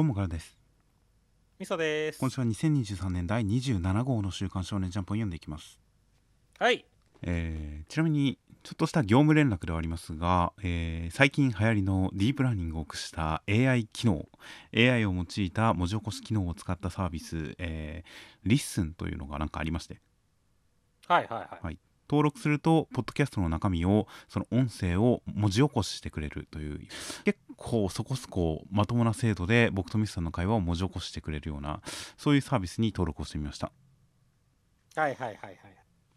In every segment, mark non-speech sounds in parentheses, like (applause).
どうもからです。みそです。今週は2023年第27号の週刊少年ジャンプを読んでいきます。はい。えーちなみにちょっとした業務連絡ではありますが、えー最近流行りのディープラーニングを駆使した AI 機能 AI を用いた文字起こし機能を使ったサービス、えー、リッスンというのがなんかありまして。はいはいはい、はい。登録するとポッドキャストの中身をその音声を文字起こししてくれるという。結構そこそこまともな精度で僕とみそさんの会話を文字起こししてくれるようなそういうサービスに登録をしてみました。はいはいはいはい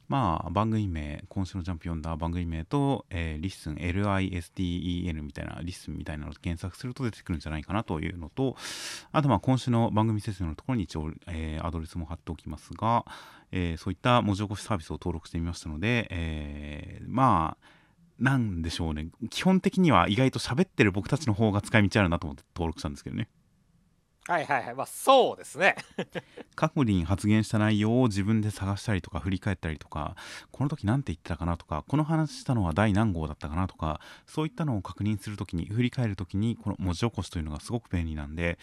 まあ番組名今週のジャンプ読んだ番組名と、えーリッスン LISTEN みたいなリッスンみたいなのを検索すると出てくるんじゃないかなというのとあとまあ今週の番組説明のところに一応、えーアドレスも貼っておきますが、えーそういった文字起こしサービスを登録してみましたので、えーまあなんでしょうね。基本的には意外と喋ってる僕たちの方が使い道あるなと思って登録したんですけどね。はいはいはい。まあそうですね。(laughs) 過去に発言した内容を自分で探したりとか振り返ったりとかこの時何て言ってたかなとかこの話したのは第何号だったかなとかそういったのを確認する時に振り返る時にこの文字起こしというのがすごく便利なんで、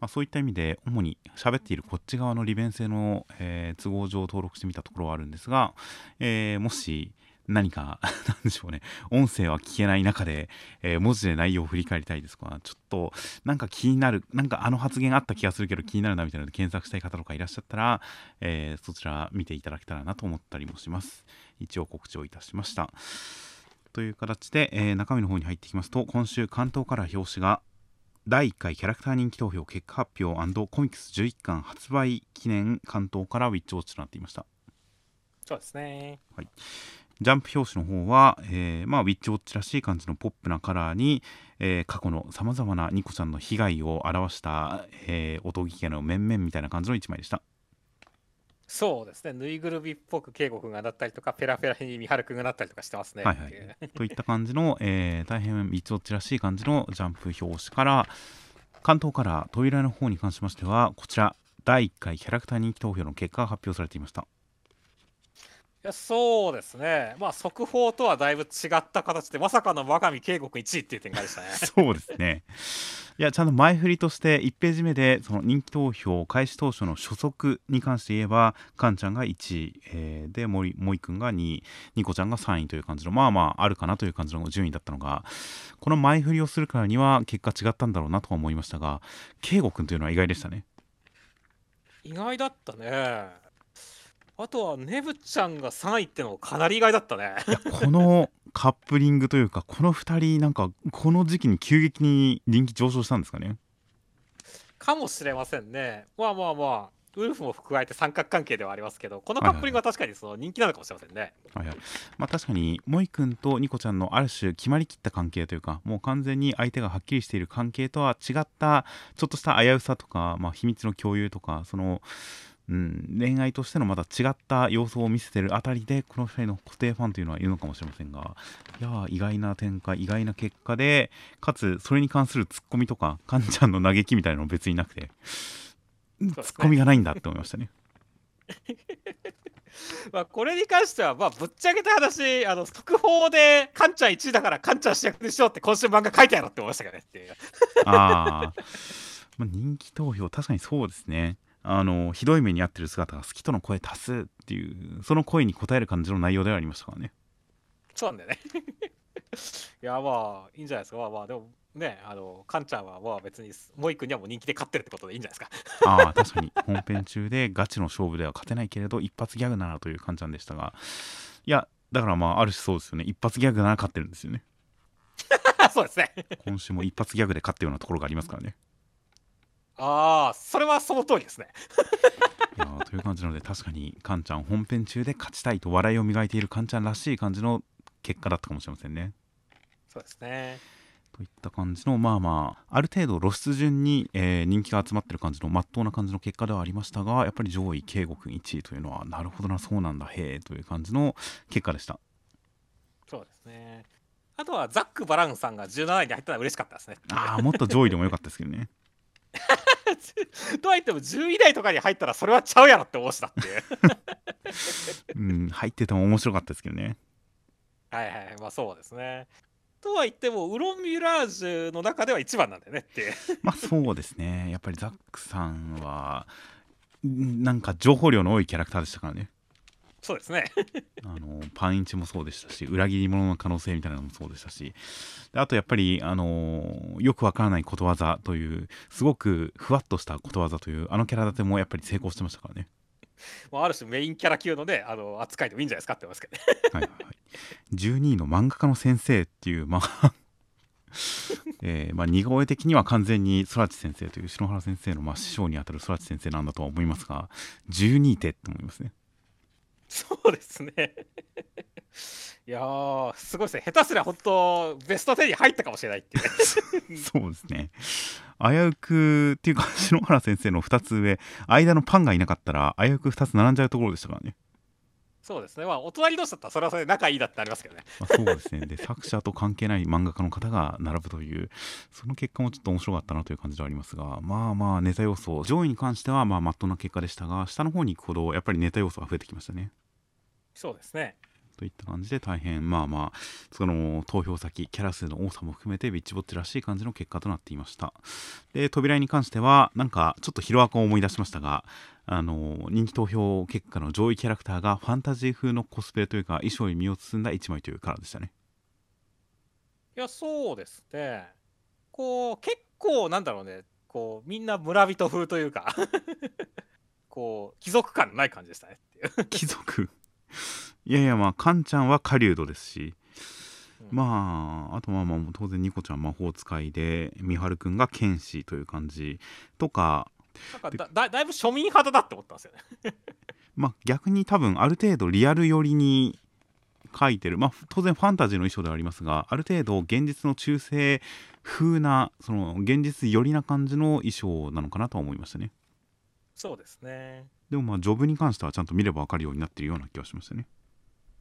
まあ、そういった意味で主に喋っているこっち側の利便性の、えー都合上登録してみたところはあるんですが、えーもし何か (laughs) なんでしょうね。音声は聞けない中で、えー文字で内容を振り返りたいですとか？ちょっとなんか気になるなんかあの発言あった気がするけど気になるなみたいなので検索したい方とかいらっしゃったら、えーそちら見ていただけたらなと思ったりもします。一応告知をいたしました。という形で、えー中身の方に入っていきますと今週関東から表紙が第1回キャラクター人気投票結果発表コミックス11巻発売記念関東からウィッチウォッチとなっていました。そうですねジャンプ表紙の方は、えーまあ、ウィッチウォッチらしい感じのポップなカラーに、えー過去のさまざまなニコちゃんの被害を表した、えー、おとぎ家の面々みたいな感じの一枚でした。そうですねぬいぐるみっぽく圭吾君がなったりとかペラペラに美晴くんがなったりとかしてますねはいはいといった感じの、えー大変ウィッチウォッチらしい感じのジャンプ表紙から関東から扉の方に関しましてはこちら第1回キャラクター人気投票の結果が発表されていました。そうですねまあ速報とはだいぶ違った形でまさかの真上圭吾君1位っていう展開でしたね (laughs) そうですね。いや、ちゃんと前振りとして1ページ目で、その人気投票開始当初の初速に関して言えば、カンちゃんが1位、えーで、森森くんが2位、ニコちゃんが3位という感じの、まあまあ、あるかなという感じの順位だったのが、この前振りをするからには結果違ったんだろうなとは思いましたが、圭吾くんというのは意外でしたね。意外だったねあとはネブちゃんが3位ってのもかなり意外だったね。いや、このカップリングというか、この2人、なんか、この時期に急激に人気上昇したんですかね？かもしれませんね。まあまあまあウルフも加えて三角関係ではありますけどこのカップリングは確かにその人気なのかもしれませんね、はいはい。まあ、確かに萌くんとニコちゃんのある種決まりきった関係というかもう完全に相手がはっきりしている関係とは違ったちょっとした危うさとか、まあ、秘密の共有とかその、うん、恋愛としてのまた違った様相を見せてるあたりでこの2人の固定ファンというのはいるのかもしれませんがいやー意外な展開意外な結果でかつそれに関するツッコミとかカンちゃんの嘆きみたいなのも別になくてねツッコミがないんだって思いましたね。(laughs) まあ、これに関しては、まあ、ぶっちゃけた話、あの特報で、カンちゃん1位だから、カンちゃん主役でしょって、今週漫画書いてやろうって思いましたけどねっていう。あーまあ人気投票確かにそうですねあのひどい目に遭ってる姿が好きとの声多数っていうその声に応える感じの内容ではありましたからねそうなんだよね。(laughs) いや、まあ、いいんじゃないですか。まあまあ、でも、ね、あの、カンちゃんは、まあ別に、モイ君にはもう人気で勝ってるってことでいいんじゃないですか。(laughs) ああ確かに本編中でガチの勝負では勝てないけれど一発ギャグならというカンちゃんでしたがいやだからまあある種そうですよね一発ギャグなら勝ってるんですよね (laughs) そうですね。今週も一発ギャグで勝ったようなところがありますからねああ、それはその通りですね。(laughs) いやーという感じなので確かにカンちゃん本編中で勝ちたいと笑いを磨いているカンちゃんらしい感じの結果だったかもしれませんねそうですね。といった感じのまあまあある程度露出順に、えー人気が集まってる感じのまっとうな感じの結果ではありましたがやっぱり上位圭吾君1位というのはなるほどなそうなんだへえという感じの結果でしたそうですね。あとは、ザック・バランさんが17位に入ったのは嬉しかったですね。ああもっと上位でもよかったですけどねとはいっても、10位台とかに入ったら、それはちゃうやろって思うしだっていう。(laughs) うん入ってても面白かったですけどねはいはい、まあそうですね。とは言ってもウロン・ミュラージュの中では一番なんだよねってまあそうですねやっぱりザックさんはんなんか情報量の多いキャラクターでしたからねそうですね。(laughs) あのパンイチもそうでしたし裏切り者の可能性みたいなのもそうでしたし。であとやっぱりあのよくわからないことわざというすごくふわっとしたことわざというあのキャラ立てもやっぱり成功してましたからね。まあある種メインキャラ級のねあの扱いでもいいんじゃないですかってますけどね。はいはいはい。12位の漫画家の先生っていうまあ (laughs) えーまあ、似顔絵的には完全に空知先生という篠原先生のまあ師匠にあたる空知先生なんだとは思いますが12手って思いますねそうですね。(laughs) いやすごいですね。下手すりゃ本当ベスト10に入ったかもしれないっていう。(laughs) そうですね。危うくっていうか篠原先生の2つ上間のパンがいなかったら危うく2つ並んじゃうところでしたからね。そうですね。まあお隣同士だったらそれはそれで仲いいだってありますけどね。まあ、そうですね。で作者と関係ない漫画家の方が並ぶというその結果もちょっと面白かったなという感じではありますがまあまあネタ要素上位に関してはまあまっとうな結果でしたが下の方に行くほどやっぱりネタ要素が増えてきましたね。そうですね。といった感じで大変まあまあその投票先キャラ数の多さも含めてビッチボッチらしい感じの結果となっていました。で扉に関してはなんかちょっとヒロアカを思い出しましたがあの人気投票結果の上位キャラクターがファンタジー風のコスプレというか衣装に身を包んだ1枚というカラーでしたね。いやそうですね。こう結構なんだろうね。こうみんな村人風というか。(laughs) こう貴族感のない感じでしたねっていう。(laughs) 貴族？いやいやまあカンちゃんは狩人ですし、うん。まああとはまあ当然ニコちゃん魔法使いで美晴くんが剣士という感じとかなんかだだだいぶ庶民派だって思ったんですよね。(laughs) まあ逆に多分ある程度リアル寄りに書いてる。まあ当然ファンタジーの衣装ではありますがある程度現実の中世風なその現実寄りな感じの衣装なのかなとは思いましたね。そうですね。でもまあジョブに関してはちゃんと見れば分かるようになってるような気がしましたね。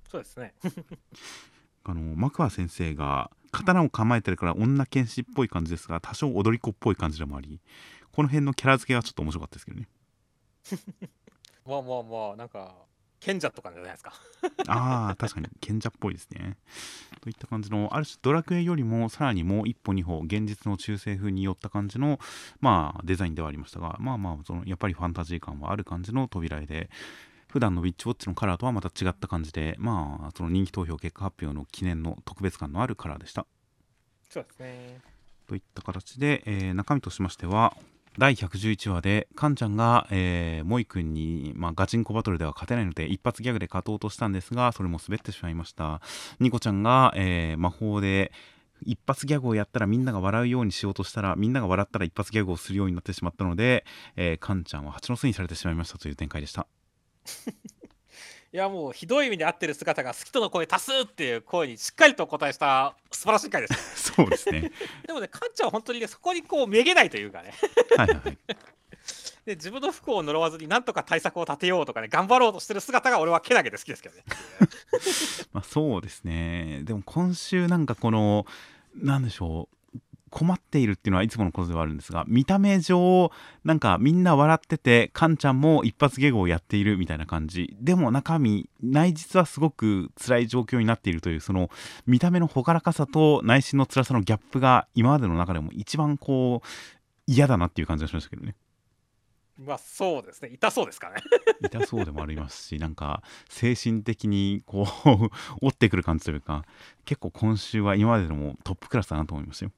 そうですね。(laughs) あのマクワ先生が刀を構えてるから女剣士っぽい感じですが多少踊り子っぽい感じでもありこの辺のキャラ付けがちょっと面白かったですけどね。(laughs) まあまあまあなんか賢者とかじゃないですか。(laughs) ああ確かに賢者っぽいですね。といった感じのある種ドラクエよりもさらにもう一歩二歩現実の中世風に寄った感じのまあデザインではありましたがまあまあそのやっぱりファンタジー感はある感じの扉絵で普段のウィッチウォッチのカラーとはまた違った感じでまあその人気投票結果発表の記念の特別感のあるカラーでした。そうですね。といった形で、えー中身としましては第111話でカンちゃんが、えー、モイ君に、まあ、ガチンコバトルでは勝てないので一発ギャグで勝とうとしたんですがそれも滑ってしまいました。ニコちゃんが、えー魔法で一発ギャグをやったらみんなが笑うようにしようとしたらみんなが笑ったら一発ギャグをするようになってしまったので、えーカンちゃんは蜂の巣にされてしまいましたという展開でした。いやもうひどい意味で合ってる姿が好きとの声多数っていう声にしっかりとお答えした素晴らしい回です。そうですね。(laughs) でもねカンちゃんは本当にねそこにこうめげないというかね。はいはいはい。(laughs) で自分の不幸を呪わずになんとか対策を立てようとかね頑張ろうとしてる姿が俺はけなげで好きですけどね。(laughs) まあ、そうですね。でも今週なんかこのなんでしょう困っているっていうのはいつものことではあるんですが見た目上なんかみんな笑っててカンちゃんも一発ギャグをやっているみたいな感じ。でも中身内実はすごく辛い状況になっているというその見た目の朗らかさと内心の辛さのギャップが今までの中でも一番こう嫌だなっていう感じがしましたけどね。まあそうですね。痛そうですからね。痛そうでもありますしなんか精神的にこう (laughs) 折ってくる感じというか結構今週は今まででもトップクラスだなと思いましたよ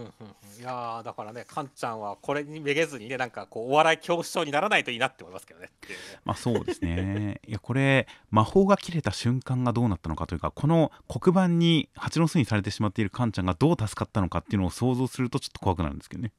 うんうんうん。いやーだからねカンちゃんはこれにめげずにねなんかこうお笑い恐怖症にならないといいなって思いますけどねまあそうですね。(laughs) いやこれ魔法が切れた瞬間がどうなったのかというかこの黒板に蜂の巣にされてしまっているカンちゃんがどう助かったのかっていうのを想像するとちょっと怖くなるんですけどね。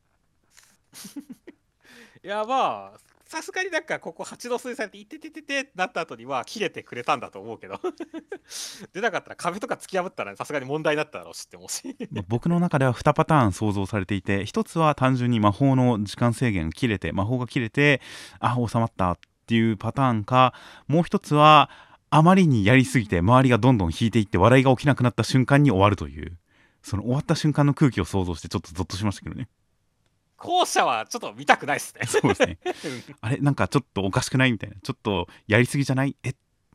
(laughs) いやまあさすがになんかここ蜂の巣にされて「いてててて」ってなった後には切れてくれたんだと思うけど。(laughs) 出なかったら壁とか突き破ったらさすがに問題になっただろうしって思うし。僕の中では2パターン想像されていて一つは単純に魔法の時間制限切れて魔法が切れてあ収まったっていうパターンかもう一つはあまりにやりすぎて周りがどんどん引いていって笑いが起きなくなった瞬間に終わるというその終わった瞬間の空気を想像してちょっとゾッとしましたけどね。後者はちょっと見たくないですね。そうですね。(laughs) あれなんかちょっとおかしくないみたいな。ちょっとやりすぎじゃない？え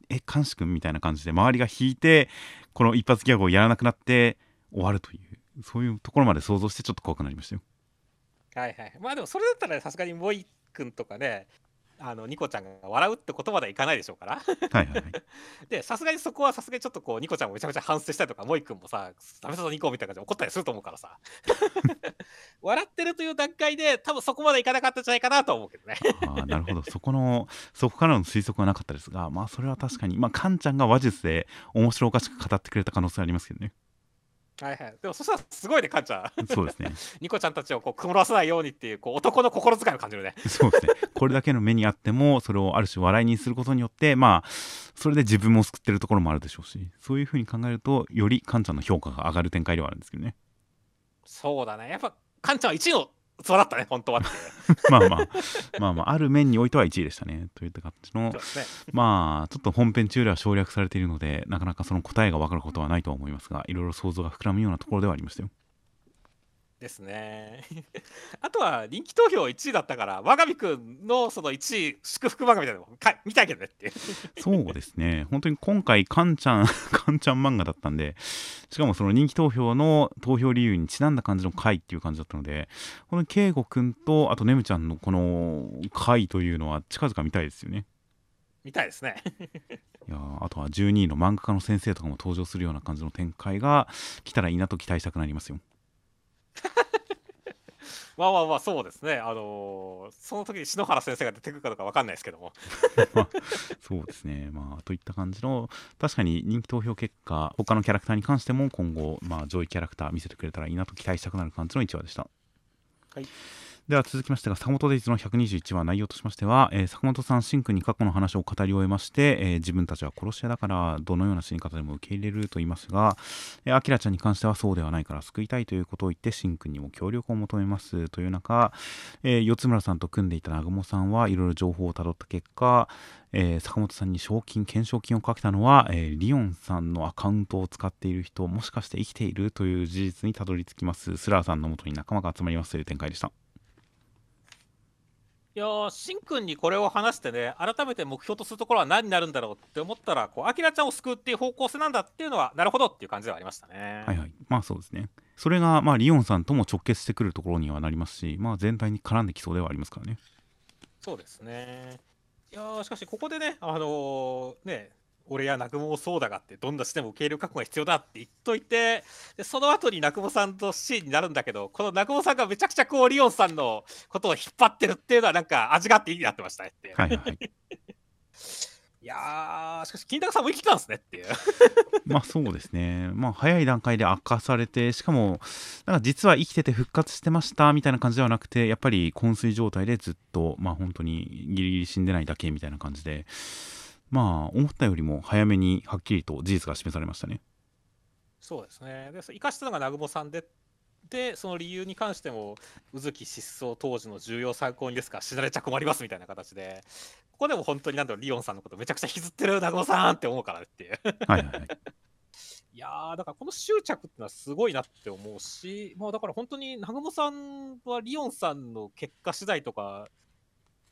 え監視君みたいな感じで周りが引いてこの一発ギャグをやらなくなって終わるという。そういうところまで想像してちょっと怖くなりましたよ。はいはい。まあでもそれだったらさすがにモイ君とかねあのニコちゃんが笑うってことまではいかないでしょうから。はいはいはい。(laughs) でさすがにそこはさすがにちょっとこうニコちゃんもめちゃめちゃ反省したりとかモイ君もさダメだぞニコみたいな感じで怒ったりすると思うからさ。笑ってるという段階で多分そこまでいかなかったんじゃないかなとは思うけどね。ああなるほど。そこのそこからの推測はなかったですがまあそれは確かに。まあカンちゃんが話術で面白おかしく語ってくれた可能性ありますけどねはいはい。でもそしたらすごいねカンちゃん。そうですね。(laughs) ニコちゃんたちをこう曇らせないようにっていうこう男の心遣いを感じるね。そうですね。これだけの目にあってもそれをある種笑いにすることによってまあそれで自分も救ってるところもあるでしょうしそういうふうに考えるとよりカンちゃんの評価が上がる展開ではあるんですけどね。そうだね。やっぱカンちゃんは1位の器だったね本当は (laughs) まあまあまあまあある面においては1位でしたねといった感じの。ねまあちょっと本編中では省略されているのでなかなかその答えが分かることはないとは思いますがいろいろ想像が膨らむようなところではありましたよですね。(laughs) あとは人気投票1位だったから我が身くんのその1位祝福漫画みたいなのもか見たいけどねっていう。(laughs) そうですね。本当に今回カンちゃん (laughs) カンちゃん漫画だったんでしかもその人気投票の投票理由にちなんだ感じの回っていう感じだったのでこの圭吾くんとあとねむちゃんのこの回というのは近々見たいですよね。見たいですね。いやーあとは12位の漫画家の先生とかも登場するような感じの展開が来たらいいなと期待したくなりますよ (laughs) まあまあまあそうですね。あのーその時に篠原先生が出てくるかどうかわかんないですけども。(laughs) そうですね。まあといった感じの確かに人気投票結果他のキャラクターに関しても今後まあ上位キャラクター見せてくれたらいいなと期待したくなる感じの1話でした。はいでは続きましてが坂本デイズの121話内容としましては、えー坂本さんしんくんに過去の話を語り終えまして、えー自分たちは殺し屋だからどのような死に方でも受け入れると言いますがえーアキラちゃんに関してはそうではないから救いたいということを言ってしんくんにも協力を求めます。という中、えー四つ村さんと組んでいた南雲さんはいろいろ情報をたどった結果、えー坂本さんに賞金懸賞金をかけたのは、えーリオンさんのアカウントを使っている人もしかして生きているという事実にたどり着きます。スラーさんのもとに仲間が集まりますという展開でした。いやーしんくんにこれを話してね改めて目標とするところは何になるんだろうって思ったらこうアキラちゃんを救うっていう方向性なんだっていうのはなるほどっていう感じではありましたね。はいはい。まあそうですね。それがまあリオンさんとも直結してくるところにはなりますしまあ全体に絡んできそうではありますからね。そうですね。いやーしかしここでねあのーね俺や南雲もそうだがってどんなしても受け入れる覚悟が必要だって言っといてでその後に南雲さんとシーンになるんだけどこの南雲さんがめちゃくちゃこうリオンさんのことを引っ張ってるっていうのはなんか味があっていいなってましたねってはいはいはい。(laughs) いやーしかし金太さんも生きてたんですねっていう。(laughs) まあそうですね。まあ早い段階で明かされてしかもなんか実は生きてて復活してましたみたいな感じではなくてやっぱり昏睡状態でずっとまあ本当にギリギリ死んでないだけみたいな感じでまあ思ったよりも早めにはっきりと事実が示されましたね。そうですね。でそ生かしたのが南雲さんででその理由に関しても宇月失踪当時の重要参考人ですから死なれちゃ困りますみたいな形でここでも本当になんだろうリオンさんのことめちゃくちゃ引きずってる南雲さんって思うからねっていう。はいはいはい。(laughs) いやーだからこの執着ってのはすごいなって思うしまあだから本当に南雲さんはリオンさんの結果次第とか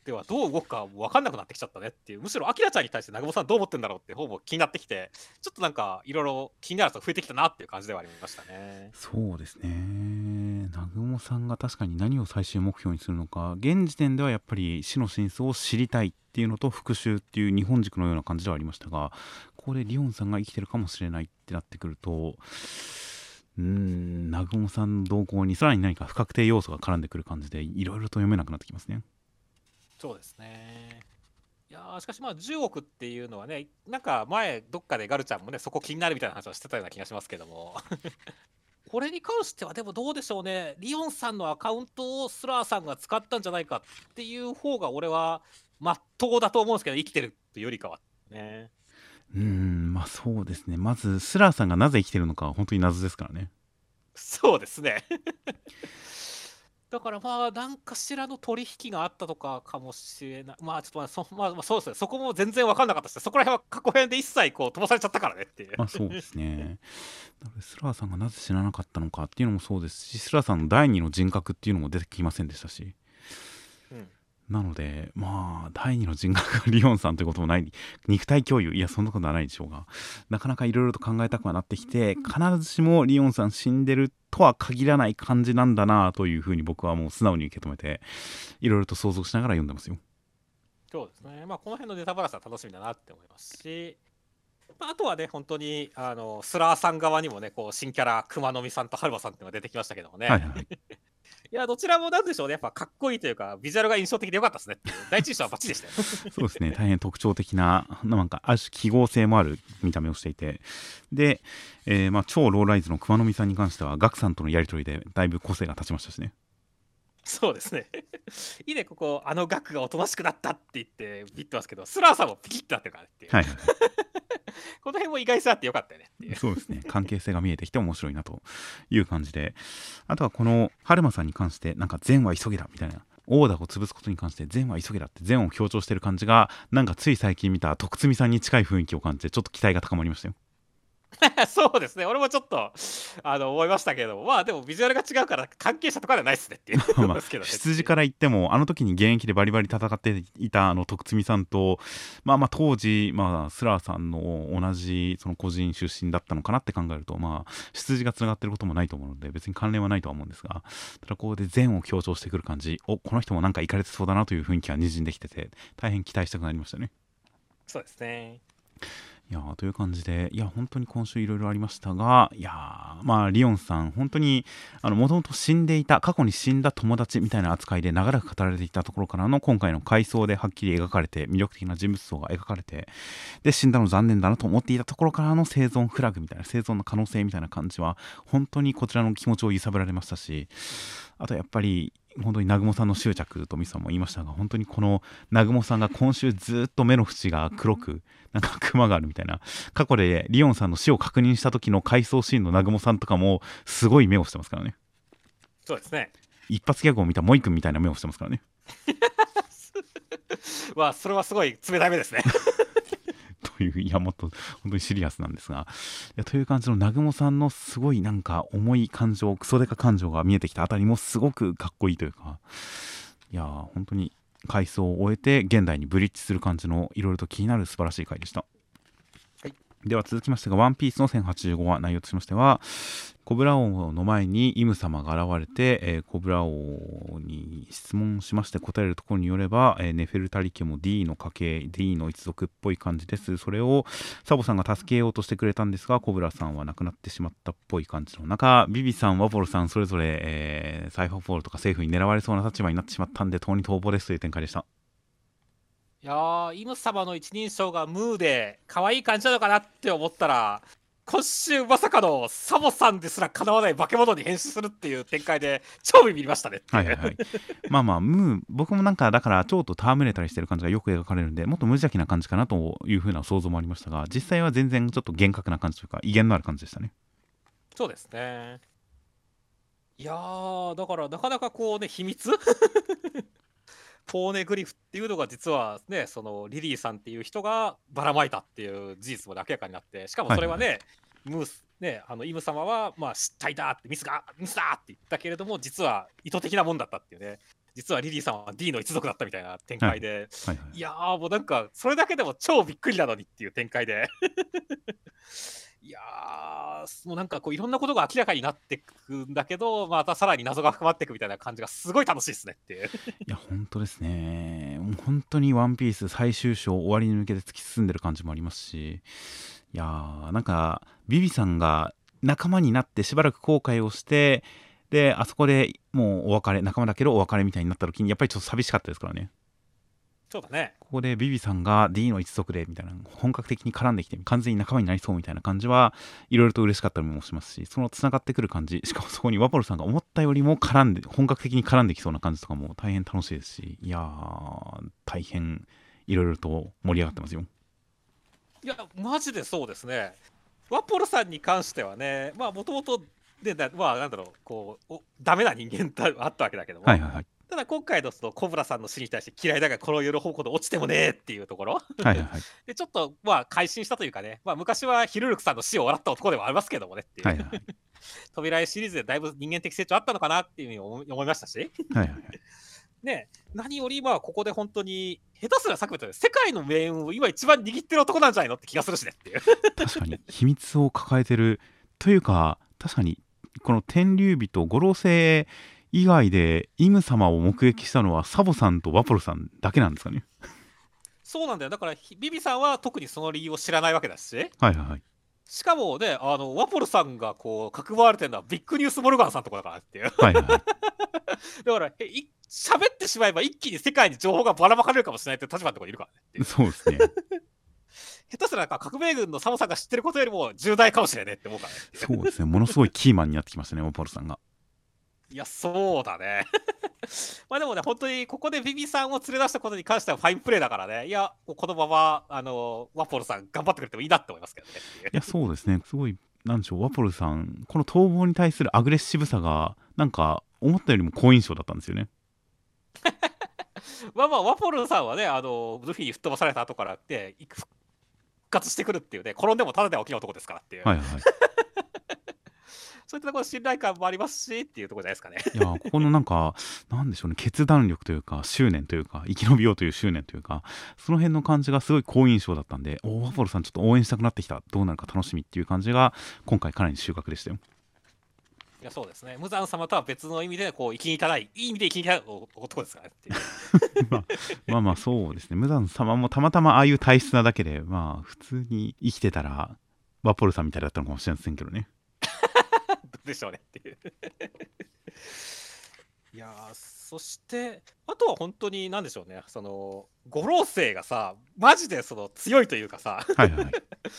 ではどう動くか分かんなくなってきちゃったねっていうむしろアキラちゃんに対して南雲さんどう思ってんだろうって方も気になってきてちょっとなんかいろいろ気になる人増えてきたなっていう感じではありましたね。そうですね南雲さんが確かに何を最終目標にするのか現時点ではやっぱり死の真相を知りたいっていうのと復讐っていう日本軸のような感じではありましたがここでリオンさんが生きてるかもしれないってなってくるとうん南雲さんの動向にさらに何か不確定要素が絡んでくる感じでいろいろと読めなくなってきますねそうですね。いやーしかしまあ10億っていうのはねなんか前どっかでガルちゃんもねそこ気になるみたいな話をしてたような気がしますけども。(laughs) これに関してはでもどうでしょうね。リオンさんのアカウントをスラーさんが使ったんじゃないかっていう方が俺はまっとうだと思うんですけど生きてるっていうよりかはね。うーんまあそうですね。まずスラーさんがなぜ生きてるのかは本当に謎ですからね。そうですねだからまあ何かしらの取引があったとかかもしれないまあちょっとまあそ,、まあ、まそうですね。そこも全然分かんなかったしそこら辺は過去編で一切こう飛ばされちゃったからねっていう。まあそうですね。スラーさんがなぜ知らなかったのかっていうのもそうですし、スラーさんの第二の人格っていうのも出てきませんでしたし、なのでまあ第二の人格がリオンさんということもない肉体共有いやそんなことはないでしょうがなかなかいろいろと考えたくはなってきて必ずしもリオンさん死んでるとは限らない感じなんだなというふうに僕はもう素直に受け止めていろいろと想像しながら読んでますよ。そうですね。まあこの辺のネタバラスは楽しみだなって思いますし、まあ、あとはね本当にあのスラーさん側にもねこう新キャラ熊野美さんと春馬さんっていうのが出てきましたけどもね。はいはいいや、どちらもなんでしょうね、やっぱかっこいいというか、ビジュアルが印象的でよかったですね。第一印象はバッチリでしたよ。(laughs) そうですね大変特徴的ななんかある種記号性もある見た目をしていてで、えーまあ、超ローライズの熊野美さんに関してはガクさんとのやり取りでだいぶ個性が立ちましたしねそうですね。(laughs) いいね、ここ、あの額がおとなしくなったって言って、ビッてますけど、スラーさんもピキッとなってるからねっていう。はいはい (laughs) この辺も意外性あってよかったよねっていう。そうですね。関係性が見えてきて面白いなという感じで。あとはこの春馬さんに関してなんか善は急げだみたいな。オーダーを潰すことに関して善は急げだって善を強調してる感じがなんかつい最近見た徳積さんに近い雰囲気を感じてちょっと期待が高まりましたよ。(laughs) そうですね、俺もちょっとあの思いましたけど、まあでもビジュアルが違うから関係者とかではないっすねっていう (laughs) まあですけどね。出自から言ってもあの時に現役でバリバリ戦っていたあの徳積さんとまあまあ当時、まあ、スラーさんの同じその個人出身だったのかなって考えるとまあ出自がつながってることもないと思うので別に関連はないとは思うんですがただここで善を強調してくる感じおこの人もなんかいかれてそうだなという雰囲気がにじんできてて大変期待したくなりましたね。そうですね。いやという感じで、いや、本当に今週いろいろありましたが、いやーまあ、リオンさん、本当に、もともと死んでいた、過去に死んだ友達みたいな扱いで長らく語られていたところからの、今回の回想ではっきり描かれて、魅力的な人物像が描かれて、で、死んだの残念だなと思っていたところからの生存フラグみたいな、生存の可能性みたいな感じは、本当にこちらの気持ちを揺さぶられましたし、あとやっぱり、本当に南雲さんの執着とミスさんも言いましたが本当にこの南雲さんが今週ずっと目の縁が黒く (laughs) なんかクマがあるみたいな過去でリオンさんの死を確認した時の回想シーンの南雲さんとかもすごい目をしてますからねそうですね。一発ギャグを見たモイ君みたいな目をしてますからね (laughs) まあ、それはすごい冷たい目ですね。(laughs) という (laughs) いやもっと本当にシリアスなんですが。いやという感じの南雲さんのすごいなんか重い感情クソデカ感情が見えてきたあたりもすごくかっこいいというか。いや本当に回想を終えて現代にブリッジする感じのいろいろと気になる素晴らしい回でした、では続きましてが「ワンピースの1085話内容としましてはコブラ王の前にイム様が現れて、えーコブラ王に質問しまして答えるところによれば、えーネフェルタリ家も D の家系 D の一族っぽい感じです。それをサボさんが助けようとしてくれたんですがコブラさんは亡くなってしまったっぽい感じの中ビビさんワポルさんそれぞれ、えーサイファーポールとか政府に狙われそうな立場になってしまったんで当に逃亡ですという展開でした。いやー、イム様の一人称がムーで可愛い感じなのかなって思ったら、今週まさかのサボさんですら敵わない化け物に変身するっていう展開で超ビビりましたねはいはい。はいまあまあムー僕もなんかだからちょっと戯れたりしてる感じがよく描かれるんでもっと無邪気な感じかなというふうな想像もありましたが実際は全然ちょっと厳格な感じというか威厳のある感じでしたね。そうですね。いやー、だからなかなかこうね、秘密？ポーネグリフっていうのが実はね、そのリリーさんっていう人がばらまいたっていう事実も明らかになって、しかもそれはね、ムース、ね、あのイム様は、まあ、失態だって、ミスが、ミスだって言ったけれども、実は意図的なもんだったっていうね、実はリリーさんは D の一族だったみたいな展開で、はいはい。いやーもうなんかそれだけでも超びっくりなのにっていう展開でいやーもうなんかこういろんなことが明らかになってくんだけどまたさらに謎が深まっていくみたいな感じがすごい楽しいですねっていう。いや本当ですね。もう本当に「ワンピース最終章終わりに向けて突き進んでる感じもありますし。いやーなんかビビさんが仲間になってしばらく後悔をしてであそこでもうお別れ仲間だけどお別れみたいになった時にやっぱりちょっと寂しかったですからね。そうだね。ここでビビさんが D の一族でみたいな本格的に絡んできて完全に仲間になりそうみたいな感じはいろいろと嬉しかったりもしますしそのつながってくる感じ。(laughs) しかもそこにワポルさんが思ったよりも絡んで本格的に絡んできそうな感じとかも大変楽しいですしいやー大変いろいろと盛り上がってますよ。いやマジでそうですね。ワポルさんに関してはねまあもともとでなまあなんだろうこうおダメな人間だあったわけだけども、はいはいはいただ今回のそのコブラさんの死に対して嫌いだがこの夜方向で落ちてもねーっていうところ。はいはいはい。(laughs) でちょっとまあ改心したというかね、まあ、昔はヒルルクさんの死を笑った男ではありますけどもねっていう、はいはいはい。(laughs) 扉絵シリーズでだいぶ人間的成長あったのかなっていうふうに思いましたし。はいはいはい。(laughs) ね、何よりまあここで本当に、下手すらさっきも言ったように世界の命運を今一番握ってる男なんじゃないのって気がするしねっていう。確かに秘密を抱えてる。というか確かにこの天竜人五老星以外でイム様を目撃したのはサボさんとワポルさんだけなんですかね？そうなんだよ。だから、ひビビさんは特にその理由を知らないわけだし、はいはいはいしかもね、あのワポルさんがこう、関われてるのはビッグニュースモルガンさんとこだからっていう。はいはい (laughs) だから、えい喋ってしまえば一気に世界に情報がばらまかれるかもしれないって立場のところにいるからね。そうですね (laughs) 下手すらなんか革命軍のサモさんが知ってることよりも重大かもしれねえって思うからね。そうですねものすごいキーマンになってきましたねワポルさんがいや、そうだね。(laughs) まあでもね、本当にここでビビさんを連れ出したことに関してはファインプレーだからね、いや、このまま、あの、ワポルさん頑張ってくれてもいいなって思いますけどね。いやそうですね。すごいなんでしょうワポルさんこの逃亡に対するアグレッシブさがなんか思ったよりも好印象だったんですよね。(laughs) まあまあ、ワポルさんはね、あの、ルフィに吹っ飛ばされた後からって、復活してくるっていうね、転んでもただでは起きない男ですからっていう、はいはいそういったところ信頼感もありますしっていうところじゃないですかね。いやここのなんかなんでしょうね決断力というか執念というか生き延びようという執念というかその辺の感じがすごい好印象だったんでおワポルさんちょっと応援したくなってきたどうなるか楽しみっていう感じが今回かなり収穫でしたよいや、そうですね。無惨様とは別の意味で、こう、生きにいたない、いい意味で生きにいたない男ですからねっていう。(laughs) まあまあまあそうですね無惨様もたまたまああいう体質なだけでまあ普通に生きてたらワポルさんみたいだったのかもしれませんけどねでしょうねっていう。いやーそしてあとは本当に何でしょうねその五老星がさマジでその強いというかさはいはいはい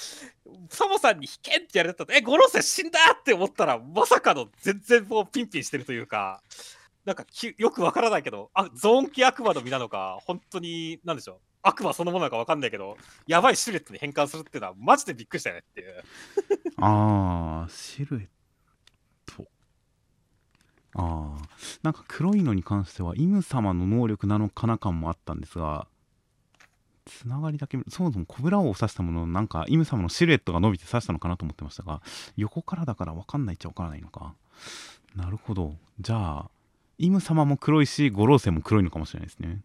(laughs) サモさんに引けんってやられたとえ五老星死んだって思ったらまさかの全然もうピンピンしてるというかなんかきよくわからないけどあゾーン系悪魔の実なのか本当に何でしょう悪魔そのものなのかわかんないけどやばいシルエットに変換するっていうのはマジでびっくりしたよねっていう。あーシルエットああなんか黒いのに関してはイム様の能力なのかな感もあったんですがつながりだけそもそもコブラを指したものなんかイム様のシルエットが伸びて指したのかなと思ってましたが横からだから分かんないっちゃ分からないのか。なるほど。じゃあイム様も黒いし五老星も黒いのかもしれないですね。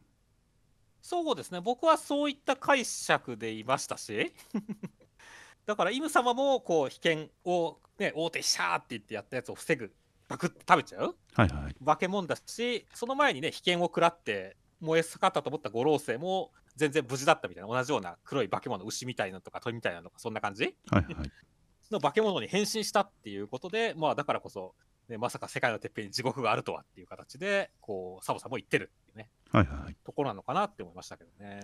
そうですね。僕はそういった解釈でいましたし。(laughs) だからイム様もこう被験をね大手シャーって言ってやったやつを防ぐ。バクって食べちゃう？はいはい。化け物だしその前にね被験を食らって燃え盛ったと思った五老星も全然無事だったみたいな同じような黒い化け物牛みたいなのとか鳥みたいなのとかそんな感じ？はいはい。の化け物に変身したっていうことでまあだからこそ、ね、まさか世界のてっぺんに地獄があるとはっていう形でこうサボサボ言ってるっていうね。はいはい。ところなのかなって思いましたけどね。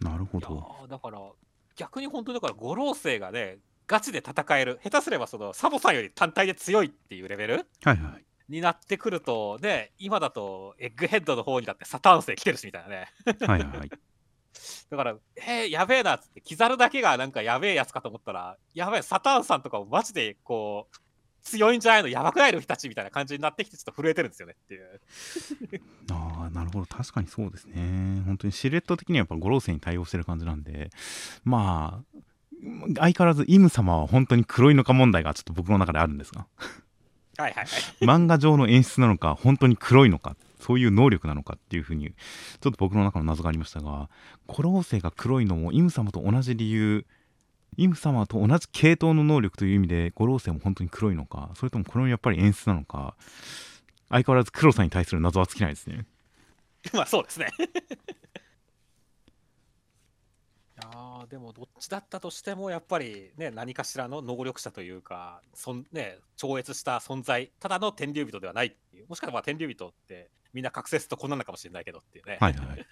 なるほど。ーだから逆に本当にだから五老星がねガチで戦える。下手すればそのサボさんより単体で強いっていうレベルはいはい。になってくるとね今だとエッグヘッドの方にだってサターン星来てるしみたいなね。はいはい。(laughs) だからえー、やべえなっつってキザルだけがなんかやべえやつかと思ったらやべえサターンさんとかもマジでこう強いんじゃないのやばくないルフィたちみたいな感じになってきてちょっと震えてるんですよねっていう。(laughs) ああなるほど。確かにそうですね。本当にシルエット的にはやっぱ五老星に対応してる感じなんで。まあ相変わらずイム様は本当に黒いのか問題がちょっと僕の中であるんですが。はいはいはい。漫画上の演出なのか本当に黒いのかそういう能力なのかっていうふうにちょっと僕の中の謎がありましたが五老星が黒いのもイム様と同じ理由イム様と同じ系統の能力という意味で五老星も本当に黒いのかそれともこれもやっぱり演出なのか相変わらず黒さに対する謎は尽きないですね。(laughs) まあそうですね。あでもどっちだったとしてもやっぱりね何かしらの能力者というかそん、ね、超越した存在ただの天竜人ではないっていうもしかしたら天竜人ってみんな隠せすとこんなのかもしれないけどっていうね、はいはい。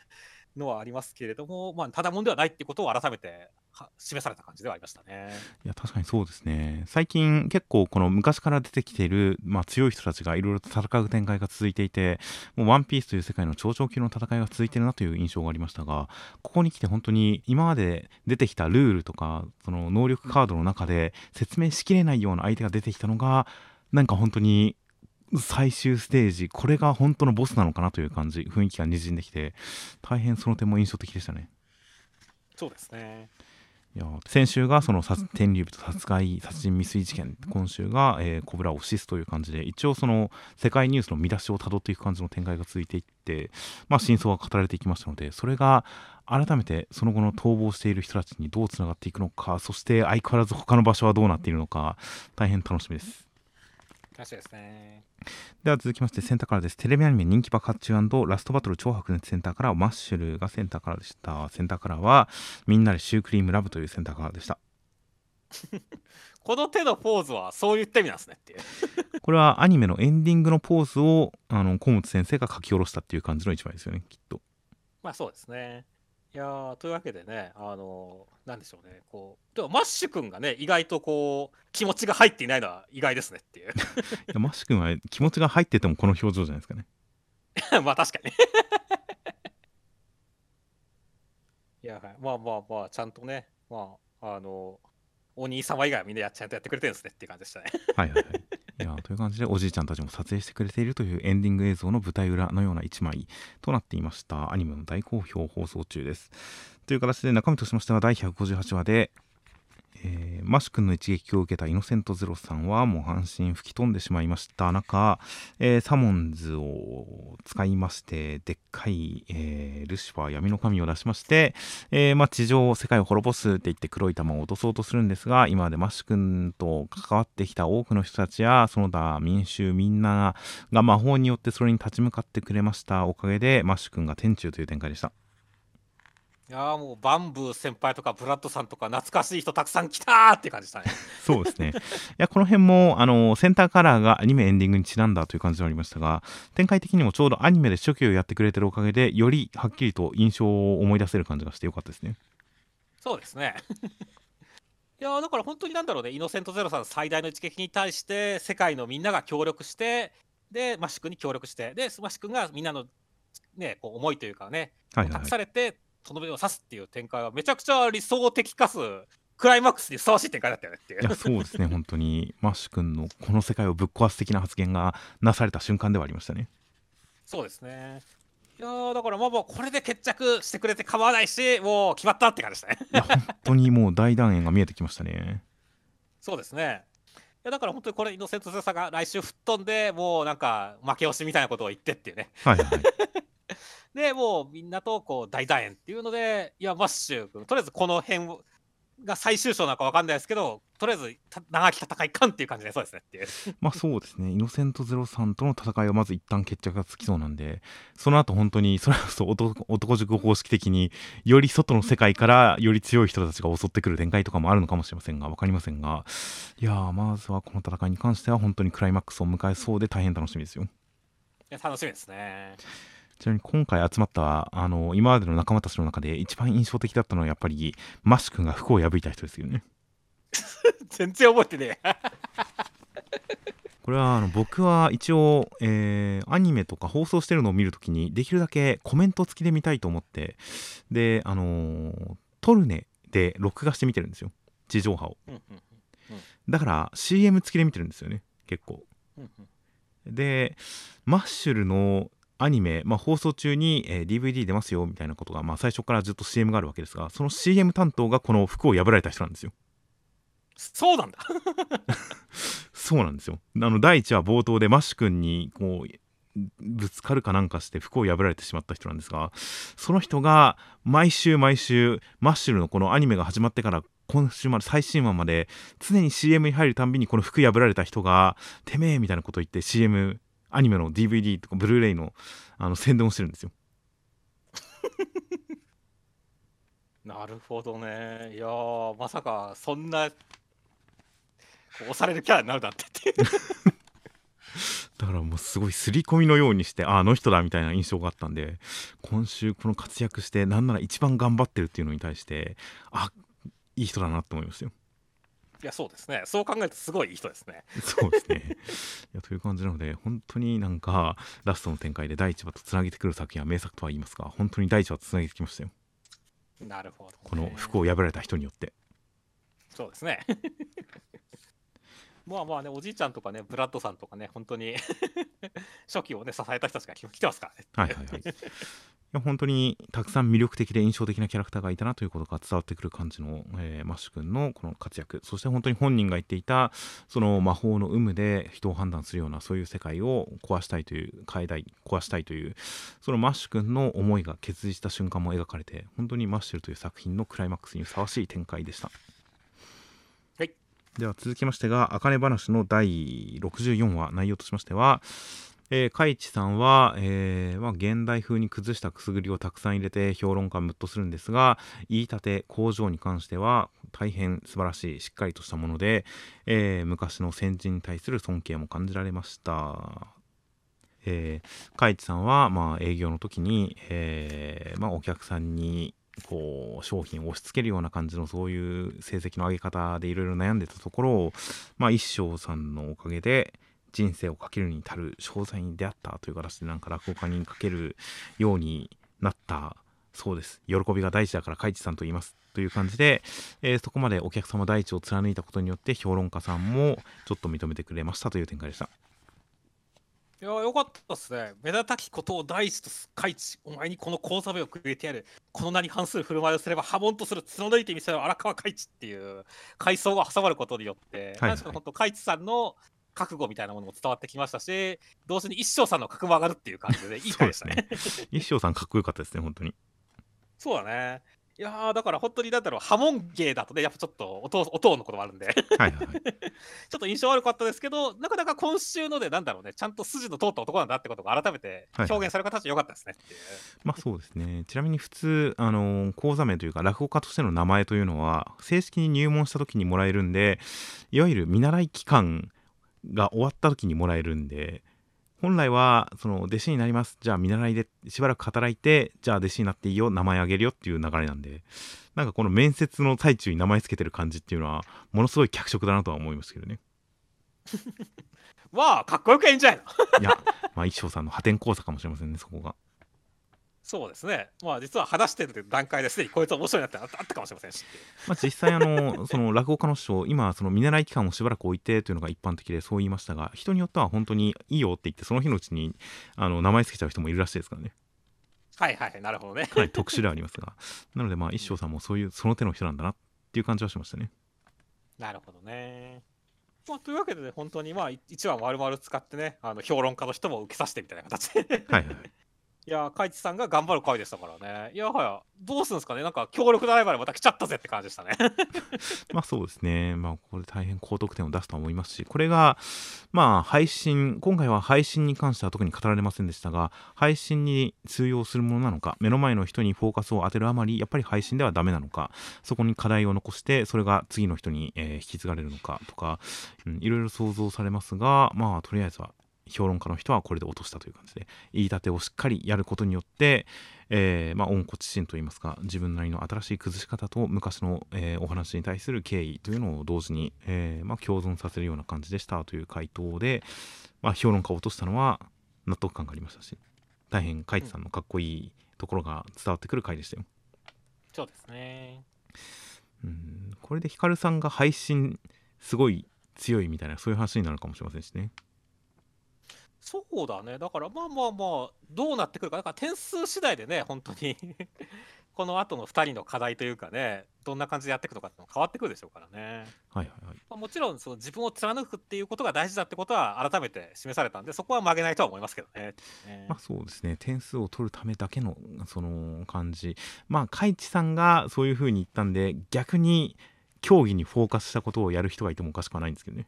のはありますけれども、まあ、ただもんではないってことを改めて示された感じではありましたね。いや確かにそうですね最近結構この昔から出てきている、まあ、強い人たちがいろいろと戦う展開が続いていてもうワンピースという世界の超長級の戦いが続いているなという印象がありましたがここに来て本当に今まで出てきたルールとかその能力カードの中で説明しきれないような相手が出てきたのがなんか本当に最終ステージこれが本当のボスなのかなという感じ雰囲気がにじんできて大変その点も印象的でしたね。そうですね。いいや先週がその殺天竜人殺害殺人未遂事件今週が、えー、コブラをシスという感じで一応その世界ニュースの見出しをたどっていく感じの展開が続いていって、まあ、真相が語られていきましたのでそれが改めてその後の逃亡している人たちにどうつながっていくのかそして相変わらず他の場所はどうなっているのか大変楽しみです。楽しみですね。では続きましてセンターからです。テレビアニメ人気爆発中ラストバトル超白熱センターからマッシュルがセンターからでした。センターからはみんなでシュークリームラブというセンターからでした。この手のポーズはそういった意味なんですねっていうこれはアニメのエンディングのポーズをあの甲本先生が書き下ろしたっていう感じの一枚ですよねきっとまあそうですねいやというわけでねあのなんでしょうねこうでもマッシュ君がね意外とこう気持ちが入っていないのは意外ですねっていう。いやマッシュ君は気持ちが入っててもこの表情じゃないですかね。(laughs) まあ確かに。いや、まあまあまあちゃんとねまああのお兄様以外はみんなやっちゃんとやってくれてるんですねっていう感じでしたね。はいはいはい。いやという感じでおじいちゃんたちも撮影してくれているというエンディング映像の舞台裏のような一枚となっていました。アニメの大好評放送中です。という形で中身としましては第158話でえー、マシ君の一撃を受けたイノセントゼロさんはもう半身吹き飛んでしまいました中、えー、サモンズを使いましてでっかい、えー、ルシファー闇の神を出しまして、えまあ、地上世界を滅ぼすって言って黒い玉を落とそうとするんですが今までマシ君と関わってきた多くの人たちやその他民衆みんなが魔法によってそれに立ち向かってくれましたおかげでマッシュ君が天中という展開でした。いやもうバンブー先輩とかブラッドさんとか懐かしい人たくさん来たって感じたね。(laughs) そうですね。いやこの辺もあのセンターカラーがアニメエンディングにちなんだという感じでありましたが展開的にもちょうどアニメで初期をやってくれてるおかげでよりはっきりと印象を思い出せる感じがしてよかったですね。そうですね。(laughs) いやだから本当になんだろうね。イノセントゼロさん最大の一撃に対して世界のみんなが協力してでマシ君に協力してでマシ君がみんなのねこう思いというかね、はいはいはい、託されてとどめを刺すっていう展開はめちゃくちゃ理想的かつクライマックスにふさわしい展開だったよねっていう。いやそうですね本当にマッシュ君のこの世界をぶっ壊す的な発言がなされた瞬間ではありましたね。そうですね。いやだからまあもうこれで決着してくれて構わないしもう決まったって感じでしたね。いや本当にもう大団円が見えてきましたね。そうですね。いやだから本当にこれイノセントゼさが来週吹っ飛んでもうなんか負け押しみたいなことを言ってっていうね。はいはい。で、もうみんなとこう大団円っていうので、いや、マッシュ君、とりあえずこの辺をが最終章なのか分かんないですけど、とりあえず長き戦いかんっていう感じでそうですねっていう。まあそうですね、イノセントゼロさんとの戦いはまず一旦決着がつきそうなんで、その後本当に、それこそ男塾方式的に、より外の世界からより強い人たちが襲ってくる展開とかもあるのかもしれませんが、分かりませんが、いやー、まずはこの戦いに関しては本当にクライマックスを迎えそうで大変楽しみですよ。いや、楽しみですね。ちなみに今回集まったあの今までの仲間たちの中で一番印象的だったのはやっぱりマッシュ君が服を破いた人ですよね。(laughs) 全然覚えてねえ。(laughs) これはあの僕は一応、えー、アニメとか放送してるのを見るときにできるだけコメント付きで見たいと思ってであのー、トルネで録画して見てるんですよ。地上波を、だから CM 付きで見てるんですよね結構、でマッシュルのアニメ、まあ、放送中に、えー、DVD 出ますよみたいなことが、まあ、最初からずっと CM があるわけですがその CM 担当がこの服を破られた人なんですよ。そうなんだ (laughs) そうなんですよ。あの第1話冒頭でマッシュ君にこうぶつかるかなんかして服を破られてしまった人なんですがその人が毎週毎週マッシュルのこのアニメが始まってから今週まで最新話まで常に CM に入るたんびにこの服破られた人が「てめえ」みたいなこと言って CM アニメの DVD とかブルーレイのあの宣伝をしてるんですよ。(laughs) なるほどね。いやまさかそんな押されるキャラになるだってってだからもうすごい刷り込みのようにしてああの人だみたいな印象があったんで今週この活躍してなんなら一番頑張ってるっていうのに対してあいい人だなって思いましたよ。いやそうですね。そう考えるとすごいいい人ですね。そうですね。いやという感じなので本当になんかラストの展開で第1話とつなげてくる作品は名作とは言いますが本当に第1話とつなげてきましたよ。なるほど、ね、この服を破られた人によって。そうですねまあまあねおじいちゃんとかねブラッドさんとかね本当に (laughs) 初期をね支えた人たちが来てますからね。はいはいはい。いや本当にたくさん魅力的で印象的なキャラクターがいたなということが伝わってくる感じの、えー、マッシュ君のこの活躍。そして本当に本人が言っていたその魔法の有無で人を判断するようなそういう世界を壊したいという変えたい壊したいというそのマッシュ君の思いが決意した瞬間も描かれて本当にマッシュルという作品のクライマックスにふさわしい展開でした。では続きましてが「あかね話」の第64話内容としましてはえー、海地さんは、えーまあ、現代風に崩したくすぐりをたくさん入れて評論家ムッとするんですが言い立て工場に関しては大変素晴らしいしっかりとしたもので、えー、昔の先人に対する尊敬も感じられました。えー、海地さんは、まあ、営業の時に、えーまあ、お客さんにこう商品を押し付けるような感じのそういう成績の上げ方でいろいろ悩んでたところを、まあ、一生さんのおかげで、人生をかけるに至る商材に出会ったという形でなんか落語家にかけるようになったそうです。喜びが大事だから海地さんと言います。という感じで、えー、そこまでお客様第一を貫いたことによって評論家さんもちょっと認めてくれましたという展開でした。いやよかったっすね目立たきことを第一と海地お前にこの交差目をくれてやるこの名に反する振る舞いをすれば破門とする貫いてみせる荒川海地っていう階層が挟まることによって、はいはい、本当海地さんの覚悟みたいなものも伝わってきましたし、同時に一生さんの格も上がるっていう感じで、いい回でしたね。一生さんかっこよかったですね、本当に。そうだね。いやだから本当になんだろう、波紋芸だとね、やっぱちょっと音音のこともあるんで。はい、はい、(laughs) ちょっと印象悪かったですけど、なかなか今週ので、なんだろうね、ちゃんと筋の通った男なんだってことが改めて表現される形でよかったですね、はい、まあそうですね、ちなみに普通、あの講座名というか、落語家としての名前というのは、正式に入門した時にもらえるんで、いわゆる見習い期間が終わった時にもらえるんで本来はその弟子になります。じゃあ見習いでしばらく働いてじゃあ弟子になっていいよ。名前あげるよっていう流れなんで。なんかこの面接の最中に名前つけてる感じっていうのはものすごい脚色だなとは思いますけどね。(laughs) まあかっこよくいいんじゃないの？(laughs) いやまあ一生さんの破天荒さかもしれませんねそこがそうですね。まあ実は話してる段階ですでにこいつ面白いなってあったかもしれませんし。まあ実際あの (laughs) その落語家の師匠今その見習い期間をしばらく置いてというのが一般的でそう言いましたが人によっては本当にいいよって言ってその日のうちにあの名前つけちゃう人もいるらしいですからね。はいはいなるほどね。かなり特殊ではありますが (laughs) なのでまあ一生さんもそういうその手の人なんだなっていう感じはしましたね。なるほどね。まあ、というわけで、ね、本当にまあ1話丸々使ってねあの評論家の人も受けさせてみたいな形ではい、はい。いや海地さんが頑張る回でしたからね。いやはやどうするんですかね？なんか強力なライバルまた来ちゃったぜって感じでしたね。(laughs) まあそうですね。まあこれ大変高得点を出すと思いますしこれがまあ配信今回は配信に関しては特に語られませんでしたが配信に通用するものなのか目の前の人にフォーカスを当てるあまりやっぱり配信ではダメなのかそこに課題を残してそれが次の人に、えー、引き継がれるのかとか、うん、いろいろ想像されますがまあとりあえずは評論家の人はこれで落としたという感じで言い立てをしっかりやることによって、えー、まあ、温故知新といいますか自分なりの新しい崩し方と昔の、えー、お話に対する敬意というのを同時に、えー、まあ、共存させるような感じでしたという回答で、まあ、評論家を落としたのは納得感がありましたし大変カイツさんのかっこいいところが伝わってくる回でしたよ。そうですねうんこれでヒカルさんが配信すごい強いみたいなそういう話になるかもしれませんしね。そうだね。だからまあまあまあ、どうなってくるか。だから点数次第でね、本当に (laughs) この後の2人の課題というかね、どんな感じでやっていくのかって変わってくるでしょうからね。はいはいはい。まあ、もちろんその自分を貫くっていうことが大事だってことは改めて示されたんで、そこは曲げないとは思いますけどね。まあそうですね。点数を取るためだけのその感じ。まあ、海地さんがそういうふうに言ったんで、逆に競技にフォーカスしたことをやる人がいてもおかしくはないんですけどね。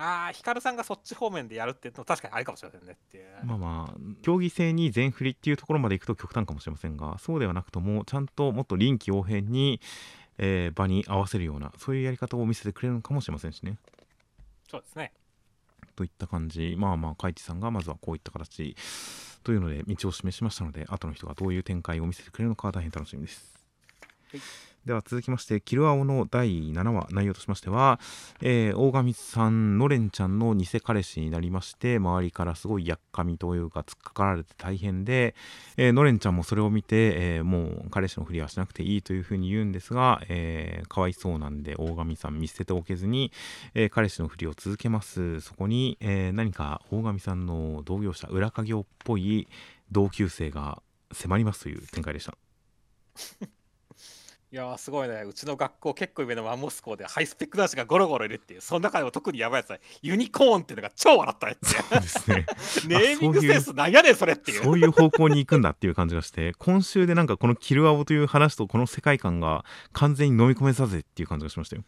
ああ、ヒカルさんがそっち方面でやるっていうのは確かにありかもしれませんねって。まあまあ、競技性に全振りっていうところまでいくと極端かもしれませんが、そうではなくとも、ちゃんともっと臨機応変に、えー、場に合わせるような、そういうやり方を見せてくれるのかもしれませんしね。そうですね。といった感じ、まあまあ、海地さんがまずはこういった形というので、道を示しましたので、後の人がどういう展開を見せてくれるのか大変楽しみです。はいでは続きまして、キルアオの第7話、内容としましては、えー、大神さん、のれんちゃんの偽彼氏になりまして、周りからすごいやっかみというか、突っかかられて大変で、えー、のれんちゃんもそれを見て、えー、もう彼氏のふりはしなくていいというふうに言うんですが、えー、かわいそうなんで、大神さん見捨てておけずに、えー、彼氏のふりを続けます。そこに、えー、何か大神さんの同業者、裏稼業っぽい同級生が迫りますという展開でしたいやーすごいね。うちの学校結構上のマンモス校でハイスペック男子がゴロゴロいるっていうその中でも特にやばいやつはユニコーンっていうのが超笑ったやつ。そうですね。(laughs) ネーミングセンスなんやねんそれっていう。そういう方向に行くんだっていう感じがして (laughs) 今週でなんかこの「キルアボ」という話とこの世界観が完全に飲み込めさせっていう感じがしましたよ。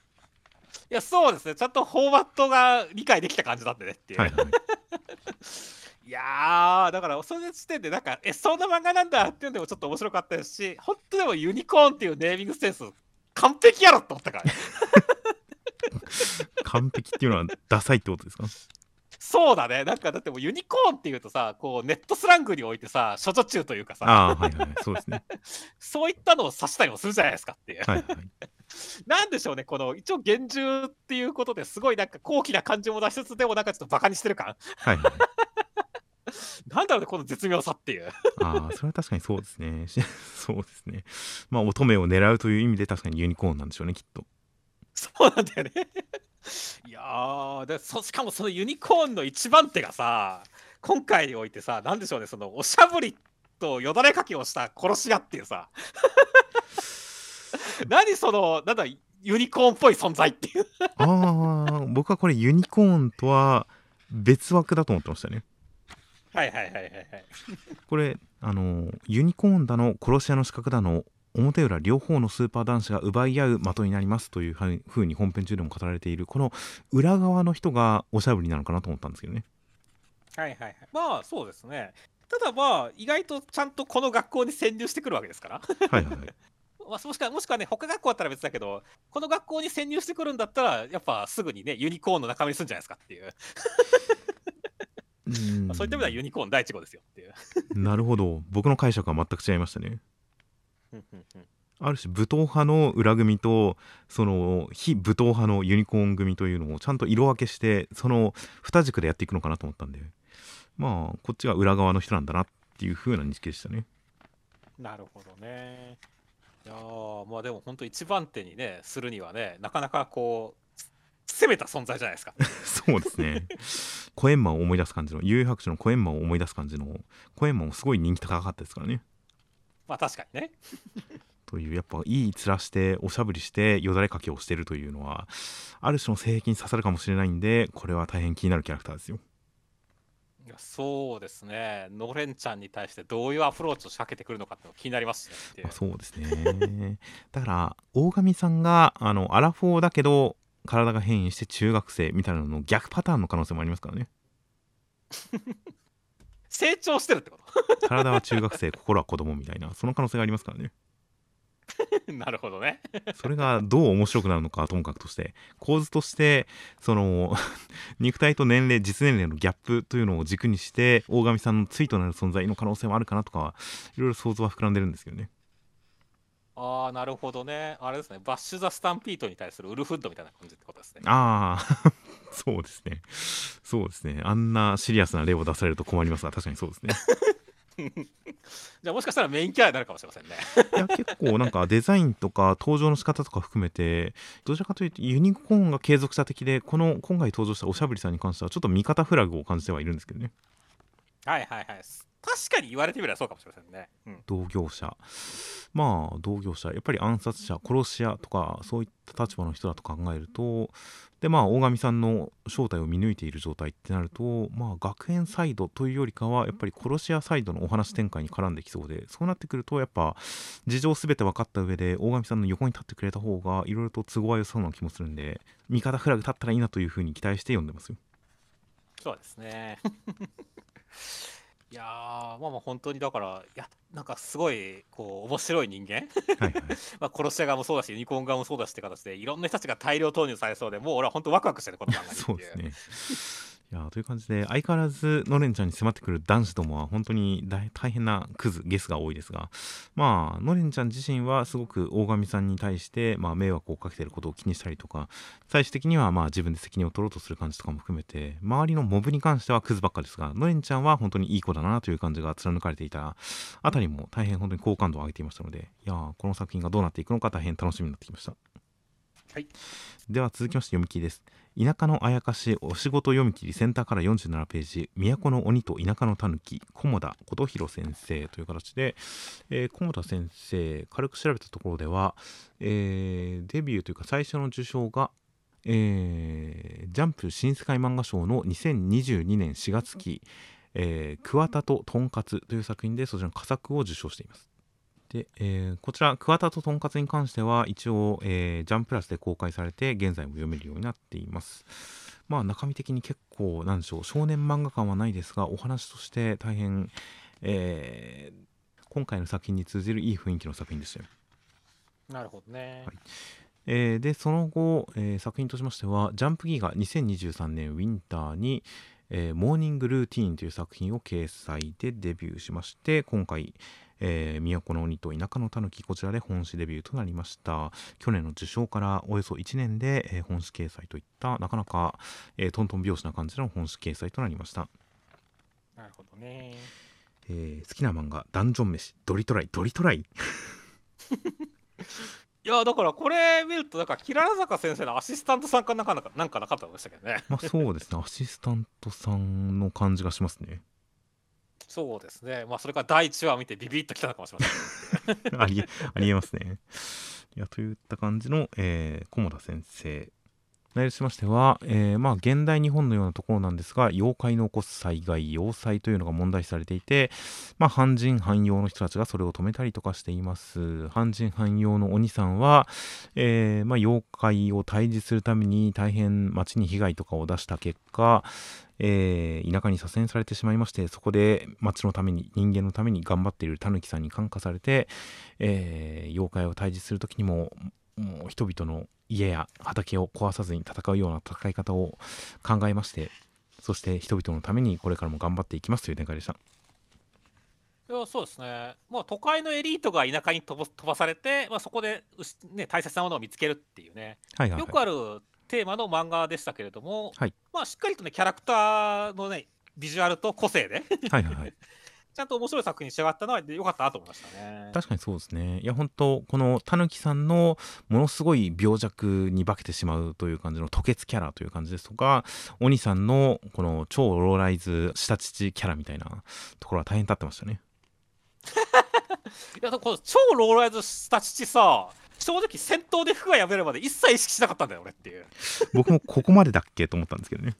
いやそうですね。ちゃんとフォーマットが理解できた感じだってねっていう、はいはい (laughs) いやーだからその時点でなんかえそんな漫画なんだっていうのでもちょっと面白かったですし本当でもユニコーンっていうネーミングセンス完璧やろって思ったから。ね (laughs) (laughs) 完璧っていうのはダサいってことですか？そうだね。なんかだってもうユニコーンっていうとさこうネットスラングにおいてさ処女中というかさ。ああはいはいそうですね。(laughs) そういったのを指したりもするじゃないですかっていう、はいはい。なんでしょうねこの一応厳重っていうことですごいなんか高貴な感じも出しつつでもなんかちょっとバカにしてる感。はいはい (laughs) なんだろうねこの絶妙さっていう。(laughs) ああそれは確かにそうですね。し (laughs) そうですね。まあ乙女を狙うという意味で確かにユニコーンなんでしょうねきっと。そうなんだよね。いやーでそしかもそのユニコーンの一番手がさ今回においてさなんでしょうねそのおしゃぶりとよだれかけをした殺し屋っていうさ。何そのなんだユニコーンっぽい存在っていう。ああ僕はこれユニコーンとは別枠だと思ってましたねはいはいはいはいはい。これあのユニコーンだの殺し屋の資格だの表裏両方のスーパー男子が奪い合う的になりますというふうに本編中でも語られているこの裏側の人がおしゃぶりなのかなと思ったんですけどね。はいはいはいまあそうですね。ただまあ意外とちゃんとこの学校に潜入してくるわけですから。はいはいはい。(laughs) まあ、もしくはもしくはね他学校だったら別だけどこの学校に潜入してくるんだったらやっぱすぐにねユニコーンの仲間にするんじゃないですかっていう、うん。まあそういった意味ではユニコーン第一号ですよっていう。(laughs) なるほど。僕の解釈は全く違いましたね。ある種武闘派の裏組とその非武闘派のユニコーン組というのをちゃんと色分けしてその二軸でやっていくのかなと思ったんで。まあこっちが裏側の人なんだなっていう風な認識でしたね。なるほどね。いやーまあでも本当一番手にねするにはねなかなかこう攻めた存在じゃないですか。(laughs) そうですね。コエンマを思い出す感じの幽遊白書のコエンマを思い出す感じのコエンマもすごい人気高かったですからね。まあ確かにね。というやっぱいい面しておしゃぶりしてよだれかけをしてるというのはある種の性癖に刺さるかもしれないんでこれは大変気になるキャラクターですよ。いやそうですね。のれんちゃんに対してどういうアプローチを仕掛けてくるのかって気になりますねそうですね。だから大神さんがあのアラフォーだけど体が変異して中学生みたいなのの逆パターンの可能性もありますからね。(laughs) 成長してるってこと？(laughs) 体は中学生心は子供みたいなその可能性がありますからね。(laughs) なるほどね。それがどう面白くなるのかはともかくとして構図としてその肉体と年齢実年齢のギャップというのを軸にして大神さんの対となる存在の可能性もあるかなとかはいろいろ想像は膨らんでるんですけどねああなるほどね。あれですね。バッシュ・ザ・スタンピートに対するウルフッドみたいな感じってことですね。ああ (laughs) そうですね。そうですね。あんなシリアスな例を出されると困りますが確かにそうですね。(laughs) じゃあもしかしたらメインキャラになるかもしれませんね。いや結構なんかデザインとか登場の仕方とか含めてどちらかというとユニコーンが継続した的でこの今回登場したおしゃぶりさんに関してはちょっと味方フラグを感じてはいるんですけどね。はいはいはい確かに言われてみればそうかもしれませんね、うん、同業者。まあ同業者。やっぱり暗殺者殺し屋とかそういった立場の人だと考えるとでまあ大神さんの正体を見抜いている状態ってなるとまあ学園サイドというよりかはやっぱり殺し屋サイドのお話展開に絡んできそうでそうなってくるとやっぱ事情全て分かった上で大神さんの横に立ってくれた方がいろいろと都合は良さそうな気もするんで味方フラグ立ったらいいなというふうに期待して読んでますよ。そうですねいやーまあまあ本当にだからいやなんかすごいこう面白い人間。はいはい。(laughs) まあ殺し屋側もそうだしユニコーン側もそうだしって形でいろんな人たちが大量投入されそうでもう俺は本当ワクワクしてるこの漫画にっていそうですね。いやという感じで相変わらずのれんちゃんに迫ってくる男子どもは本当に大変なクズゲスが多いですがまあのれんちゃん自身はすごく大神さんに対して、まあ、迷惑をかけてることを気にしたりとか最終的にはまあ自分で責任を取ろうとする感じとかも含めて周りのモブに関してはクズばっかですがのれんちゃんは本当にいい子だなという感じが貫かれていたあたりも大変本当に好感度を上げていましたのでいやこの作品がどうなっていくのか大変楽しみになってきました。はい。では続きまして読み切りです。田舎のあやかしお仕事読み切りセンターから47ページ。都の鬼と田舎のたぬき菰田琴弘先生という形で、えー、菰田先生軽く調べたところでは、えーデビューというか最初の受賞がえージャンプ新世界漫画賞の2022年4月期「えー桑田ととんかつ」という作品でそちらの佳作を受賞しています。で、えーこちら桑田ととんかつに関しては一応、えージャンプラスで公開されて現在も読めるようになっています。まあ中身的に結構なんでしょう少年漫画感はないですがお話として大変、えー今回の作品に通じるいい雰囲気の作品でしたよ。なるほどね。はいえーでその後、えー作品としましてはジャンプギガ2023年ウィンターに、えーモーニングルーティーンという作品を掲載でデビューしまして今回、えー都の鬼と田舎のたぬきこちらで本誌デビューとなりました。去年の受賞からおよそ1年で、えー本誌掲載といったなかなか、えートントン拍子な感じの本誌掲載となりました、なるほどね。えー好きな漫画ダンジョン飯。ドリトライ。ドリトライ。(laughs) いやだからこれ見るとなんかキララ坂先生のアシスタントさんかなんかなんかなんかなかったんでしたけどね。まあそうですね。アシスタントさんの感じがしますねそうですね。まあそれから第1話見てビビッときたのかもしれません。ありえますね。いやといった感じの、えー、菰田先生。内容としましては、えーまあ、現代日本のようなところなんですが妖怪の起こす災害要災というのが問題視されていて、まあ、半人半妖の人たちがそれを止めたりとかしています。半人半妖の鬼さんは、えーまあ、妖怪を退治するために大変町に被害とかを出した結果、えー田舎に左遷されてしまいましてそこで町のために人間のために頑張っているタヌキさんに感化されて、えー妖怪を退治する時にももう人々の家や畑を壊さずに戦うような戦い方を考えましてそして人々のためにこれからも頑張っていきますという展開でした。いやそうですね。まあ都会のエリートが田舎に飛ばされて、まあ、そこでうし、ね、大切なものを見つけるっていうね、はいはい、はい。よくあるテーマの漫画でしたけれども、はい。まあしっかりとねキャラクターのねビジュアルと個性ではいはいはい (laughs) ちゃんと面白い作品に仕上がったのは良かったなと思いましたね。確かにそうですね。いや本当このたぬきさんのものすごい病弱に化けてしまうという感じの吐血キャラという感じですとか鬼さんのこの超ローライズ下乳キャラみたいなところは大変立ってましたね。いやこの超ローライズした父さ正直戦闘で服が破れるまで一切意識しなかったんだよ俺っていう。僕もここまでだっけと思ったんですけどね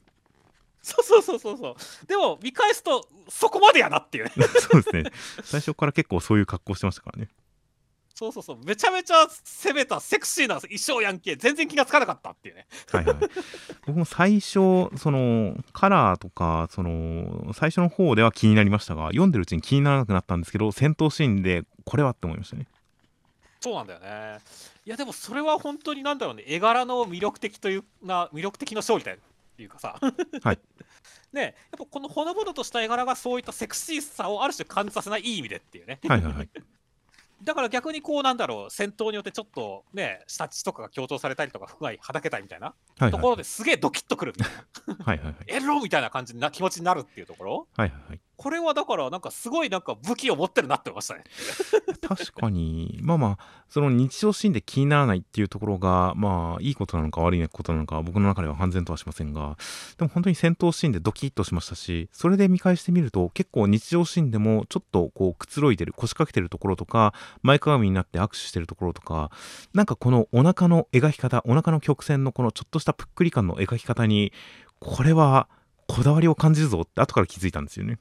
そうそうそうそうそう。でも見返すとそこまでやなっていう。ねそうですね。最初から結構そういう格好してましたからね。そうそうそう。めちゃめちゃ攻めたセクシーな衣装やんけ。全然気がつかなかったっていうね。はいはい、僕も最初そのカラーとかその最初の方では気になりましたが読んでるうちに気にならなくなったんですけど戦闘シーンでこれはって思いましたね。そうなんだよね。いやでもそれは本当になんだろうね。絵柄の魅力的というな魅力的な勝利だよっていうかさ。(laughs) はい。ねやっぱこのほのぼのとした絵柄がそういったセクシーさをある種感じさせないいい意味でっていうね。はいはいはい。(laughs) だから逆にこうなんだろう戦闘によってちょっとね下地とかが強調されたりとか不具合はだけたいみたいなはいところですげえドキッとくるみたいな。(laughs) はいはいはい。エロみたいな感じな気持ちになるっていうところ。はいはいはいこれはだからなんかすごいなんか武器を持ってるなって思いましたね (laughs) 確かにまあまあその日常シーンで気にならないっていうところがまあいいことなのか悪いことなのか僕の中では判然とはしませんがでも本当に戦闘シーンでドキッとしましたしそれで見返してみると結構日常シーンでもちょっとこうくつろいでる腰掛けてるところとか前かがみになって握手してるところとかなんかこのお腹の描き方お腹の曲線のこのちょっとしたぷっくり感の描き方にこれはこだわりを感じるぞって後から気づいたんですよね。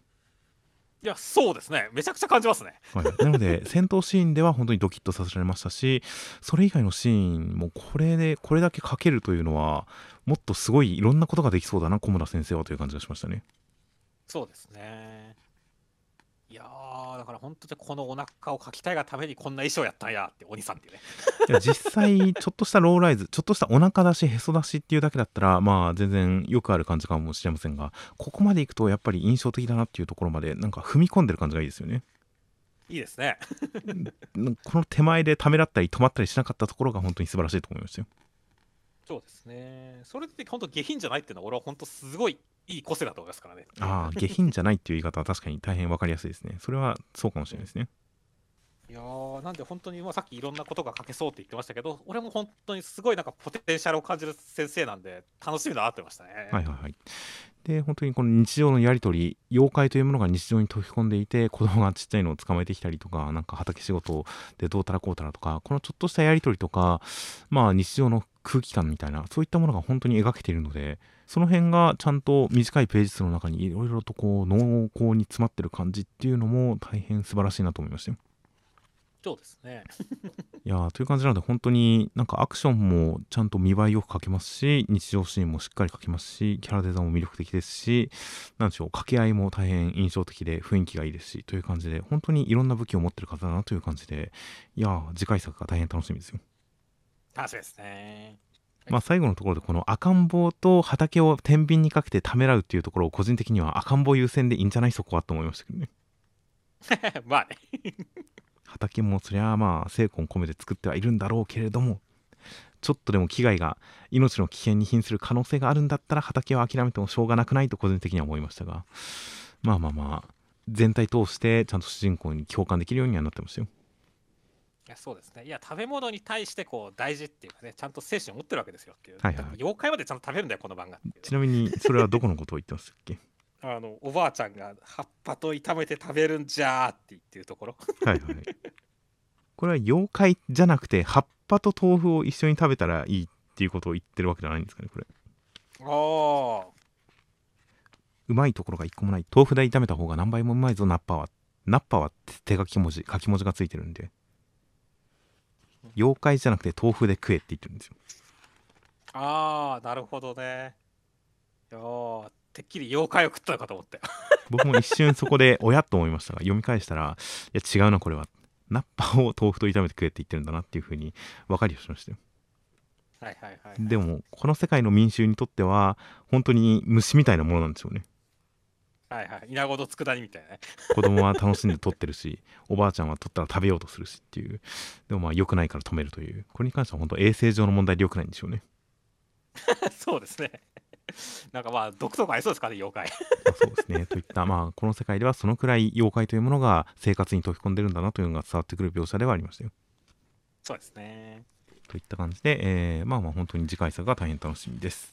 いやそうですね。めちゃくちゃ感じますね。はい、なので戦闘シーンでは本当にドキッとさせられましたしそれ以外のシーンもこれでこれだけ描けるというのはもっとすごいいろんなことができそうだな小村先生はという感じがしましたね。そうですねいやーだから本当にこのお腹を描きたいがためにこんな衣装やったんやって鬼さんっていうね (laughs) いや実際ちょっとしたローライズちょっとしたお腹出しへそ出しっていうだけだったらまあ全然よくある感じかもしれませんがここまでいくとやっぱり印象的だなっていうところまでなんか踏み込んでる感じがいいですよね。いいですね (laughs) この手前でためらったり止まったりしなかったところが本当に素晴らしいと思いましたよ。そうですねそれって本当下品じゃないっていうのは俺は本当すごいいい個性だと思いますからねああ下品じゃないっていう言い方は確かに大変わかりやすいですね。それはそうかもしれないですね。いやーなんで本当に、まあ、さっきいろんなことが書けそうって言ってましたけど俺も本当にすごいなんかポテンシャルを感じる先生なんで楽しみだなってましたね。はいはいはい。で、本当にこの日常のやりとり、妖怪というものが日常に溶け込んでいて、子供がちっちゃいのを捕まえてきたりとか、なんか畑仕事でどうたらこうたらとか、このちょっとしたやりとりとか、まあ日常の空気感みたいな、そういったものが本当に描けているので、その辺がちゃんと短いページ数の中にいろいろとこう濃厚に詰まってる感じっていうのも大変素晴らしいなと思いましたよ。そうですね。(laughs) いやーという感じなので本当になんかアクションもちゃんと見栄えよく描けますし日常シーンもしっかり描けますしキャラデザも魅力的ですしなんでしょう掛け合いも大変印象的で雰囲気がいいですしという感じで本当にいろんな武器を持ってる方だなという感じでいやー次回作が大変楽しみですよ。楽しみですね。まあ最後のところでこの赤ん坊と畑を天秤にかけてためらうっていうところを個人的には赤ん坊優先でいいんじゃない？そこはと思いましたけどね。(laughs) まあね。畑もそりゃあまあ精魂込めて作ってはいるんだろうけれどもちょっとでも危害が命の危険に瀕する可能性があるんだったら畑を諦めてもしょうがなくないと個人的には思いましたがまあまあまあ全体通してちゃんと主人公に共感できるようにはなってましたよいやそうですね。いや食べ物に対してこう大事っていうかねちゃんと精神を持ってるわけですよっていう。はいはい妖怪までちゃんと食べるんだよこの漫画ちなみにそれはどこのことを言ってましたっけ？あのおばあちゃんが葉っぱと炒めて食べるんじゃーって言ってるところ。はいはいこれは妖怪じゃなくて葉っぱと豆腐を一緒に食べたらいいっていうことを言ってるわけじゃないんですかねこれああ。うまいところが一個もない豆腐で炒めた方が何倍もうまいぞナッパはナッパは手書き文字書き文字がついてるんで妖怪じゃなくて豆腐で食えって言ってるんですよああなるほどね。いやーてっきり妖怪を食ったのかと思って。僕も一瞬そこで親と思いましたが読み返したらいや違うなこれはナッパを豆腐と炒めて食えって言ってるんだなっていうふうに分かりはしましたよはいはいはい。でもこの世界の民衆にとっては本当に虫みたいなものなんですよねはいはい。稲子の佃煮みたいなね。子供は楽しんで撮ってるし (laughs) おばあちゃんは撮ったら食べようとするしっていうでもまあ良くないから止めるというこれに関しては本当衛生上の問題で良くないんでしょうねそうですね。なんかまあ毒とかありそうですかね妖怪。まあそうですねといったまあこの世界ではそのくらい妖怪というものが生活に溶け込んでるんだなというのが伝わってくる描写ではありましたよそうですね。といった感じで、えーまあまあ本当に次回作が大変楽しみです。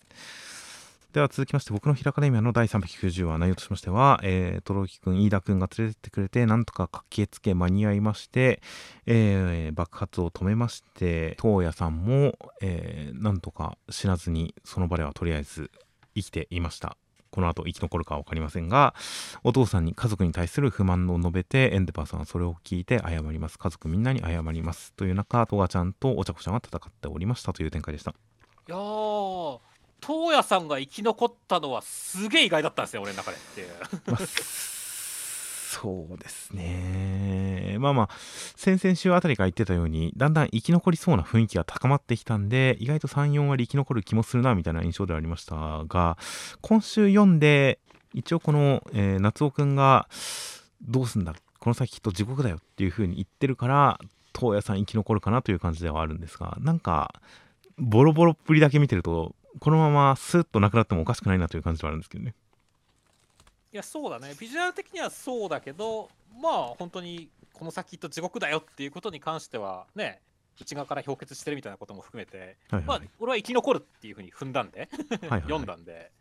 では続きまして僕の平カデミアの第390話内容としましては、えー、トロキくん飯田くんが連れてってくれてなんとか駆けつけ間に合いまして、えー爆発を止めまして東野さんも、えーなんとか死なずにその場ではとりあえず生きていました。この後生き残るかは分かりませんがお父さんに家族に対する不満を述べてエンデバーさんはそれを聞いて謝ります。家族みんなに謝ります。という中トガちゃんとお茶子ちゃんは戦っておりましたという展開でした。いやー東野さんが生き残ったのはすげえ意外だったんですよ俺の中でっていう。まあ、そうですねまあまあ先々週あたりから言ってたようにだんだん生き残りそうな雰囲気が高まってきたんで意外と34割生き残る気もするなみたいな印象ではありましたが今週読んで一応この、えー夏尾くんがどうすんだこの先きっと地獄だよっていう風に言ってるから東野さん生き残るかなという感じではあるんですがなんかボロボロっぷりだけ見てるとこのままスッとなくなってもおかしくないなという感じではあるんですけどね。いやそうだね。ビジュアル的にはそうだけどまあ本当にこの先と地獄だよっていうことに関してはね内側から氷結してるみたいなことも含めて、はいはい。まあ俺は生き残るっていうふうに踏んだんで (laughs) 読んだんで。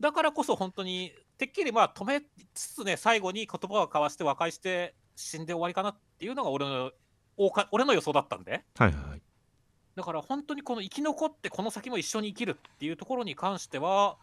だからこそ本当にてっきりまあ止めつつね最後に言葉を交わして和解して死んで終わりかなっていうのが俺のおか俺の予想だったんで。はいはいはいだから本当にこの生き残ってこの先も一緒に生きるっていうところに関しては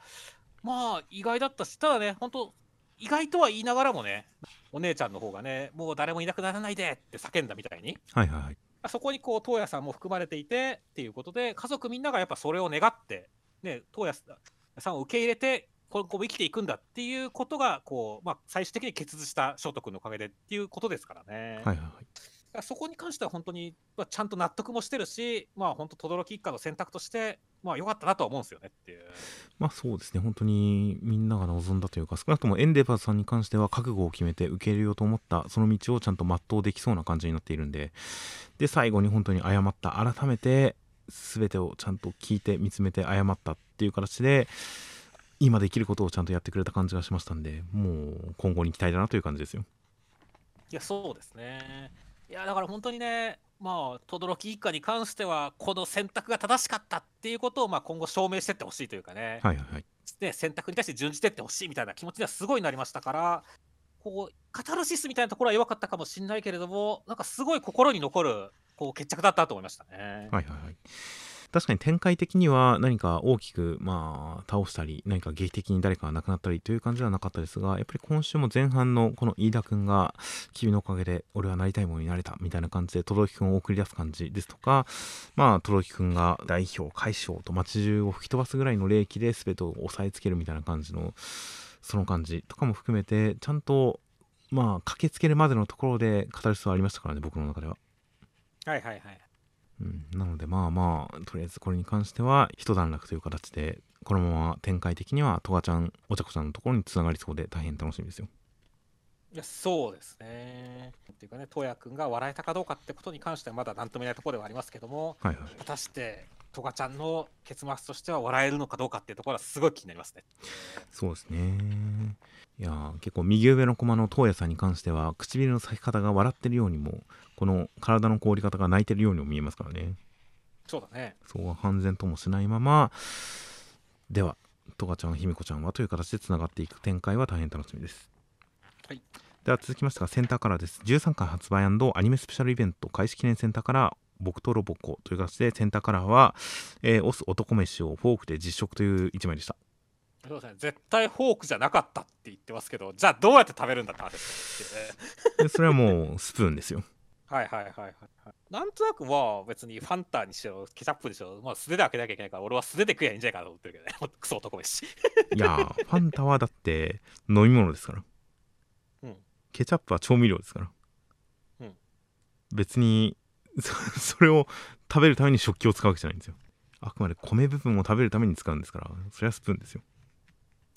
まあ意外だったしただね本当意外とは言いながらもねお姉ちゃんの方がねもう誰もいなくならないでって叫んだみたいに。はいはいはい。そこにこう東野さんも含まれていてっていうことで家族みんながやっぱそれを願ってね東野さんを受け入れてこれこう生きていくんだっていうことがこう、まあ、最終的に結実した翔太君のおかげでっていうことですからね。はいはいはいそこに関しては本当に、まあ、ちゃんと納得もしてるし、まあ本当、轟一家の選択として、まあ良かったなとは思うんですよねっていう。まあそうですね本当にみんなが望んだというか少なくともエンデバーさんに関しては覚悟を決めて受け入れようと思ったその道をちゃんと全うできそうな感じになっているんでで最後に本当に謝った改めて全てをちゃんと聞いて見つめて謝ったっていう形で今できることをちゃんとやってくれた感じがしましたんでもう今後に期待だなという感じですよいや、そうですね。いやだから本当にねまあ轟一家に関してはこの選択が正しかったっていうことをまあ今後証明してってほしいというかね、はいはいはい。で選択に対して準じてってほしいみたいな気持ちにはすごいなりましたからこうカタルシスみたいなところは弱かったかもしれないけれどもなんかすごい心に残るこう決着だったと思いましたね。はいはいはい確かに展開的には何か大きくまあ倒したり何か劇的に誰かが亡くなったりという感じではなかったですがやっぱり今週も前半のこの飯田君が君のおかげで俺はなりたいものになれたみたいな感じで轟君を送り出す感じですとかまあ轟君が代表海将と街中を吹き飛ばすぐらいの霊気で全てを押さえつけるみたいな感じのその感じとかも含めてちゃんとまあ駆けつけるまでのところで語る必要はありましたからね僕の中では。はいはいはい。うん、なのでまあまあとりあえずこれに関しては一段落という形でこのまま展開的にはトガちゃんお茶子ちゃんのところにつながりそうで大変楽しみですよいやそうですね。っていうかね、トヤ君が笑えたかどうかってことに関してはまだ何とも言えないところではありますけども、はいはい果たしてトガちゃんの結末としては笑えるのかどうかっていうところはすごい気になりますね。そうですねいや結構右上の駒の東野さんに関しては唇の咲き方が笑ってるようにもこの体の凍り方が泣いてるようにも見えますからねそうだね。そうは半然ともしないままではトガちゃん卑弥呼ちゃんはという形でつながっていく展開は大変楽しみですはいでは続きましてがセンターカラーです13巻発売アニメスペシャルイベント開始記念センターカラー僕とロボコという形でセンターカラーは、えーオス男飯をフォークで実食という一枚でしたそうですね。絶対フォークじゃなかったって言ってますけど、じゃあどうやって食べるんだって話でね。でそれはもうスプーンですよはいはいはいはいはい。なんとなくまあ別にファンタにしろ、ケチャップにしろ、まあ素手で開けなきゃいけないから、俺は素手で食えばいいんじゃないかなと思ってるけどね。(laughs) クソ男飯。いやーファンタはだって飲み物ですからうん。ケチャップは調味料ですから、うん別にそそれを食べるために食器を使うわけじゃないんですよあくまで米部分を食べるために使うんですからそれはスプーンですよ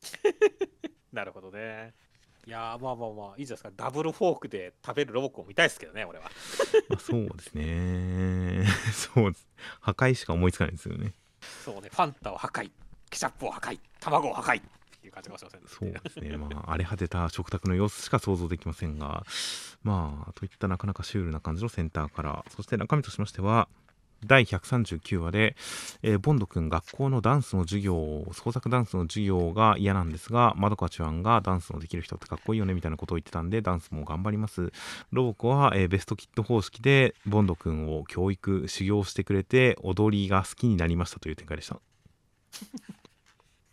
(laughs) なるほどね。いやーまあまあまあいいじゃないですか。ダブルフォークで食べるロボコン見たいですけどね、俺は。(laughs) まあそうですね (laughs) そうです破壊しか思いつかないですよねそうね、ファンタを破壊、ケチャップを破壊、卵を破壊っていう感じがしませんね。そうですねまあ荒れ果てた食卓の様子しか想像できませんがまあといったなかなかシュールな感じのセンターからそして中身としましては第139話で、えーボンド君学校のダンスの授業創作ダンスの授業が嫌なんですがまどかちゃんがダンスのできる人ってかっこいいよねみたいなことを言ってたんでダンスも頑張ります。ロボコは、えーベストキット方式でボンド君を教育修行してくれて踊りが好きになりましたという展開でした。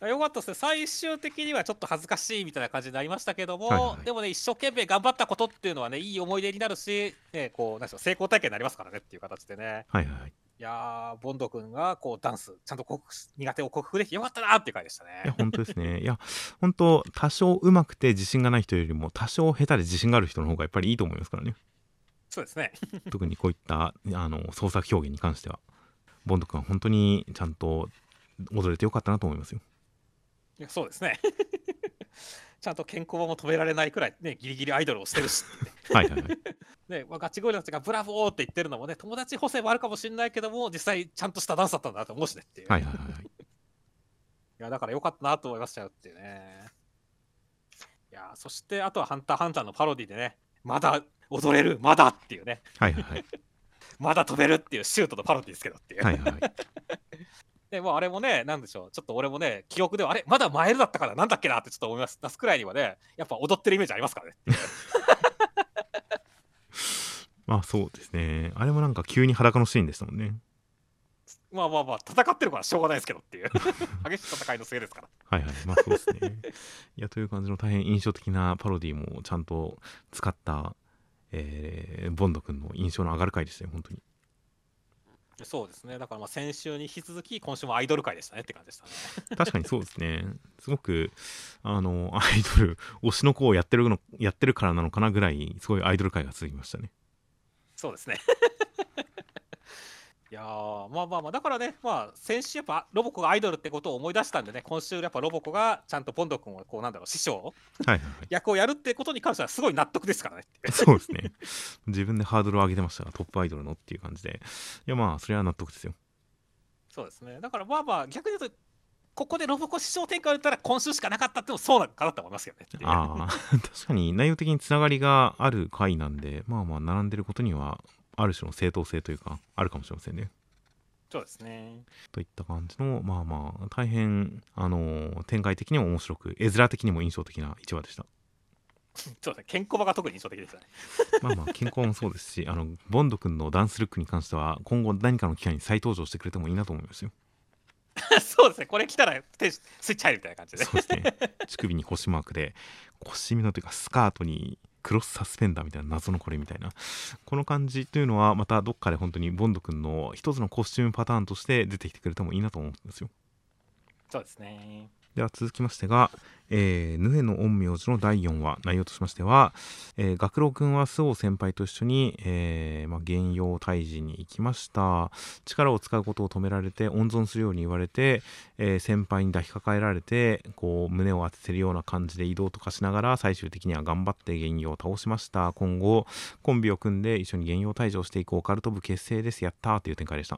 よかったですね。最終的にはちょっと恥ずかしいみたいな感じになりましたけども、はいはいでもね、一生懸命頑張ったことっていうのはね、いい思い出になるし、ね、こう、なんでしょう、成功体験になりますからねっていう形でね。はいはいはいいやー、ボンド君がこうダンス、ちゃんと克服し苦手を克服できてよかったなっていう回でしたいやね。本当ですねいや本当多少上手くて自信がない人よりも多少下手で自信がある人の方がやっぱりいいと思いますからねそうですね。(laughs) 特にこういったあの創作表現に関してはボンド君は本当にちゃんと踊れてよかったなと思いますよいやそうですね。(laughs) ちゃんと健康も止められないくらい、ね、ギリギリアイドルをしてるし、はいはいはい (laughs) ねまあ、ガチゴリラたちがブラボーって言ってるのもね、友達補正もあるかもしれないけども、実際ちゃんとしたダンスだったんだなと思うしねっていう。はいはいはいはい (laughs) いや、だから良かったなと思いましたよっていうね。いや、そしてあとはハンターハンターのパロディでね、まだ踊れる、まだっていうね、はいはいはいまだ飛べるっていうシュートのパロディですけどっていう。はいはいはいで、もうあれもね、なんでしょう、ちょっと俺もね、記憶では、あれ、まだマイルだったからなんだっけなってちょっと思います。出すくらいにはね、やっぱ踊ってるイメージありますからね。(laughs) まあそうですねあれもなんか急に裸のシーンでしたもんねまあまあまあ、戦ってるからしょうがないですけどっていう。(laughs) 激しい戦いのせいですから。はいはいまあそうですねいやという感じの大変印象的なパロディもちゃんと使った、えーボンド君の印象の上がる回でしたよ本当にそうですね。だからまあ先週に引き続き、今週もアイドル界でしたねって感じでしたね。確かにそうですねすごくあのアイドル推しの子をやってるのやってるからなのかなぐらいすごいアイドル界が続きましたねそうですね。いやーまあまあまあだからねまあ先週やっぱロボコがアイドルってことを思い出したんでね今週やっぱロボコがちゃんとボンド君をこうなんだろう師匠はい役をやるってことに関してはすごい納得ですからね。そうですね。自分でハードルを上げてましたがトップアイドルのっていう感じで。いやまあそれは納得ですよ。そうですね。だからまあまあ逆に言うとここでロボコ師匠展開を打ったら今週しかなかったってもそうなのかなと思いますけどね。ああ確かに内容的につながりがある回なんでまあまあ並んでることにはある種の正当性というかあるかもしれませんね。そうですねといった感じのまあまあ大変あの展開的にも面白く絵面的にも印象的な1話でした。そうですねケンコバが特に印象的でしたね (laughs) まあまあ健康もそうですしあのボンド君のダンスルックに関しては今後何かの機会に再登場してくれてもいいなと思いますよ。(laughs) そうですねこれ来たら手スイッチ入るみたいな感じでそうですね乳首に星マークで腰みのというかスカートにクロスサスペンダーみたいな謎のこれみたいな。この感じというのはまたどっかで本当にボンド君の一つのコスチュームパターンとして出てきてくれてもいいなと思うんですよ。そうですね。では続きましてが、えー、ヌエの陰陽師の第4話内容としましては、えー、学郎君は周防先輩と一緒に、えーまあ、原陽退治に行きました。力を使うことを止められて温存するように言われて、えー先輩に抱きかかえられてこう胸を当ててるような感じで移動とかしながら最終的には頑張って原陽を倒しました。今後コンビを組んで一緒に原陽退治をしていくオカルト部結成です。やったーという展開でした。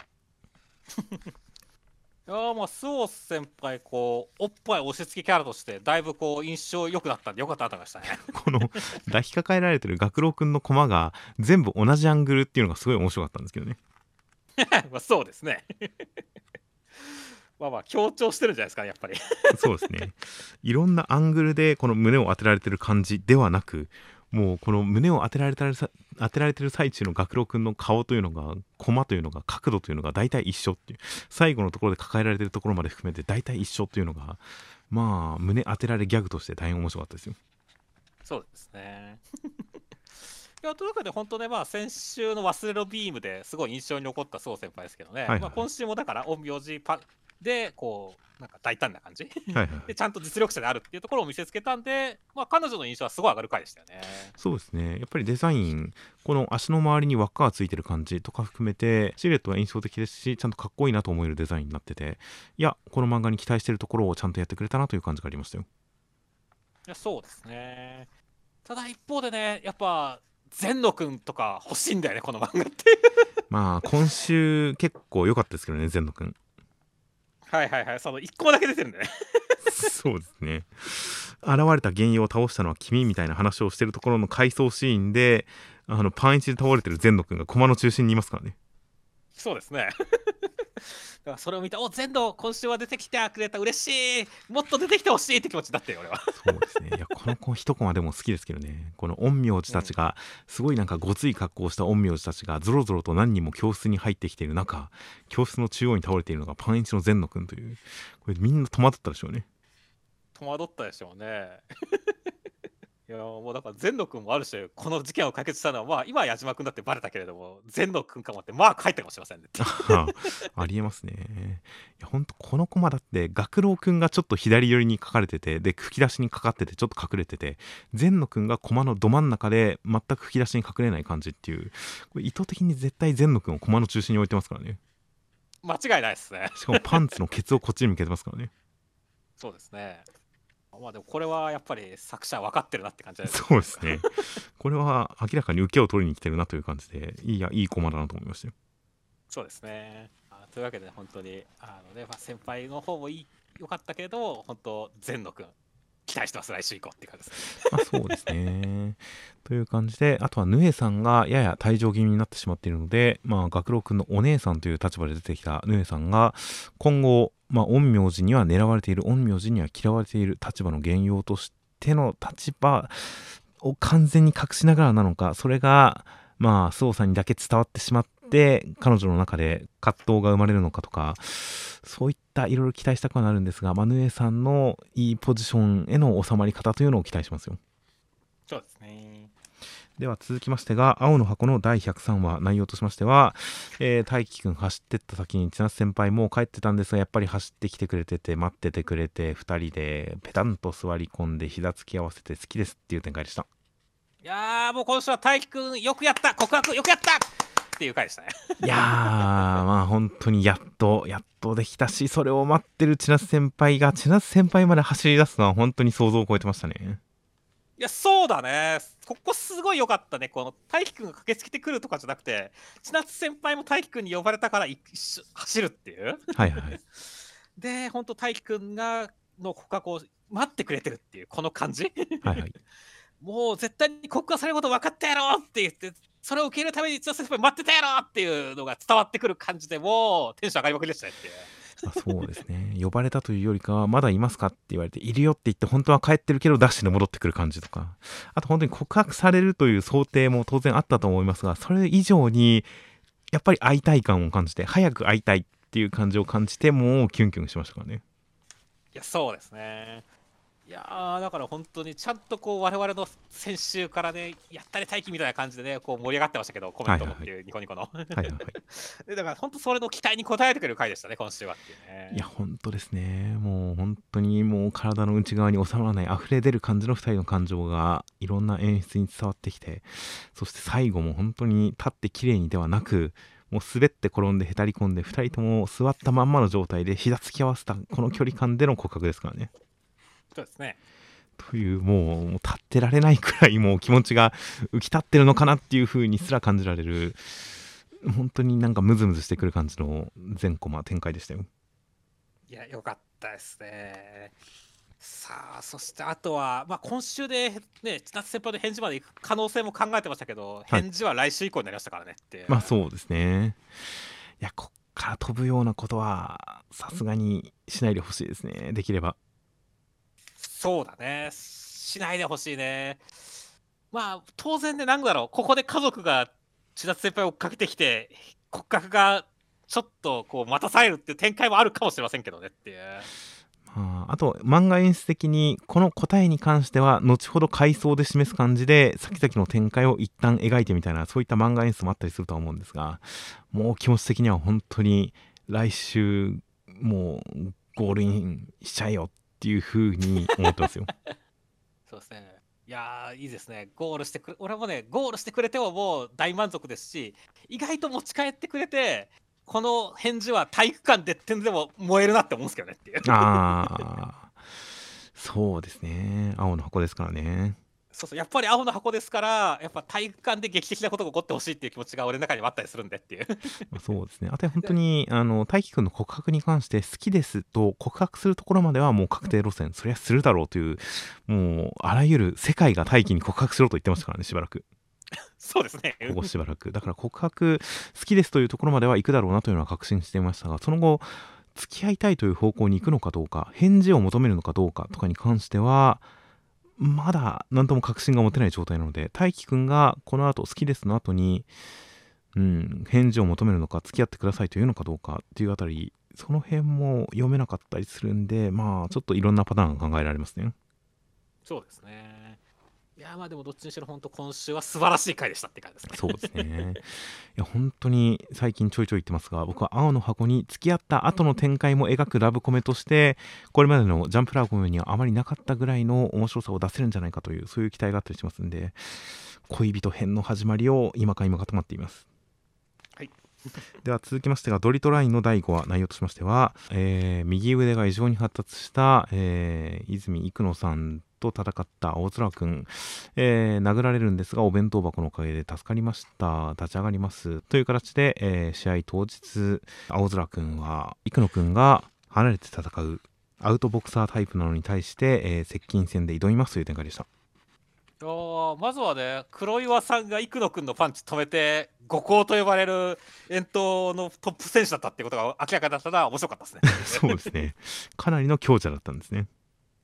いやーまあスオ先輩こうおっぱい押し付けキャラとしてだいぶこう印象良くなったんでよかったなと思いましたね。(laughs) この抱きかかえられてる学郎くんのコマが全部同じアングルっていうのがすごい面白かったんですけどね。(laughs) まあそうですね。(laughs) まあまあ強調してるんじゃないですかねやっぱり。そうですね。いろんなアングルでこの胸を当てられてる感じではなくもうこの胸を当てられてるさ当てられてる最中の学郎くんの顔というのがコマというのが角度というのが大体一緒っていう。最後のところで抱えられてるところまで含めて大体一緒っていうのがまあ胸当てられギャグとして大変面白かったですよ。そうですね。(laughs) いやというわけで本当ねまあ先週の忘れろビームですごい印象に残ったそう先輩ですけどね、いはいまあ、今週もだから陰陽師パでこうなんか大胆な感じでちゃんと実力者であるっていうところを見せつけたんで、まあ、彼女の印象はすごい上がる回でしたよね。そうですねやっぱりデザインこの足の周りに輪っかがついてる感じとか含めてシルエットは印象的ですしちゃんとかっこいいなと思えるデザインになってていやこの漫画に期待してるところをちゃんとやってくれたなという感じがありましたよいやそうですね。ただ一方でね、やっぱ、善野くんとか欲しいんだよね、この漫画って。(laughs) まあ今週結構良かったですけどね善野くんはいはいはい、その1個だけ出てるんでね。そうですね現れた原因を倒したのは君みたいな話をしてるところの回想シーンであのパンイチで倒れてる善野くんが駒の中心にいますからねそうですね。だからそれを見て、お善野、今週は出てきてくれた、嬉しい、もっと出てきてほしいって気持ちになってよ、俺は。そうですね。いやこの子一コマでも好きですけどね。この陰陽師たちがすごいなんかごつい格好をした陰陽師たちがぞろぞろと何人も教室に入ってきている中教室の中央に倒れているのがパンイチの善野くんというこれみんな戸惑ったでしょうね。戸惑ったでしょうね。いやもうだから善野くんもある種この事件を解決したのはまあ今は矢島くんだってバレたけれども善野くんかもってマーク入ったかもしれませんね。あ (laughs) ありえますねいやほんとこのコマだって学郎くんがちょっと左寄りに書かれててで吹き出しにかかっててちょっと隠れてて善野くんがコマのど真ん中で全く吹き出しに隠れない感じっていうこれ意図的に絶対善野くんをコマの中心に置いてますからね間違いないですね。しかもパンツのケツをこっちに向けてますからね (laughs) そうですね。まあでもこれはやっぱり作者分かってるなって感じです。そうですねこれは明らかに受けを取りに来てるなという感じでいいやいいコマだなと思いましたよそうですね。あというわけで本当にあのね、まあ、先輩の方もいい良かったけれども本当善野くん期待してます来週以降って感じです。まあそうですね。(laughs) という感じで、あとはヌエさんがやや退場気味になってしまっているので、まあ、学郎くんのお姉さんという立場で出てきたヌエさんが、今後、まあ、陰陽師には狙われている、陰陽師には嫌われている立場の原用としての立場を完全に隠しながらなのか、それが、まあ、操作にだけ伝わってしまって、彼女の中で葛藤が生まれるのかとか、そういったいろいろ期待したくはなるんですが、まあ、ヌエさんのいいポジションへの収まり方というのを期待しますよ。そうですね。では続きましてが青の箱の第103話内容としましては、えー、大輝くん走ってった先に千夏先輩もう帰ってたんですがやっぱり走ってきてくれてて待っててくれて2人でペタンと座り込んで膝つき合わせて好きですっていう展開でしたいやーもう今週は大輝くんよくやった。告白よくやった。っていう回でしたね。(laughs) いやーまあ本当にやっとやっとできたしそれを待ってる千夏先輩が千夏先輩まで走り出すのは本当に想像を超えてましたね。いやそうだね。ここすごい良かったね。この大輝くんが駆けつけてくるとかじゃなくて千夏先輩も大輝くんに呼ばれたから一緒走るっていう。はいはい。(laughs) で、本当大輝くんが、の告白を待ってくれてるっていう、この感じ。はいはいもう絶対に告白されること分かったやろって言って、それを受け入れるために一応先輩待ってたやろっていうのが伝わってくる感じでもうテンション上がりまくりでしたねっていう。まあそうですね呼ばれたというよりかはまだいますかって言われているよって言って本当は帰ってるけどダッシュで戻ってくる感じとかあと本当に告白されるという想定も当然あったと思いますがそれ以上にやっぱり会いたい感を感じて早く会いたいっていう感じを感じてもうキュンキュンしましたからねいや、そうですね。いやーだから本当にちゃんとこう我々の先週からね、やったり待機みたいな感じでね、こう盛り上がってましたけど、コメントもっていうニコニコの。はいはいはい (laughs) でだから本当それの期待に応えてくれる回でしたね、今週はっていうね。いや本当ですねもう本当にもう体の内側に収まらない溢れ出る感じの2人の感情がいろんな演出に伝わってきてそして最後も本当に立って綺麗にではなくもう滑って転んでへたり込んで2人とも座ったまんまの状態で膝つき合わせたこの距離感での告白ですからねそうですね。というもう立ってられないくらいもう気持ちが浮き立ってるのかなっていう風にすら感じられる本当になんかムズムズしてくる感じの全コマ展開でしたよいや、よかったですね。さあ、そしてあとは、まあ、今週でね、千夏先輩の返事まで行く可能性も考えてましたけど、はい返事は来週以降になりましたからねって。まあそうですね。いや、こっから飛ぶようなことは、さすがにしないでほしいですね。できれば。そうだね。しないでほしいね。まあ、当然ね、なんだろう、ここで家族が千夏先輩を追っかけてきて、骨格がちょっとこう待たされるっていう展開もあるかもしれませんけどねっていう。まあ、あと、漫画演出的に、この答えに関しては、後ほど回想で示す感じで、先々の展開を一旦描いてみたいな、そういった漫画演出もあったりするとは思うんですが、もう気持ち的には本当に、来週、もう、ゴールインしちゃえよっていう風に思ってますよ。(laughs) そうですね。いやー、いいですね。ゴールしてくれ、俺もね、ゴールしてくれてももう大満足ですし、意外と持ち帰ってくれて、この返事は体育館でってんでも燃えるなって思うんですけどねっていう。ああ、そうですね。青の箱ですからね。そうそう、やっぱり青の箱ですから、やっぱ体育館で劇的なことが起こってほしいっていう気持ちが俺の中にもあったりするんでっていう。(laughs) まあそうですね。あとは本当に、あの、大輝くんの告白に関して好きですと告白するところまではもう確定路線、そりゃするだろうという、もう、あらゆる世界が大輝に告白しろと言ってましたからね、しばらく。そうですね。ここしばらく。だから告白好きですというところまでは行くだろうなというのは確信していましたが、その後、付き合いたいという方向に行くのかどうか、返事を求めるのかどうかとかに関しては、まだ何とも確信が持てない状態なので、大輝くんがこの後好きですの後に、うん、返事を求めるのか、付き合ってくださいというのかどうかっていうあたり、その辺も読めなかったりするんで、まあ、ちょっといろんなパターンが考えられますね。そうですね。いやーまあでもどっちにしろ本当今週は素晴らしい回でしたって感じですね。そうですね。いや、本当に最近ちょいちょい言ってますが、僕は青の箱に付き合った後の展開も描くラブコメとして、これまでのジャンプラブコメにはあまりなかったぐらいの面白さを出せるんじゃないかという、そういう期待があったりしますんで、恋人編の始まりを今か今かと待っています。はい。では続きましてが、ドリトラインの第5話、内容としましては、えー右腕が異常に発達した、えー泉幾野さんと戦った青空くん、えー殴られるんですが、お弁当箱のおかげで助かりました。立ち上がります。という形で、えー試合当日、青空くんは、幾野くんが離れて戦う、アウトボクサータイプなのに対して、えー接近戦で挑みますという展開でした。いやーまずはね、黒岩さんが幾野くんのパンチ止めて、五行と呼ばれる遠投のトップ選手だったっていうことが明らかだったのは面白かったですね。(laughs) そうですね。かなりの強者だったんですね。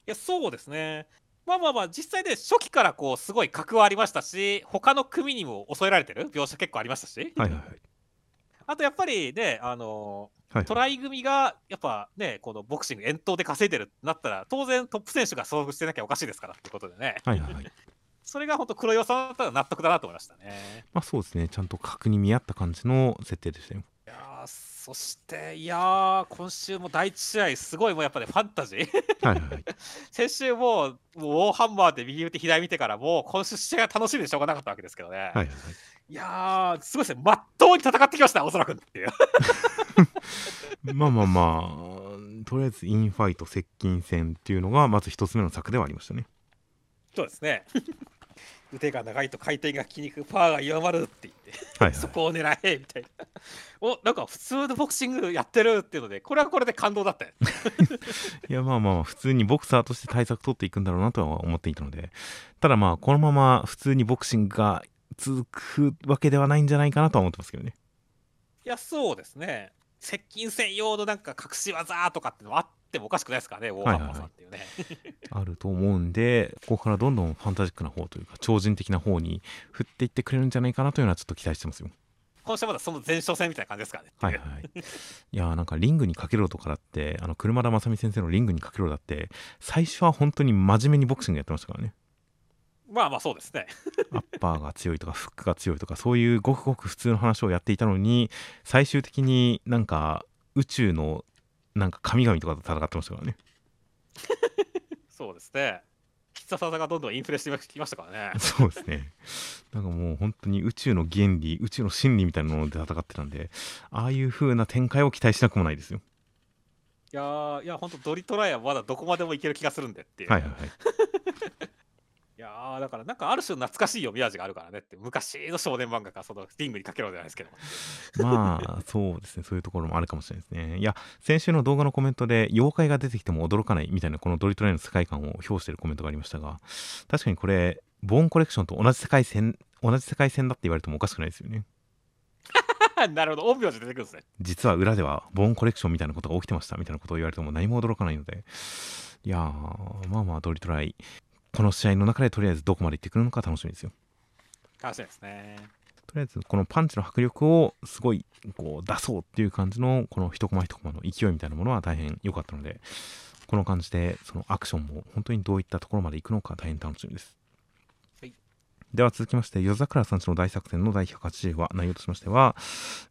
いや、そうですね。まあまあまあ、実際で初期からこう、すごい格はありましたし、他の組にも襲えられてる？描写結構ありましたし、はいはいはい。あとやっぱりね、あのはいトライ組がやっぱね、このボクシング遠投で稼いでるってなったら、当然トップ選手が遭遇してなきゃおかしいですからってことでね、はいはいはい。(laughs) それが本当黒岩さんだったら納得だなと思いましたね。まあそうですね。ちゃんと格に見合った感じの設定でしたよ。そして、いやー、今週も第一試合、すごいもうやっぱね、ファンタジー。はいはいはい。(laughs) 先週もう、もうウォーハンマーで右打って左見てから、もう今週試合が楽しみでしょうがなかったわけですけどね。はいはいはい。いやー、すごいですね、まっとうに戦ってきました、おそらくっていう。(laughs) まあまあまあ、とりあえずインファイト接近戦っていうのがまず一つ目の策ではありましたね。そうですね。腕が長いと回転が効きにくく、パワーが弱まるって言って。はいはい。そこを狙えみたいな。おなんか普通のボクシングやってるっていうのでこれはこれで感動だったよ。(laughs) いやまあまあまあ普通にボクサーとして対策取っていくんだろうなとは思っていたのでただまあこのまま普通にボクシングが続くわけではないんじゃないかなとは思ってますけどね。いやそうですね接近戦用のなんか隠し技とかってのもあってもおかしくないですからねウォーハンマーさんっていうね、(laughs) あると思うんでここからどんどんファンタジックな方というか超人的な方に振っていってくれるんじゃないかなというのはちょっと期待してますよ。今週はまだその前哨戦みたいな感じですからね。はいはい。いやーなんかリングにかけろとかだってあの車田正美先生のリングにかけろだって最初は本当に真面目にボクシングやってましたからねまあまあそうですね。(laughs) アッパーが強いとかフックが強いとかそういうごくごく普通の話をやっていたのに最終的になんか宇宙のなんか神々とかと戦ってましたからね。(laughs) そうですね。必殺技がどんどんインフレしてきましたからね。(laughs) そうですね。なんかもう本当に宇宙の原理宇宙の真理みたいなもので戦ってたんでああいう風な展開を期待しなくもないですよ。いやーいや本当ドリトライはまだどこまでもいける気がするんでっていう、はいはいはいいやーだからなんかある種懐かしい読み味があるからねって昔の少年漫画かそのリングにかけろじゃないですけどまあそうですね。そういうところもあるかもしれないですね。いや先週の動画のコメントで妖怪が出てきても驚かないみたいなこのドリトライの世界観を表しているコメントがありましたが確かにこれボーンコレクションと同じ世界線同じ世界線だって言われてもおかしくないですよね。(laughs) なるほど陰陽師出てくるんですね。実は裏ではボーンコレクションみたいなことが起きてましたみたいなことを言われても何も驚かないので。いやーまあまあドリトライこの試合の中でとりあえずどこまで行ってくるのか楽しみですよ。楽しみですね。とりあえずこのパンチの迫力をすごいこう出そうっていう感じのこの一コマ一コマの勢いみたいなものは大変良かったのでこの感じでそのアクションも本当にどういったところまで行くのか大変楽しみです、はい。では続きまして夜桜さんちの大作戦の第180話内容としましては、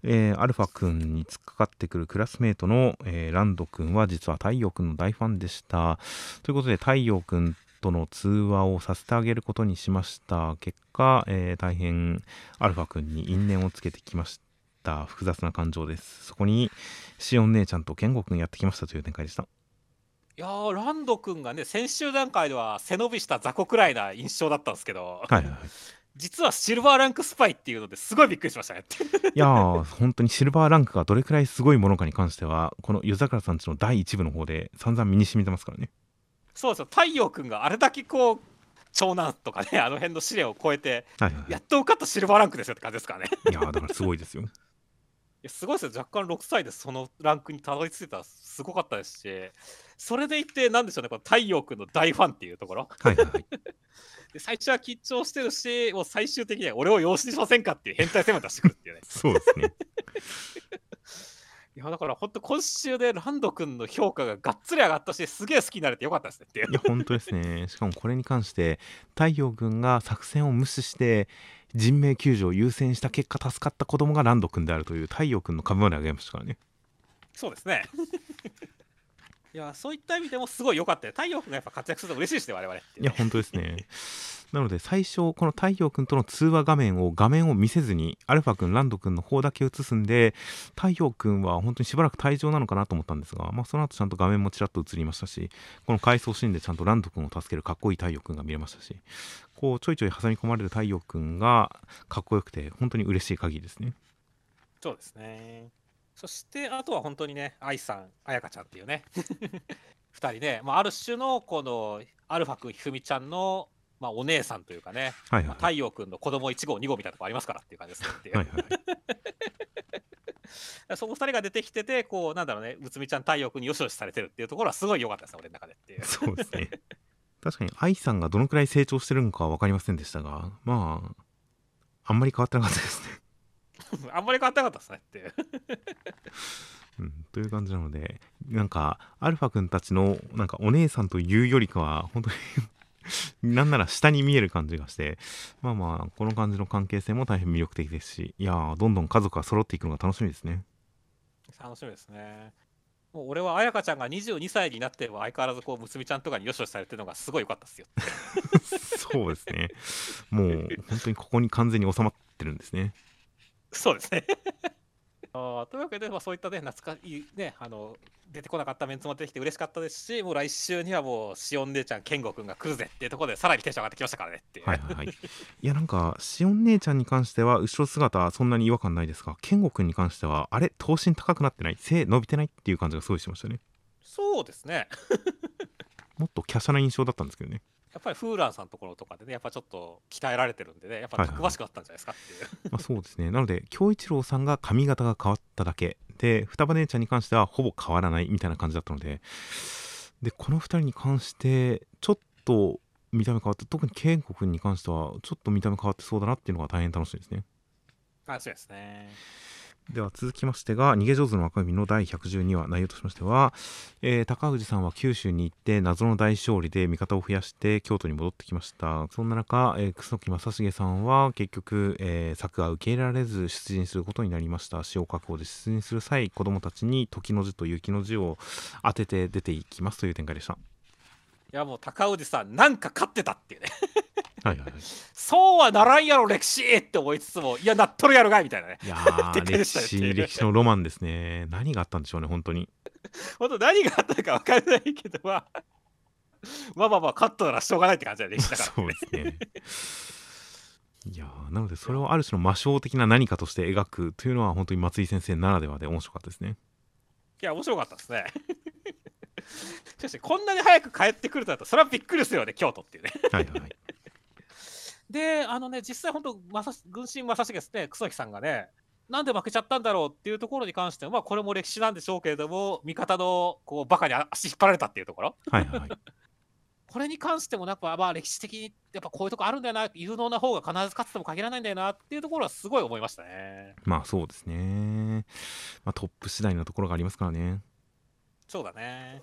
えーアルファ君に突っかかってくるクラスメートの、えーランド君は実は太陽君の大ファンでした。ということで太陽君との通話をさせてあげることにしました。結果、えー大変アルファ君に因縁をつけてきました。複雑な感情です。そこにシオン姉ちゃんとケンゴ君やってきましたという展開でした。いやーランド君がね先週段階では背伸びした雑魚くらいな印象だったんですけど。はいはいはい。実はシルバーランクスパイっていうのですごいびっくりしましたね。(laughs) いやー本当にシルバーランクがどれくらいすごいものかに関してはこの夜桜さんちの第1部の方で散々身に染みてますからねそうですよ太陽君があれだけこう長男とかね (laughs) あの辺の試練を超えてはいはいやっと受かったシルバーランクですよって感じですからね。(laughs) いやーだからすごいですよ。いやすごいですよ。若干6歳でそのランクにたどり着いてたらすごかったですしそれでいてなんでしょうねこの太陽君の大ファンっていうところ。はいはいはい。(laughs) で最初は緊張してるしもう最終的には俺を養子にしませんかっていう変態戦を出してくるっていうね。そうですねいやだから本当今週でランド君の評価ががっつり上がったしすげえ好きになれてよかったですねっていう。いや本当ですね。しかもこれに関して太陽君が作戦を無視して人命救助を優先した結果助かった子供がランド君であるという太陽君の株まで上げましたからね。そうですねいやそういった意味でもすごい良かったよ。太陽君がやっぱ活躍すると嬉しいですね我々っていうね。いや本当ですね。なので最初この太陽君との通話画面を画面を見せずにアルファ君ランド君の方だけ映すんで太陽君は本当にしばらく退場なのかなと思ったんですが、まあ、その後ちゃんと画面もちらっと映りましたしこの回想シーンでちゃんとランド君を助けるかっこいい太陽君が見れましたしこうちょいちょい挟み込まれる太陽君がかっこよくて本当に嬉しい限りですね。そうですねそしてあとは本当にね愛さん彩香ちゃんっていうね。(laughs) 2人ね、まあ、ある種のこのアルファ君ひふみちゃんの、まあ、お姉さんというかね、はいはい。まあ、太陽君の子供1号2号みたいなとこありますからっていう感じですねっていうはい。はい (laughs) その2人が出てきててこうなんだろうねうつみちゃん太陽君によしよしされてるっていうところはすごい良かったですね俺の中でっていう。そうですね。確かに愛さんがどのくらい成長してるのかは分かりませんでしたがまああんまり変わってなかったですね (laughs) あんまり変わってなかったですねって。いううん、という感じなのでなんかアルファ君たちのなんかお姉さんというよりかは本当に (laughs) なんなら下に見える感じがしてまあまあこの感じの関係性も大変魅力的ですしいやーどんどん家族が揃っていくのが楽しみですね。楽しみですね。もう俺は彩香ちゃんが22歳になっても相変わらずこうむつみちゃんとかによしよしされてるのがすごい良かったですよ。(laughs) そうですね。もう本当にここに完全に収まってるんですねそうですね (laughs) あーというわけで、まあ、そういったね、懐かしいね、あの、出てこなかったメンツも出てきて嬉しかったですし、もう来週にはもう、しおん姉ちゃん、健吾くんが来るぜっていうところで、さらにテンション上がってきましたからねっていう。はいはいはい。いやなんかしおん姉ちゃんに関しては後ろ姿そんなに違和感ないですが健吾くんに関してはあれ頭身高くなってない？背伸びてないっていう感じがすごいしましたねそうですね。(laughs) もっと華奢な印象だったんですけどねやっぱりフーランさんのところとかでね、やっぱちょっと鍛えられてるんでね、やっぱたくましくなったんじゃないですかっていう。まあそうですね。なので京一郎さんが髪型が変わっただけ。で双葉姉ちゃんに関してはほぼ変わらないみたいな感じだったので。でこの2人に関してちょっと見た目変わって特に健吾くんに関してはちょっと見た目変わってそうだなっていうのが大変楽しみですね。あ、そうですね。では続きましてが「逃げ上手の若君」の第112話内容としましては、えー高氏さんは九州に行って謎の大勝利で味方を増やして京都に戻ってきました。そんな中、えー楠木正成さんは結局、えー策が受け入れられず出陣することになりました。死を確保で出陣する際子供たちに時の字と雪の字を当てて出ていきますという展開でした。いや、もう高氏さん、なんか勝ってたっていうね。はいはいはい (laughs) そうはならんやろ、歴史って思いつつも、いや、なっとるやろがいみたいなね。いや歴史 (laughs) 歴史のロマンですね何があったんでしょうね本当に本当何があったのか分からないけど、まあ、まあまあまあ、カットならしょうがないって感じだね、歴史だから。そうですね。いやーなのでそれをある種の魔性的な何かとして描くというのは本当に松井先生ならではで面白かったですね。いや、面白かったですね。(laughs) しかし、こんなに早く帰ってくるとなると、それはびっくりですよね、京都っていうね。はいはいはい。(laughs) で、あのね、実際、本当、まさし軍神正成ですね、楠木さんがね、なんで負けちゃったんだろうっていうところに関しては、まあ、これも歴史なんでしょうけれども、味方のこうバカに足引っ張られたっていうところ、はいはいはい。(laughs) これに関しても、やっぱ、まあ、歴史的に、やっぱこういうとこあるんだよな、有能な方が必ず勝つとも限らないんだよなっていうところは、すごい思いましたね。まあそうですね。まあトップ次第のところがありますからね。そうだね。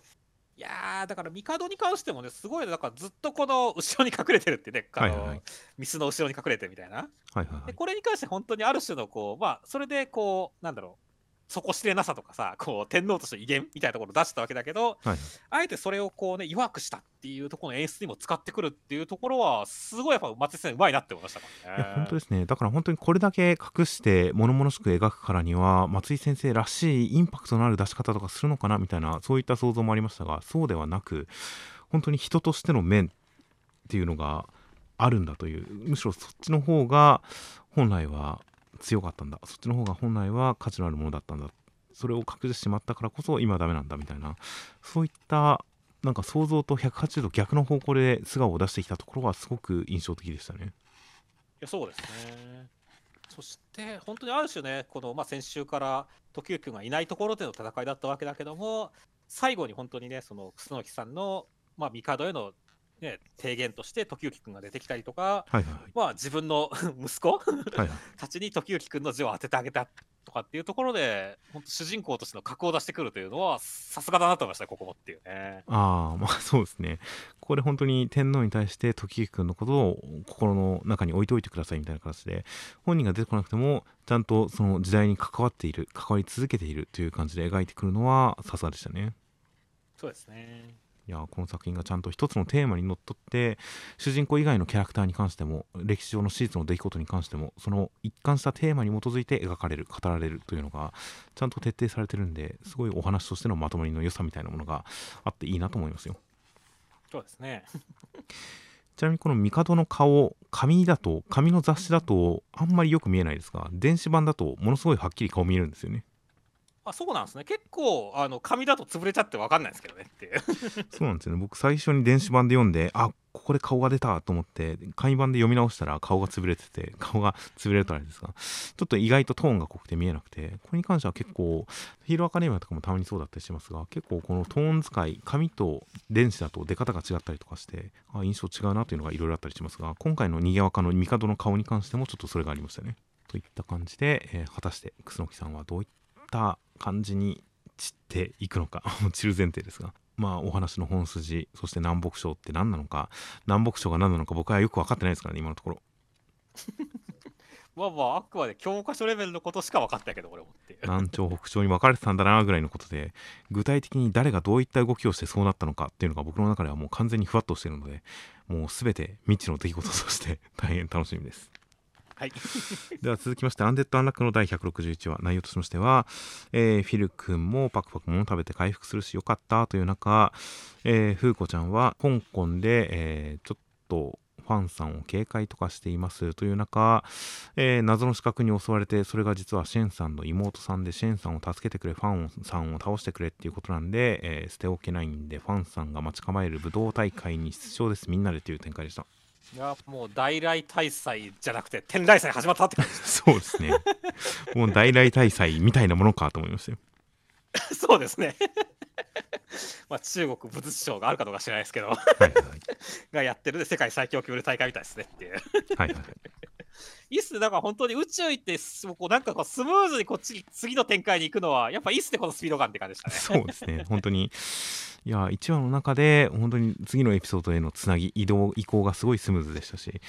いやー、だから、帝に関してもね、すごい、だからずっとこの後ろに隠れてるってね、はいはいはい。ミスの後ろに隠れてるみたいな。はいはいはい。でこれに関して本当にある種のこうまあそれでこうなんだろう底知れなさとかさこう天皇としての威厳みたいなところを出したわけだけどはいはい、あえてそれをこうね弱くしたっていうところの演出にも使ってくるっていうところはすごいやっぱ松井先生うまいなって思いましたからね。いや本当ですねだから本当にこれだけ隠して物々しく描くからには松井先生らしいインパクトのある出し方とかするのかなみたいなそういった想像もありましたがそうではなく本当に人としての面っていうのがあるんだというむしろそっちの方が本来は強かったんだそっちの方が本来は価値のあるものだったんだそれを隠してしまったからこそ今ダメなんだみたいなそういったなんか想像と180度逆の方向で素顔を出してきたところはすごく印象的でしたね。いやそうですね。そして本当にある種ねこの、まあ、先週から時行君がいないところでの戦いだったわけだけども最後に本当にねその楠木さんの、まあ、帝への、ね、提言として時行君が出てきたりとか、はいはいまあ、自分の (laughs) 息子たちに時行君の字を当ててあげたとかっていうところで本当主人公としての格を出してくるというのはさすがだなと思いましたねここもっていうね。ああまあそうですねここで本当に天皇に対して時行君のことを心の中に置いておいてくださいみたいな形で本人が出てこなくてもちゃんとその時代に関わっている関わり続けているという感じで描いてくるのはさすがでしたねそうですね。いやこの作品がちゃんと一つのテーマにのっとって主人公以外のキャラクターに関しても歴史上の史実の出来事に関してもその一貫したテーマに基づいて描かれる語られるというのがちゃんと徹底されてるんですごいお話としてのまとまりの良さみたいなものがあっていいなと思いますよそうですね。(laughs) ちなみにこの帝の顔紙だと紙の雑誌だとあんまりよく見えないですが電子版だとものすごいはっきり顔見えるんですよねあそうなんですね。結構あの紙だと潰れちゃって分かんないですけどねって。(laughs) そうなんですよね。僕最初に電子版で読んであここで顔が出たと思って紙版で読み直したら顔が潰れてて顔が潰れるとあれですがちょっと意外とトーンが濃くて見えなくてこれに関しては結構ヒーローアカデミアとかもたまにそうだったりしますが結構このトーン使い紙と電子だと出方が違ったりとかしてあ印象違うなというのがいろいろあったりしますが今回のにぎやわかの帝の顔に関してもちょっとそれがありましたね。といった感じで、えー果たして楠木さんはどういった感じに散っていくのか。(laughs) 散る前提ですが。まあお話の本筋そして南北朝って何なのか。南北朝が何なのか僕はよく分かってないですからね今のところ。(laughs) まあまああくまで教科書レベルのことしか分かってないけど俺もって。南朝北朝に分かれてたんだなぐらいのことで具体的に誰がどういった動きをしてそうなったのかっていうのが僕の中ではもう完全にふわっとしてるのでもう全て未知の出来事として大変楽しみですはい。(laughs) では続きましてアンデッド・アンラックの第161話内容としましては、えーフィル君もパクパクも食べて回復するしよかったという中、えー、フーコちゃんは香港で、えーちょっとファンさんを警戒とかしていますという中、えー謎の死角に襲われてそれが実はシェンさんの妹さんでシェンさんを助けてくれファンさんを倒してくれっていうことなんで、えー捨ておけないんでファンさんが待ち構える武道大会に出場ですみんなでという展開でしたいやもう大来大祭じゃなくて天来祭始まったって感じ。(laughs) そうですね。もう大来大祭みたいなものかと思いましたよ。(laughs) そうですね。(laughs) まあ中国武術賞があるかどうか知らないですけど。はいはいはい。がやってるで世界最強級で大会みたいですねっていう。はいはいはいいいっすね、だから本当に宇宙行ってこうなんかこうスムーズにこっちに次の展開に行くのはやっぱいいっすねこのスピード感って感じでしたね。(laughs) そうですね本当にいや1話の中で本当に次のエピソードへのつなぎ移動移行がすごいスムーズでしたし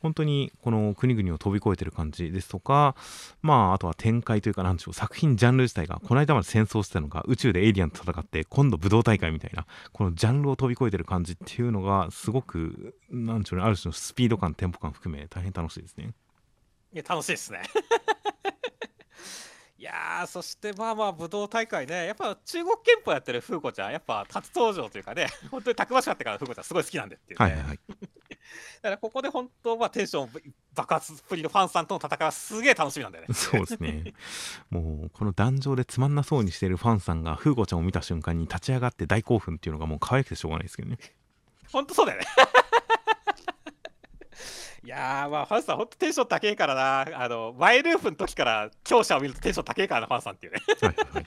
本当にこの国々を飛び越えてる感じですとかまああとは展開というかなんでしょう作品ジャンル自体がこの間まで戦争してたのが宇宙でエイリアンと戦って今度武道大会みたいなこのジャンルを飛び越えてる感じっていうのがすごくなんでしょうねある種のスピード感テンポ感含め大変楽しいですね。いや楽しいですね。(laughs) いやーそしてまあまあ武道大会ねやっぱ中国憲法やってる風子ちゃんやっぱ初登場というかね (laughs) 本当にたくましかったから風子ちゃんすごい好きなんでっていう、ねはいはいはい (laughs) だからここで本当はテンション爆発っぷりのファンさんとの戦いはすげえ楽しみなんだよね。そうですね。もうこの壇上でつまんなそうにしているファンさんがフーゴちゃんを見た瞬間に立ち上がって大興奮っていうのがもう可愛くてしょうがないですけどね。本当そうだよね。いやーまあファンさん本当テンション高えからなあのマイループの時から強者を見るとテンション高えからなファンさんっていうねはいはいはい。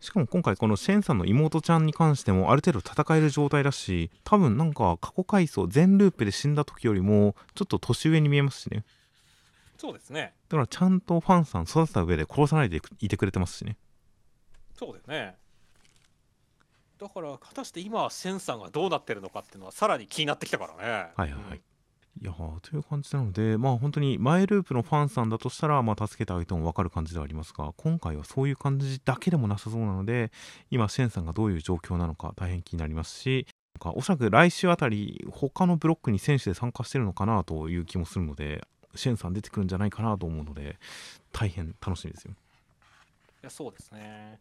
しかも今回このシェンさんの妹ちゃんに関してもある程度戦える状態だし多分なんか過去回想全ループで死んだ時よりもちょっと年上に見えますしね。そうですねだからちゃんとファンさん育てた上で殺さないでいてくれてますしね。そうですねだから果たして今シェンさんがどうなってるのかっていうのはさらに気になってきたからねはいはいはい。いやという感じなのでまあ本当にマイループのファンさんだとしたら、まあ、助けてあげても分かる感じではありますが今回はそういう感じだけでもなさそうなので今シェンさんがどういう状況なのか大変気になりますしなんかおそらく来週あたり他のブロックに選手で参加してるのかなという気もするのでシェンさん出てくるんじゃないかなと思うので大変楽しみですよ。いやそうですね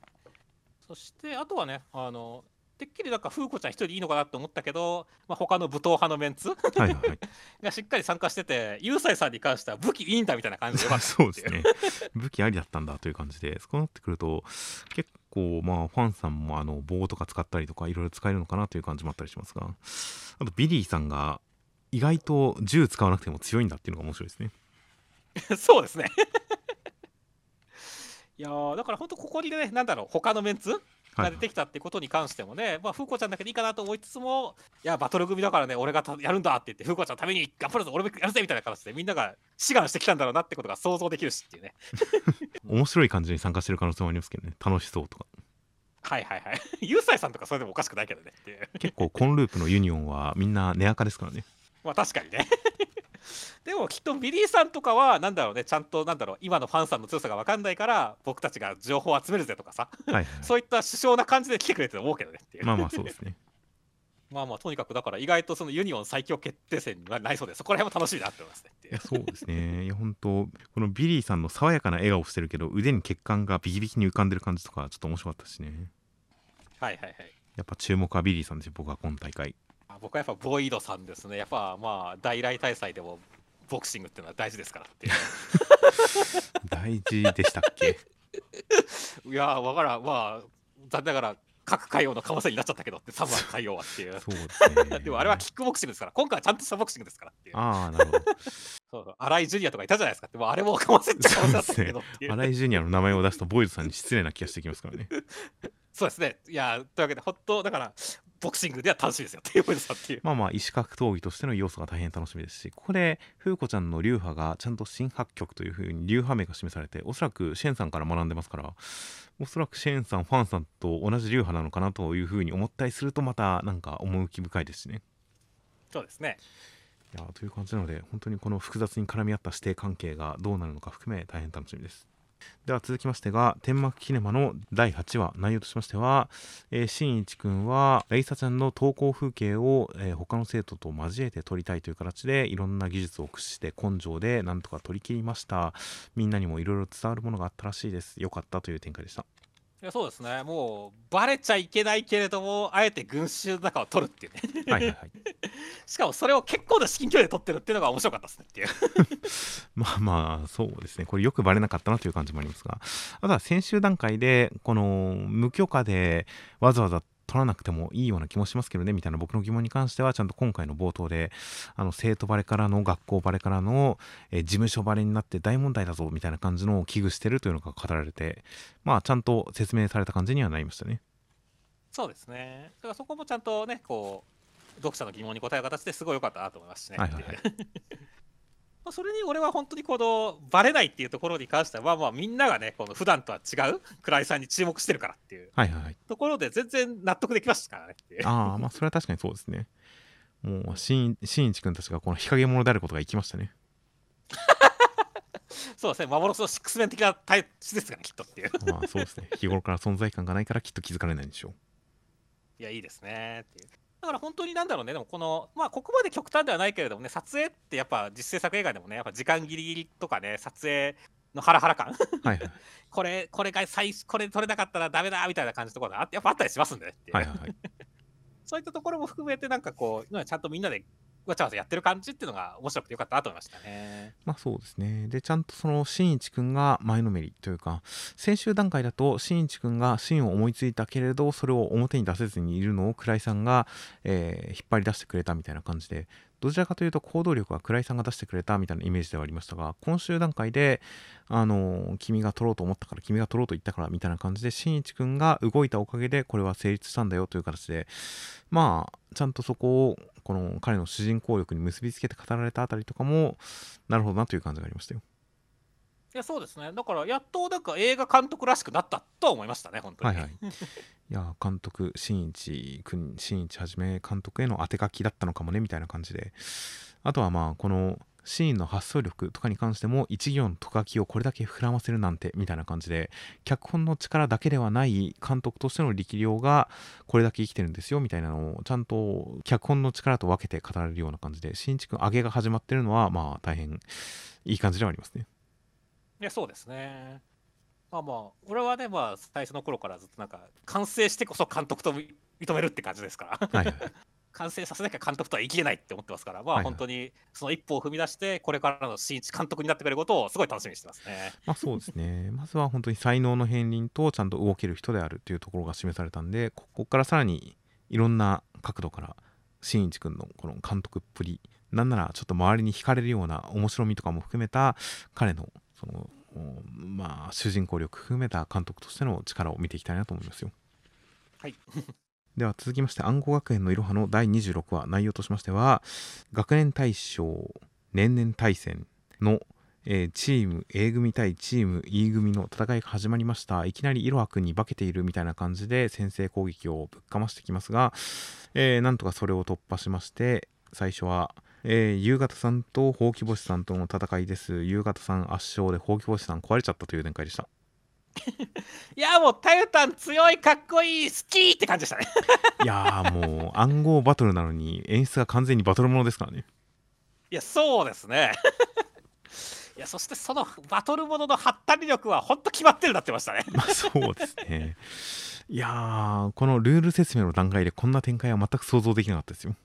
そしてあとはねあのてっきりなんか風子ちゃん一人でいいのかなって思ったけど、まあ、他の武闘派のメンツはいはい。は (laughs) いがしっかり参加しててユーサイさんに関しては武器いいんだみたいな感じで (laughs) そうですね。武器ありだったんだという感じでそうなってくると結構まあファンさんもあの棒とか使ったりとかいろいろ使えるのかなという感じもあったりしますがあとビリーさんが意外と銃使わなくても強いんだっていうのが面白いですね。(laughs) そうですね。いやーだから本当ここにねなんだろう他のメンツはいが出てきたってことに関してもね、まあ、風子ちゃんだけでいいかなと思いつつも、いや、バトル組だからね、俺がたやるんだって言って、風子ちゃんのために頑張るぞ、俺もやるぜみたいな形で、みんなが志願してきたんだろうなってことが想像できるしっていうね。(laughs) 面白い感じに参加してる可能性もありますけどね楽しそうとかはいはいはい。(laughs) ユーサイさんとかそれでもおかしくないけどねっていう。結構今ループのユニオンはみんな根明ですからねまあ確かにね。でもきっとビリーさんとかは、なんだろうね、ちゃんとなんだろう、今のファンさんの強さが分かんないから、僕たちが情報を集めるぜとかさ、はいはい、そういった殊勝な感じで来てくれて思うけどねっていう。まあまあそうですねまあまあ、とにかくだから、意外とそのユニオン最強決定戦にはなりそうで、そこら辺も楽しいなって思いますねいや。そうですねいや本当このビリーさんの爽やかな笑顔してるけど腕に血管がビキビキに浮かんでる感じとかちょっと面白かったしねはいはいはい。やっぱ注目はビリーさんですよ僕は今大会あ僕はやっぱボイドさんですね。やっぱまあ大来大祭でもボクシングっていうのは大事ですからっていう。(laughs) 大事でしたっけ？(laughs) いやー、わからん。まあ、残念ながら各海王のかませになっちゃったけどって、サムは海王はっていう。そうですね (laughs) でもあれはキックボクシングですから、今回はちゃんとしたボクシングですからっていう。ああなるほどそうそう荒井ジュニアとかいたじゃないですかって、もうあれもかませっちゃかませだったけどっていう。新井ジュニアの名前を出すとボイズさんに失礼な気がしてきますからねそうですね。いやー、というわけで、本当だから、ボクシングでは楽しいですよっていうボイドさんっていう。まあまあ異種格闘技としての要素が大変楽しみですしここで風子ちゃんの流派がちゃんと新発曲というふうに流派名が示されておそらくシェンさんから学んでますからおそらくシェンさんファンさんと同じ流派なのかなというふうに思ったりするとまたなんか趣深いですしねそうですね。いやーという感じなので本当にこの複雑に絡み合った師弟関係がどうなるのか含め大変楽しみですでは続きましてが天幕キネマの第8話内容としましては、えー、新一くんはレイサちゃんの登校風景を、えー、他の生徒と交えて撮りたいという形でいろんな技術を駆使して根性でなんとか撮り切りました。みんなにもいろいろ伝わるものがあったらしいです。よかったという展開でした。やそうですね。もうバレちゃいけないけれどもあえて群衆の中を取るっていうね。はいはいはい。(laughs) しかもそれを結構な至近距離で取ってるっていうのが面白かったですねっていう。(laughs) まあまあそうですね。これよくバレなかったなという感じもありますが。あとは先週段階でこの無許可でわざわざ取らなくてもいいような気もしますけどねみたいな僕の疑問に関してはちゃんと今回の冒頭であの生徒バレからの学校バレからの、え事務所バレになって大問題だぞみたいな感じのを危惧してるというのが語られてまあちゃんと説明された感じにはなりましたね。そうですねだからそこもちゃんとねこう読者の疑問に答える形ですごい良かったなと思いますしね。はいはいはい (laughs) まあそれに俺は本当にこのバレないっていうところに関してはまあまあみんながねこの普段とは違う倉井さんに注目してるからっていう。ところで全然納得できましたからねああまあそれは確かにそうですね。もう新新一君たちがこの日陰者であることが生きましたね。(laughs) そうですね幻のシックスメン的な体質ですがねきっとっていうまあそうですね。日頃から存在感がないからきっと気づかれないんでしょう。いやいいですねっていうだから本当になんだろうねでもこのまあここまで極端ではないけれどもね撮影ってやっぱ実制作映画でもねやっぱ時間ギリギリとかね撮影のハラハラ感はいはい。(laughs) これこれが最これ撮れなかったらダメだみたいな感じのところがあってやっぱあったりしますんでねっていうはいはいはい。そういったところも含めてなんかこうちゃんとみんなでわちゃわちゃやってる感じっていうのが面白くてよかったなと思いましたね。まあそうですね。で、ちゃんとその新一くんが前のめりというか、先週段階だと新一くんがシーンを思いついたけれど、それを表に出せずにいるのを倉井さんが、えー引っ張り出してくれたみたいな感じで、どちらかというと行動力は倉井さんが出してくれたみたいなイメージではありましたが、今週段階で、あのー君が取ろうと思ったから、君が取ろうと言ったからみたいな感じで、新一くんが動いたおかげで、これは成立したんだよという形で、まあ、ちゃんとそこを、この彼の主人公力に結びつけて語られたあたりとかも、なるほどなという感じがありましたよ。いやそうですねだからやっとなんか映画監督らしくなったとは思いましたね本当に。はいはい。いやー監督新一君新一はじめ監督への当て書きだったのかもねみたいな感じであとはまあこのシーンの発想力とかに関しても一行のと書きをこれだけ膨らませるなんてみたいな感じで脚本の力だけではない監督としての力量がこれだけ生きてるんですよみたいなのをちゃんと脚本の力と分けて語られるような感じで新一君上げが始まってるのはまあ大変いい感じではありますね。いやそうですね。まあまあ俺はねまあ最初の頃からずっとなんか完成してこそ監督と認めるって感じですからはいはい完成させなきゃ監督とは言い切れないって思ってますからまあ本当にその一歩を踏み出してこれからの新一監督になってくれることをすごい楽しみにしてますね。まあそうですね。まずは本当に才能の片鱗とちゃんと動ける人であるというところが示されたんで、ここからさらにいろんな角度から新一君のこの監督っぷり、なんならちょっと周りに惹かれるような面白みとかも含めた彼のそのおまあ主人公力含めた監督としての力を見ていきたいなと思いますよ。はい。では続きまして暗号学園のいろはの第26話内容としましては学年大賞年々対戦の、えーチーム A 組対チーム E 組の戦いが始まりました。いきなりいろはくんに化けているみたいな感じで先制攻撃をぶっかましてきますが、えーなんとかそれを突破しまして最初は、えー夕方さんとほうき星さんとの戦いです。夕方さん圧勝でほうき星さん壊れちゃったという展開でした。(laughs) いやもうタユタン強いかっこいい好きって感じでしたね。(laughs) いやーもう暗号バトルなのに演出が完全にバトルものですからねいやそうですね。(laughs) いやそしてそのバトルもののハったり力は本当決まってるなってましたね。まあそうですね。いやー、このルール説明の段階でこんな展開は全く想像できなかったですよ。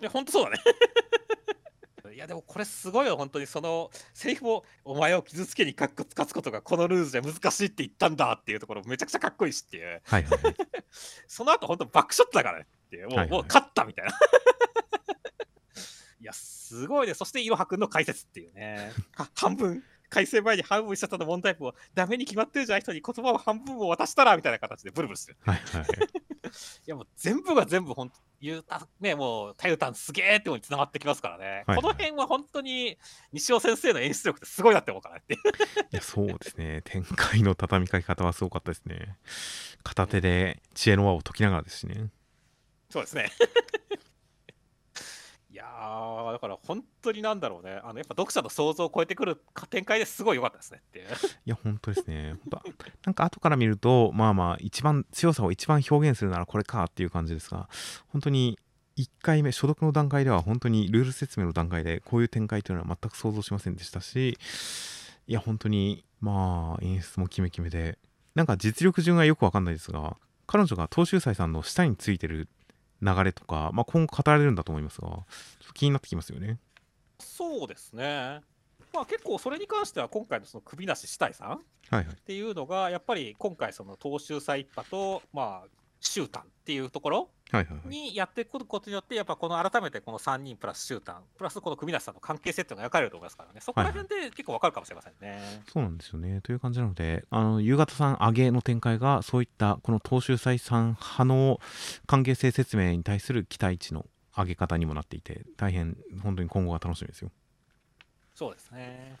いや本当そうだね。いやでもこれすごいよ本当に。そのセリフを「お前を傷つけにかっこつかすことがこのルールじゃ難しいって言ったんだ」っていうところめちゃくちゃかっこいいしっていう。はいはいはい。(laughs) その後本当バックショットだからねって。いうもう,、はいはい。もう勝ったみたいな。(laughs) いやすごいね。そしていろはくんの解説っていうね。は (laughs) 半分改正前に半分しちゃったの問題文をダメに決まってるじゃない人に言葉を半分を渡したらみたいな形でブルブルしてるはいは。いやもう全部が全部本当言うたねもうタユタンすげえってのに繋がってきますからね、はいこの辺は本当に西尾先生の演出力ってすごいなって思うからねっていや、そうですね。展開の畳みかけ方はすごかったですね。片手で知恵の輪を解きながらですしね。そうですねいやーだから本当になんだろうね。あのやっぱ読者の想像を超えてくる展開ですごい良かったですねっていう。(laughs) いや本当ですね。なんか後から見るとまあまあ一番強さを一番表現するならこれかっていう感じですが本当に1回目初読の段階では本当にルール説明の段階でこういう展開というのは全く想像しませんでしたしいや本当にまあ演出もキメキメでなんか実力順がよくわかんないですが彼女が東秀斎さんの下についてる流れとか、まあ、今後語られるんだと思いますがちょっと気になってきますよね。そうですねまあ結構それに関しては今回のその首なし死体さんっていうのがやっぱり今回その東秀祭一派とまあ集団っていうところはいはいはいにやっていくことによってやっぱこの改めてこの3人プラス集団プラスこの首なしさんの関係性っていうのが描かれると思いますからねそこら辺で結構わかるかもしれませんね。そうなんですよね。という感じなので、あの夕方さん上げの展開が、そういったこの東秀斎さん派の関係性説明に対する期待値の上げ方にもなっていて、大変本当に今後が楽しみですよ。そうですね。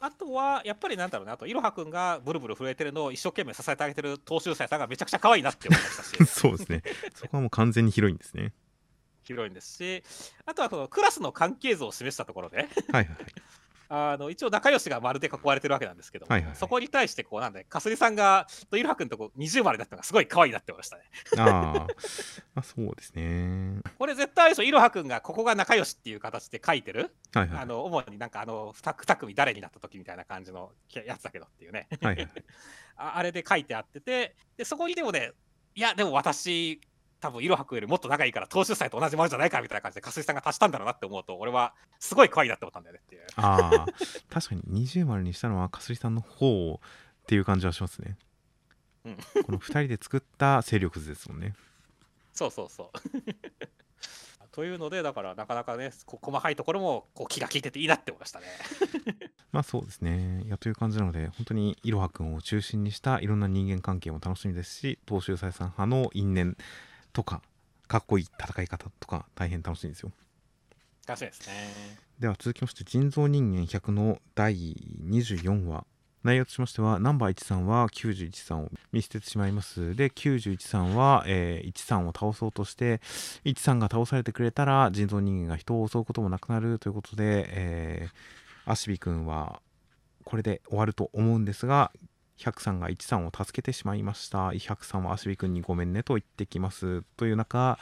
あとは、やっぱりなんだろうね、あと、いろはくんがブルブル震えてるのを一生懸命支えてあげてる東秀斎さんがめちゃくちゃ可愛いなって思いましたし、そうですね。そこはもう完全に広いんですね。(laughs) 広いんですし、あとはこのクラスの関係図を示したところで、はいはいはい。あの一応仲良しが丸で囲われてるわけなんですけども、はいはいはいそこに対して、こうなんで、かすりさんが、といろはくんとこう二重丸だったのがすごい可愛いなってましたね。あー (laughs) あ、そうですね。これ絶対あれでしょ、いろはくんがここが仲良しっていう形で書いてる、はいはい。あの主になんかあの 2, 2組誰になった時みたいな感じのやつだけどっていうね。はいはい。ああれで書いてあっててでそこにでもねいやでも私多分いろはくよりもっと仲いいから東秀祭と同じものじゃないかみたいな感じでかすりさんが足したんだろうなって思うと俺はすごい可愛いなって思ったんだよねっていうああ、確かに二重丸にしたのはかすりさんの方っていう感じはしますね。うんこの2人で作った勢力図ですもんね。そうそうそうというのでだからなかなかねこ細かいところもこう気が利いてていいなって思いましたね (laughs) まあそうですね。いやという感じなので、本当にいろはくんを中心にしたいろんな人間関係も楽しみですし、東秀斎さん派の因縁とか、かっこいい戦い方とか、大変楽しみですよ。楽しみですねでは続きまして、人造人間100の第24話。内容としましては、ナンバー13は91さんを見捨ててしまいます。で、91さんは、えー、13を倒そうとして、13が倒されてくれたら、人造人間が人を襲うこともなくなるということで、えー、アシビ君はこれで終わると思うんですが、103が13を助けてしまいました。103はアシビ君にごめんねと言ってきます。という中、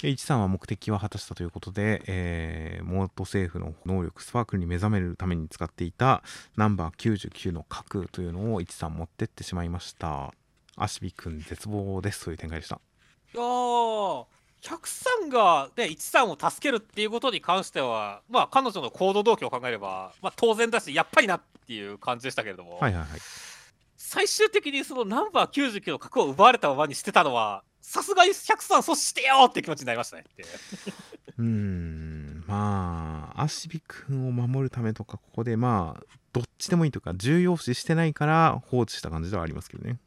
13は目的は果たしたということで、えー、モート政府の能力スパークルに目覚めるために使っていたナンバー99の核というのを13持ってってしまいました。アシビ君絶望ですという展開でした。いやー103が、ね、13を助けるっていうことに関しては、まあ、彼女の行動動機を考えれば、まあ、当然だし、やっぱりなっていう感じでしたけれども、はいはいはい。最終的にそのナンバー99の角を奪われたままにしてたのは、さすがに103阻止してよって気持ちになりましたねって。うーんまあアシビ君を守るためとかここでまあどっちでもいいというか重要視してないから放置した感じではありますけどね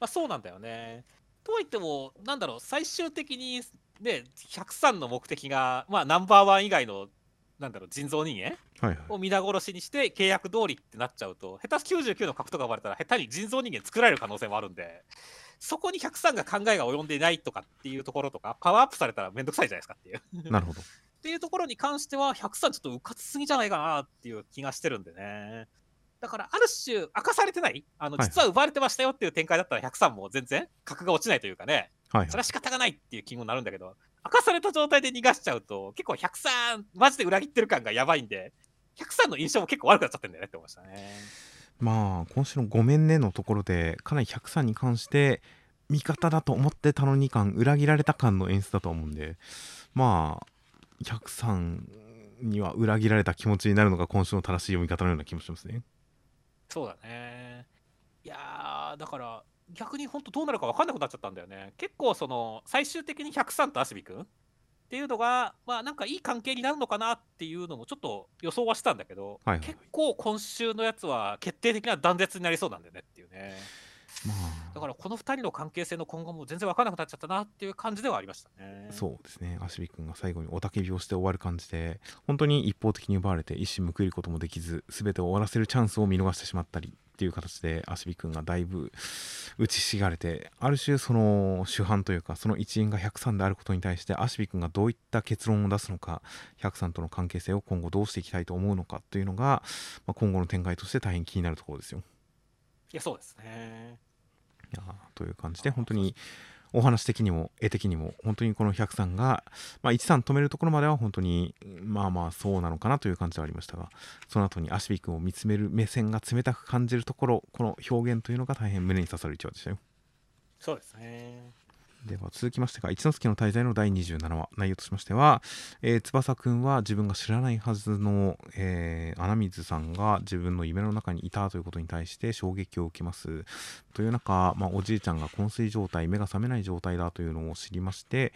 まあ、そうなんだよね。とはいっても、なんだろう、最終的に、ね、103の目的が、まあ、ナンバーワン以外の、なんだろう、人造人間？はいはい。を皆殺しにして契約通りってなっちゃうと下手す99の角とか生まれたら下手に人造人間作られる可能性もあるんでそこに103が考えが及んでいないとかっていうところとかパワーアップされたらめんどくさいじゃないですかっていう。なるほど。っていうところに関しては103ちょっとうかつすぎじゃないかなっていう気がしてるんでね。だからある種明かされてないあのはい実は奪われてましたよっていう展開だったら103も全然格が落ちないというかね。はいはい。それは仕方がないっていう気にもなるんだけど明かされた状態で逃がしちゃうと結構103マジで裏切ってる感がやばいんで103の印象も結構悪くなっちゃってんだよねって思いましたね。まあ今週の「ごめんね」のところでかなり103に関して味方だと思ってたのに感裏切られた感の演出だと思うんでまあ103には裏切られた気持ちになるのが今週の正しい読み方のような気もしますねそうだね。いやー、だから逆に本当どうなるか分かんなくなっちゃったんだよね。結構その最終的に103とアシビ君っていうのが、まあなんかいい関係になるのかなっていうのもちょっと予想はしたんだけど、はいはい結構今週のやつは決定的な断絶になりそうなんだよねっていうね。まだからこの2人の関係性の今後も全然分からなくなっちゃったなっていう感じではありましたね。あそうですねアシビ君が最後に雄たけびをして終わる感じで本当に一方的に奪われて一矢報いることもできず全てを終わらせるチャンスを見逃してしまったりっていう形でアシビ君がだいぶ打ちひしがれてある種その主犯というかその一員が103であることに対してアシビ君がどういった結論を出すのか103との関係性を今後どうしていきたいと思うのかというのが、まあ、今後の展開として大変気になるところですよ。いやそうですねいやという感じで本当にお話的にも絵的にも本当にこの103が、まあ、13止めるところまでは本当にまあまあそうなのかなという感じはありましたがその後にアシビ君を見つめる目線が冷たく感じるところこの表現というのが大変胸に刺さる一話でしたよ。そうですね。では続きましてが一之輔の滞在の第27話内容としましては、えー翼くんは自分が知らないはずの、えー穴水さんが自分の夢の中にいたということに対して衝撃を受けます。という中、まあ、おじいちゃんが昏睡状態目が覚めない状態だというのを知りまして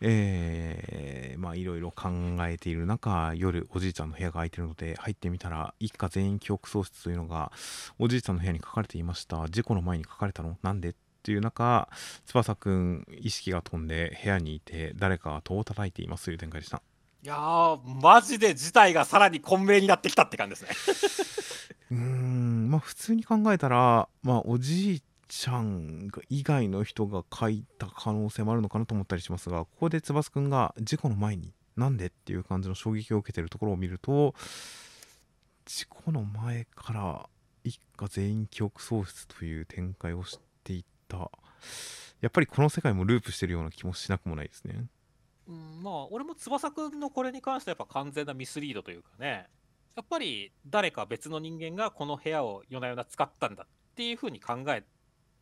えーまあいろいろ考えている中夜おじいちゃんの部屋が空いているので入ってみたら一家全員記憶喪失というのがおじいちゃんの部屋に書かれていました。事故の前に書かれたの？なんで？っていう中翼くん意識が飛んで部屋にいて誰かが戸を叩いていますという展開でした。いやーマジで事態がさらに混迷になってきたって感じですね。(laughs) うーんまあ普通に考えたらまあおじいちゃんが以外の人が書いた可能性もあるのかなと思ったりしますがここで翼くんが事故の前になんでっていう感じの衝撃を受けてるところを見ると事故の前から一家全員記憶喪失という展開をした。やっぱりこの世界もループしてるような気もしなくもないですね。うん、まあ俺も翼くんのこれに関してはやっぱ完全なミスリードというかね。やっぱり誰か別の人間がこの部屋を夜な夜な使ったんだっていうふうに考える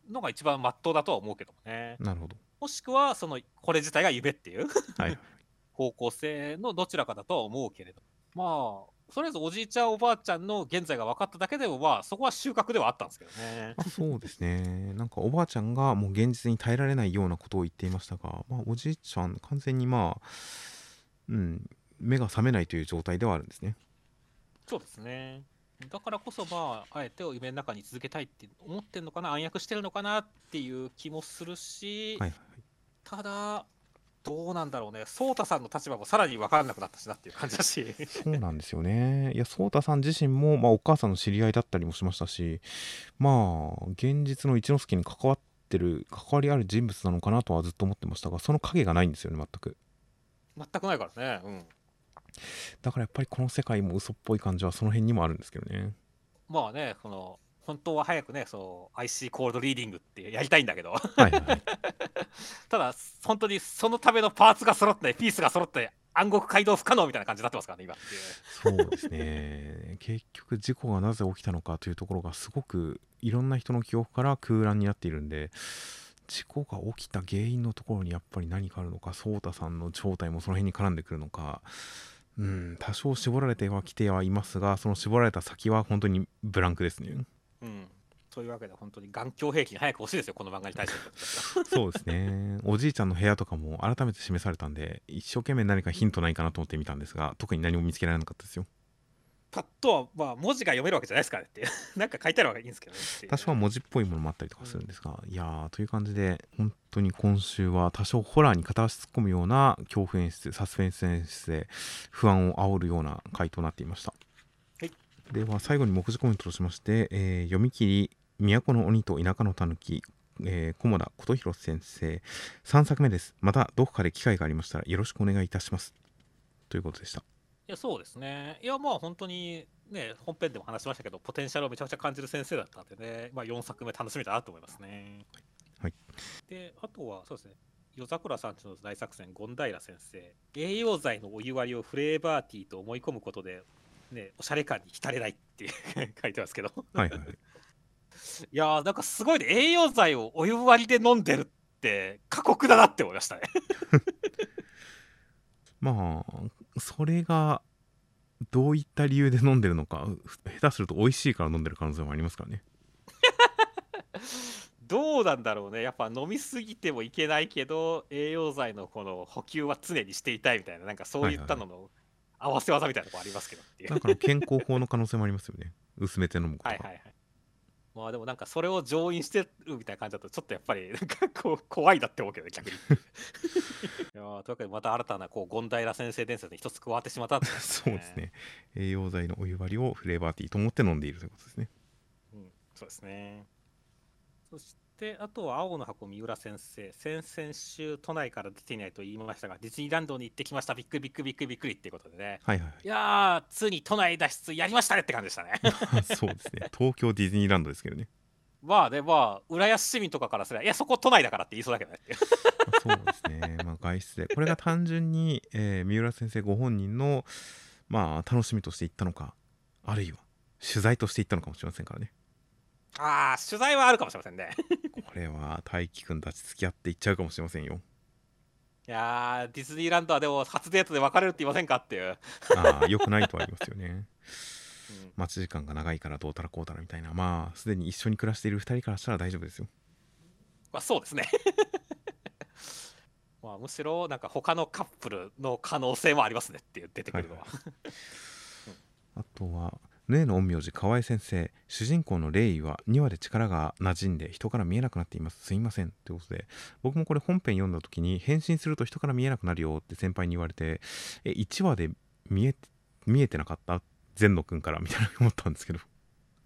のが一番まっとうだとは思うけどもね。なるほど。もしくはそのこれ自体が夢っていうはい (laughs) 方向性のどちらかだとは思うけれどまあとりあえずおじいちゃんおばあちゃんの現在が分かっただけでもまあそこは収穫ではあったんですけどね。まあそうですね。なんかおばあちゃんがもう現実に耐えられないようなことを言っていましたが、まあ、おじいちゃん完全にまあうん目が覚めないという状態ではあるんですね。そうですね。だからこそまああえて夢の中に続けたいって思ってんのかな暗躍してるのかなっていう気もするし、はいはい。ただどうなんだろうね。颯太さんの立場もさらに分からなくなったしなっていう感じだし。そうなんですよね。いや颯太さん自身も、まあ、お母さんの知り合いだったりもしましたしまあ現実の一之輔に関わってる関わりある人物なのかなとはずっと思ってましたがその影がないんですよね全く。全くないからね。うん。だからやっぱりこの世界も嘘っぽい感じはその辺にもあるんですけどね。まあねその本当は早くねそう IC コールドリーディングってやりたいんだけど。はいはい。は (laughs) いただ本当にそのためのパーツが揃ってピースが揃って暗黒街道不可能みたいな感じになってますからね今っていう。そうですね。(laughs) 結局事故がなぜ起きたのかというところがすごくいろんな人の記憶から空欄になっているんで事故が起きた原因のところにやっぱり何かあるのか颯太さんの正体もその辺に絡んでくるのかうん多少絞られてはきてはいますがその絞られた先は本当にブランクですねうん。そういうわけで本当に眼鏡兵器が早く欲しいですよこの漫画に対して。そうですね。おじいちゃんの部屋とかも改めて示されたんで一生懸命何かヒントないかなと思ってみたんですが特に何も見つけられなかったですよ。パッとはまあ文字が読めるわけじゃないですからねって (laughs) なんか書いてあるわけがいいんですけどね多少は文字っぽいものもあったりとかするんですが、いやーという感じで本当に今週は多少ホラーに片足突っ込むような恐怖演出サスペンス演出で不安を煽るような回となっていました、はいでは最後に目次コメントとしまして、えー読み切り「都の鬼と田舎の狸」えー、菰田琴弘先生。3作目です。またどこかで機会がありましたらよろしくお願いいたします。ということでした。いやそうですね。いやまあ本当にね本編でも話しましたけどポテンシャルをめちゃくちゃ感じる先生だったんでね、まあ、4作目楽しみだなと思いますね。はい。であとはそうですね。夜桜さんちの大作戦権平先生。栄養剤のお湯割りをフレーバーティーと思い込むことでねおしゃれ感に浸れないって書いてますけど。はいはい。いやーなんかすごいね栄養剤をお湯割りで飲んでるって過酷だなって思いましたね。(laughs) まあそれがどういった理由で飲んでるのか下手すると美味しいから飲んでる可能性もありますからね。(laughs) どうなんだろうね。やっぱ飲みすぎてもいけないけど栄養剤のこの補給は常にしていたいみたいななんかそういったのの合わせ技みたいなとこありますけどっていう。だから健康法の可能性もありますよね。薄めて飲むことが。はいはいはい。まあでもなんかそれを上院してるみたいな感じだとちょっとやっぱりなんかこう怖いなって思うけどね逆に。(laughs) いやーというわけでまた新たなこう権平先生伝説に一つ加わってしまったってこと (laughs) そうですね。栄養剤のお湯割りをフレーバーティーと思って飲んでいるということですね。そうですね。そして、あとは青の箱三浦先生、先々週都内から出ていないと言いましたが、ディズニーランドに行ってきました、びっくりびっくりびっくりびっくりっていうことでね。はいはいい。やー、ついに都内脱出やりましたねって感じでしたね。は (laughs) いそうですね。東京ディズニーランドですけどね。まあね、まあ、浦安市民とかからすれば、いや、そこ都内だからって言いそうだけどね (laughs) そうですね、まあ、外出で。これが単純に、えー三浦先生ご本人の、まあ、楽しみとして行ったのかあるいは取材として行ったのかもしれませんからね。ああ、取材はあるかもしれませんね。これは大輝くんたち付き合って行っちゃうかもしれませんよ。いやー、ディズニーランドはでも初デートで別れるって言いませんかっていう。ああ良くないとは言いますよね。うん。待ち時間が長いからどうたらこうたらみたいな。まあすでに一緒に暮らしている2人からしたら大丈夫ですよ。まあ、そうですね。(laughs) まあ、むしろ、なんか他のカップルの可能性もありますねっていう出てくるのは。はいあとはヌエの陰陽師河合先生主人公のレイは2話で力が馴染んで人から見えなくなっています。すいません。ということで僕もこれ本編読んだ時に変身すると人から見えなくなるよって先輩に言われてえ1話で見え見えてなかった？善野くんからみたいな思ったんですけど。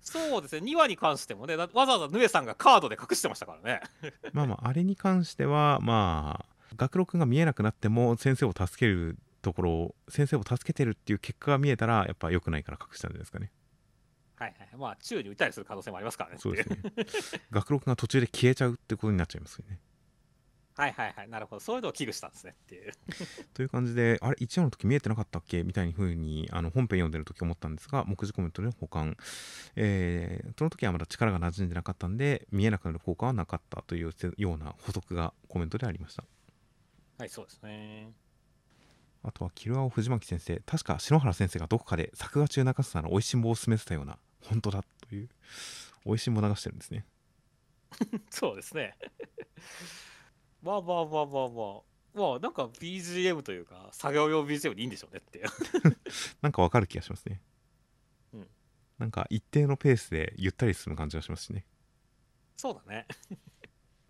そうですね、2話に関してもね、だわざわざヌエさんがカードで隠してましたからね。(laughs) まあまああれに関してはまあ学郎くんが見えなくなっても先生を助けるところを先生を助けてるっていう結果が見えたらやっぱ良くないから隠したんじゃないですかねはいはい。まあ、宙に打ったりする可能性もありますからね。そうですね学郎くんが途中で消えちゃうってことになっちゃいますよねはいはいはい。なるほど。そういうのを危惧したんですねっていう。という感じであれ1話の時見えてなかったっけみたいに風にあの本編読んでる時思ったんですが目次コメントで保管、えーその時はまだ力が馴染んでなかったんで見えなくなる効果はなかったというような補足がコメントでありましたはい、そうですね。あとはキルアオ藤巻先生確か篠原先生がどこかで作画中中洲の美味しんぼを勧めてたような本当だという美味しんぼ流してるんですね (laughs) そうですね。(laughs) まあまあまあまあまあ。まあ、なんか BGM というか、作業用 BGM でいいんでしょうねって。(laughs) なんかわかる気がしますねうんなんか一定のペースでゆったり進む感じがしますしねそうだね。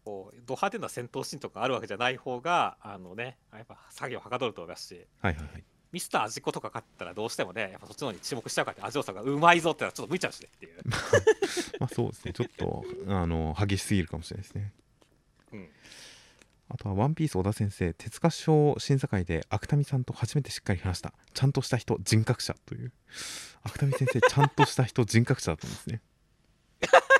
こう、ド派手な戦闘シーンとかあるわけじゃない方が、あのね、やっぱ作業はかどると思いますし、はいはいはい。ミスター味子とか勝ったらどうしてもね、やっぱそっちの方に注目しちゃうからって、味尾さんがうまいぞってのはちょっと向いちゃうしねっていう。(laughs) まあそうですね。ちょっとあの激しすぎるかもしれないですね。うん。あとは「ワンピース小田先生手塚賞審査会で芥見さんと初めてしっかり話した。ちゃんとした人人格者という。芥見先生ちゃんとした人人格者だったんですね (laughs)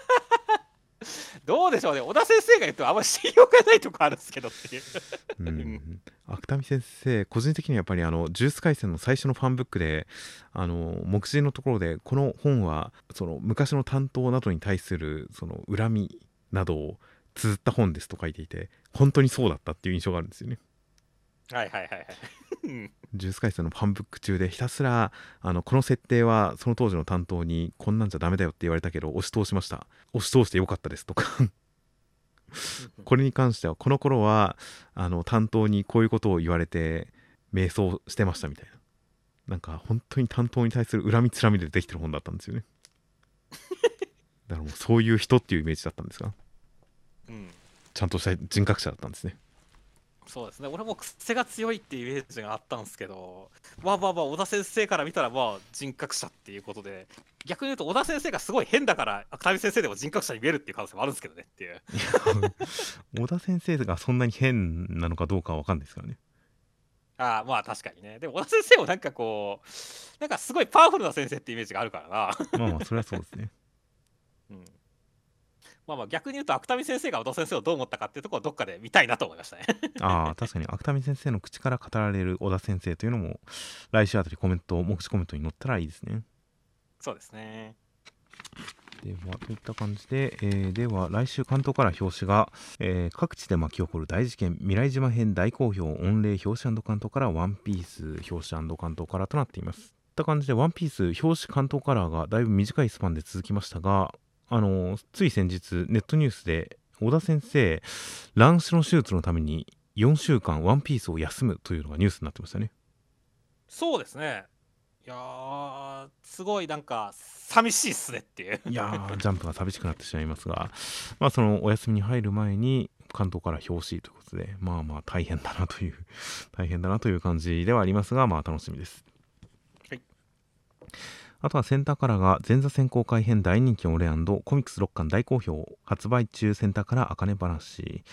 (laughs) どうでしょうね、小田先生が言うとあんまり信用がないとこあるんですけどっていう。うん。芥見先生個人的にはやっぱりあのジュース回線の最初のファンブックであの目次のところでこの本はその昔の担当などに対するその恨みなどを綴った本ですと書いていて本当にそうだったっていう印象があるんですよね。はいはいはいはい。うんジュース回線のファンブック中でひたすらあのこの設定はその当時の担当にこんなんじゃダメだよって言われたけど押し通しました押し通してよかったですとか。(laughs) これに関してはこの頃はあの担当にこういうことを言われて迷走してましたみたいな。なんか本当に担当に対する恨みつらみでできてる本だったんですよね。(laughs) だからもうそういう人っていうイメージだったんですが。うん。ちゃんとした人格者だったんですねそうですね、俺も癖が強いっていうイメージがあったんですけど、まあまあまあ、小田先生から見たら、まあ、人格者っていうことで、逆に言うと、小田先生がすごい変だから、芥見先生でも人格者に見えるっていう可能性もあるんですけどねっていう。(laughs) 小田先生がそんなに変なのかどうかは分かんないですからねああ、まあ確かにね。でも、小田先生もなんかこう、なんかすごいパワフルな先生ってイメージがあるからな。まあまあそれはそうですねうんまあまあ逆に言うと芥見先生が小田先生をどう思ったかっていうところをどっかで見たいなと思いましたね。(laughs) ああ確かに芥見先生の口から語られる小田先生というのも来週あたりコメント目視コメントに載ったらいいですねそうですね。ではといった感じで、えーでは来週関東から表紙が、えー各地で巻き起こる大事件未来島編大好評御礼表紙関東からワンピース表紙関東カラーとなっていますといった感じでワンピース表紙関東カラーがだいぶ短いスパンで続きましたがあのーつい先日ネットニュースで小田先生卵子の手術のために4週間ワンピースを休むというのがニュースになってましたねそうですね。いやー、すごいなんか、寂しいっすねっていう。いやージャンプが寂しくなってしまいますが、まあ、そのお休みに入る前に関東から表紙ということでまあまあ大変だなという大変だなという感じではありますがまあ楽しみです。はいあとはセンターカラーが前座選考会編大人気オレアンドコミックス6巻大好評発売中センターカラーあかね話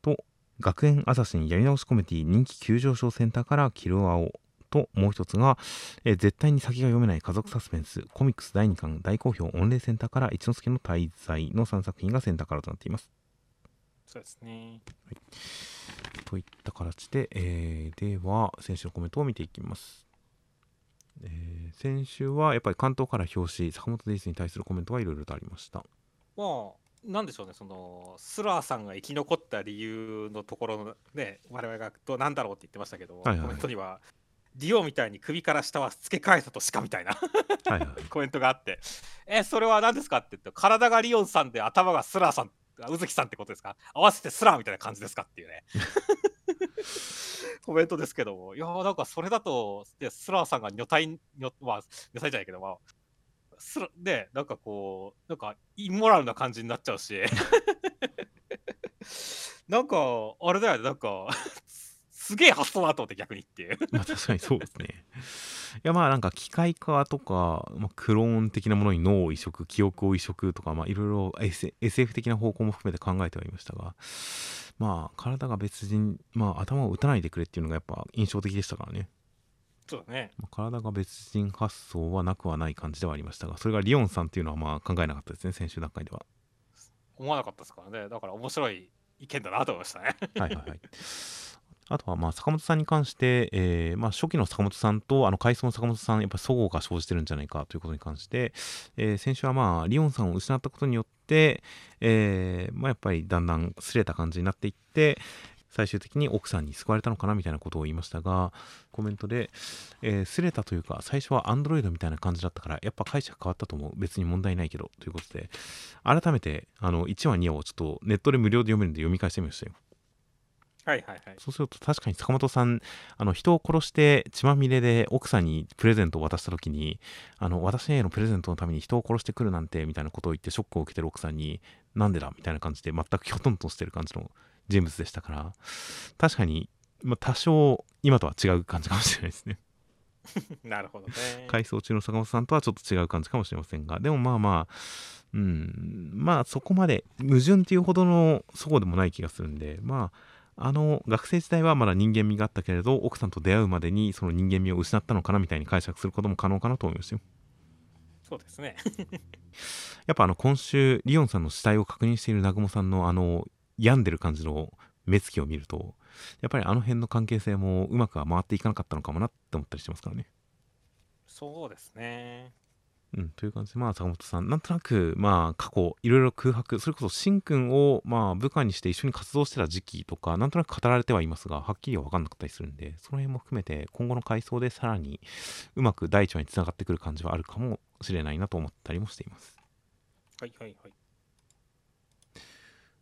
と学園アサシンやり直しコメディ人気急上昇センターカラーキルアオともう一つが、えー絶対に先が読めない家族サスペンスコミックス第2巻大好評御礼センターから一之輔の滞在の3作品がセンターカラーとなっています。そうですね。といった形で、えーでは先週のコメントを見ていきます、えー先週はやっぱり関東から表紙坂本デイズに対するコメントがいろいろとありました。まあ、なんでしょうね、そのスラーさんが生き残った理由のところのね、我々がどうなんだろうって言ってましたけど、はいはい。コメントには、ディオみたいに首から下は付け替えたとしかみたいなはいはい。(laughs) コメントがあって、え、それは何ですかって言って、体がリオンさんで頭がスラーさん、あ宇月さんってことですか？合わせてスラーみたいな感じですかっていうね。(laughs) コメントですけども、いやなんかそれだと、でスラーさんが女体、女まあ、女体じゃないけど、まあ、スラで、なんかこう、なんかインモラルな感じになっちゃうし、(laughs) なんか、あれだよね、なんか、すげえ発想だと思って逆にっていう。まあ確かにそうですね。いやまあなんか機械化とか、まあ、クローン的なものに脳を移植記憶を移植とかまあいろいろ SF 的な方向も含めて考えてはいましたがまあ体が別人まあ頭を打たないでくれっていうのがやっぱ印象的でしたからね、そうだね。まあ体が別人発想はなくはない感じではありましたがそれがリオンさんっていうのはまあ考えなかったですね先週段階では。思わなかったですからね。だから面白い意見だなと思いましたね。はいはいはい。あとはまあ坂本さんに関して、えーまあ、初期の坂本さんとあの回想の坂本さんやっぱ齟齬が生じてるんじゃないかということに関して、えー先週はまあリオンさんを失ったことによって、えーまあ、やっぱりだんだん擦れた感じになっていって最終的に奥さんに救われたのかなみたいなことを言いましたがコメントで、えー擦れたというか最初はアンドロイドみたいな感じだったからやっぱ解釈変わったと思う別に問題ないけどということで改めてあの1話2話をちょっとネットで無料で読めるんで読み返してみましたよ。はいはいはい。そうすると確かに坂本さんあの人を殺して血まみれで奥さんにプレゼントを渡した時にあの私へのプレゼントのために人を殺してくるなんてみたいなことを言ってショックを受けてる奥さんになんでだみたいな感じで全くきょとんとしてる感じの人物でしたから確かに、まあ、多少今とは違う感じかもしれないですねなるほどね。回想中の坂本さんとはちょっと違う感じかもしれませんがでもまあまあうんまあそこまで矛盾っていうほどのそうでもない気がするんでまああの学生時代はまだ人間味があったけれど奥さんと出会うまでにその人間味を失ったのかなみたいに解釈することも可能かなと思いますよそうですね。(laughs) やっぱあの今週リオンさんの死体を確認している南雲さんのあの病んでる感じの目つきを見るとやっぱりあの辺の関係性もうまくは回っていかなかったのかもなって思ったりしてますからねそうですね。うん、という感じで、まあ、坂本さん、なんとなく、まあ、過去、いろいろ空白、それこそ、しんくんを、まあ、部下にして一緒に活動してた時期とか、なんとなく語られてはいますが、はっきりは分かんなかったりするんで、その辺も含めて、今後の回想でさらにうまく第一話につながってくる感じはあるかもしれないなと思ったりもしています。はいはいはい。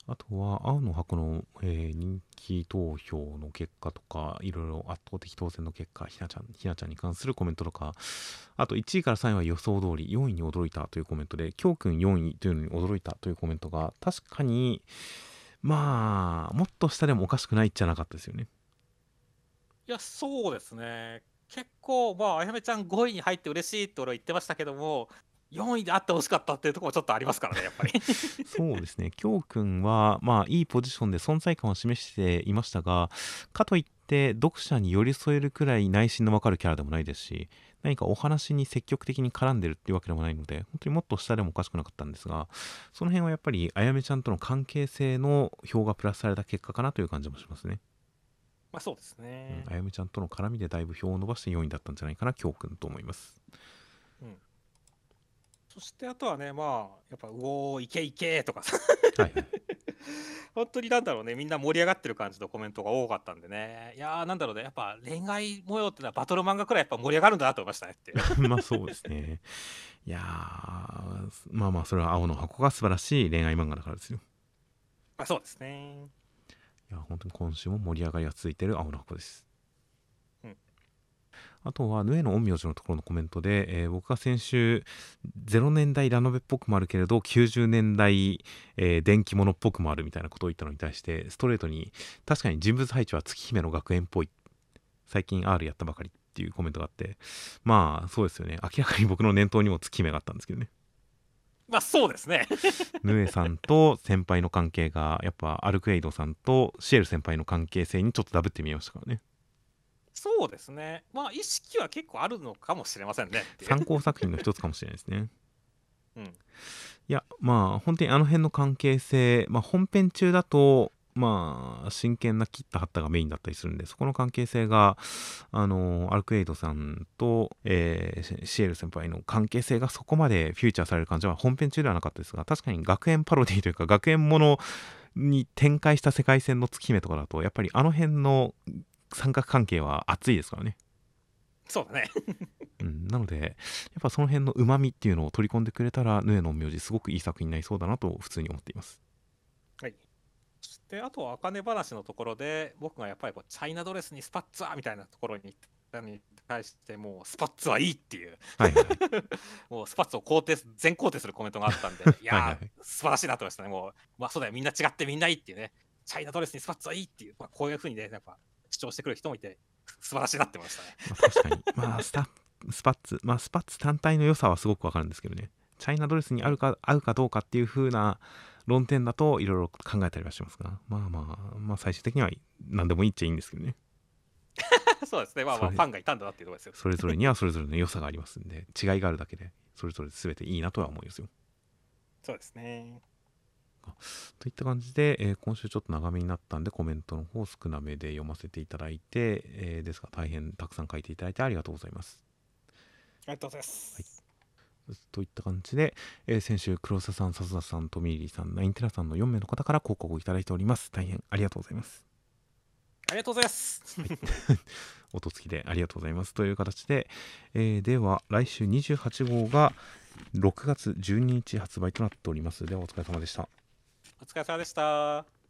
あとは、青の箱の、えー人気投票の結果とか、いろいろ圧倒的当選の結果、ひなちゃん、ひなちゃんに関するコメントとか、あと1位から3位は予想通り、4位に驚いたというコメントで、きょうくん4位というのに驚いたというコメントが、確かに、まあ、もっと下でもおかしくないじゃなかったですよね。いや、そうですね。結構、まあ、あやめちゃん5位に入って嬉しいって俺は言ってましたけども、4位であってほしかったっていうところもちょっとありますからね、やっぱり。(laughs) そうですね、きょうくんは、まあ、いいポジションで存在感を示していましたが、かといって、読者に寄り添えるくらい内心のわかるキャラでもないですし、何かお話に積極的に絡んでるっていうわけでもないので、本当にもっと下でもおかしくなかったんですが、その辺はやっぱり、あやめちゃんとの関係性の票がプラスされた結果かなという感じもしますね。まあ、そうですうんね。あやめちゃんとの絡みでだいぶ票を伸ばして4位だったんじゃないかな、きょうくんと思います。そしてあとはね、まあ、やっぱ、うおー、いけいけとかさ、はいはい。(laughs) 本当になんだろうね、みんな盛り上がってる感じのコメントが多かったんでね、いやー、なんだろうね、やっぱ恋愛模様ってのはバトル漫画くらいやっぱ盛り上がるんだなと思いましたねっていう。(laughs) まあそうですね。いやー、まあまあ、それは青の箱が素晴らしい恋愛漫画だからですよ。まあ、そうですね。いや、本当に今週も盛り上がりが続いている青の箱です。うんあとは、ヌエの陰陽師のところのコメントで、えー僕が先週、0年代ラノベっぽくもあるけれど、90年代、えー電気物っぽくもあるみたいなことを言ったのに対して、ストレートに、確かに人物配置は月姫の学園っぽい。最近 R やったばかりっっていうコメントがあってまあそうですよね。明らかに僕の念頭にも月目があったんですけどね。まあそうですね。ヌエさんと先輩の関係がやっぱアルクエイドさんとシエル先輩の関係性にちょっとダブってみましたからねそうですね。まあ意識は結構あるのかもしれませんね。(laughs) 参考作品の一つかもしれないですね。(laughs) うん。いやまあ本当にあの辺の関係性、まあ、本編中だとまあ真剣な切った貼ったがメインだったりするんでそこの関係性があのアルクエイドさんと、えーシシエル先輩の関係性がそこまでフューチャーされる感じは本編中ではなかったですが確かに学園パロディというか学園ものに展開した世界線の月姫とかだとやっぱりあの辺の三角関係は熱いですからね。そうだね。うん、なのでやっぱその辺のうまみっていうのを取り込んでくれたらヌエの名字すごくいい作品になりそうだなと普通に思っています。はい。そしてあとは茜話のところで僕がやっぱりこうチャイナドレスにスパッツァーみたいなところに行ったのに対してもうスパッツはいいっていう。はいはい。は (laughs) いもうスパッツを肯定す全肯定するコメントがあったんで (laughs) いやーはいはい。素晴らしいなと思いましたね。もうまあそうだよ。みんな違ってみんないいっていうね。チャイナドレスにスパッツはいいっていう、まあ、こういうふうにねやっぱ主張してくる人もいて素晴らしいなって思いましたね。まあ、確かに。まあスタスパッツまあスパッツ単体の良さはすごくわかるんですけどね。チャイナドレスにあるか合うかどうかっていう風な論点だといろいろ考えたりはしますがまあまあまあ最終的には何でもいいっちゃいいんですけどね。(laughs) そうですね。まあまあファンがいたんだなっていうところですよ。それぞれにはそれぞれの良さがありますんで違いがあるだけでそれぞれ全ていいなとは思いますよ。そうですねといった感じで、えー今週ちょっと長めになったんでコメントの方少なめで読ませていただいて、えーですが大変たくさん書いていただいてありがとうございます。ありがとうございます、といった感じで、えー先週黒沢さん笹田さんトミーリーさんナインテラさんの4名の方から広告をいただいております。大変ありがとうございます。ありがとうございます。(laughs) 音付きでありがとうございます。という形で、えーでは来週28号が6月12日発売となっております。ではお疲れ様でしたお疲れ様でした。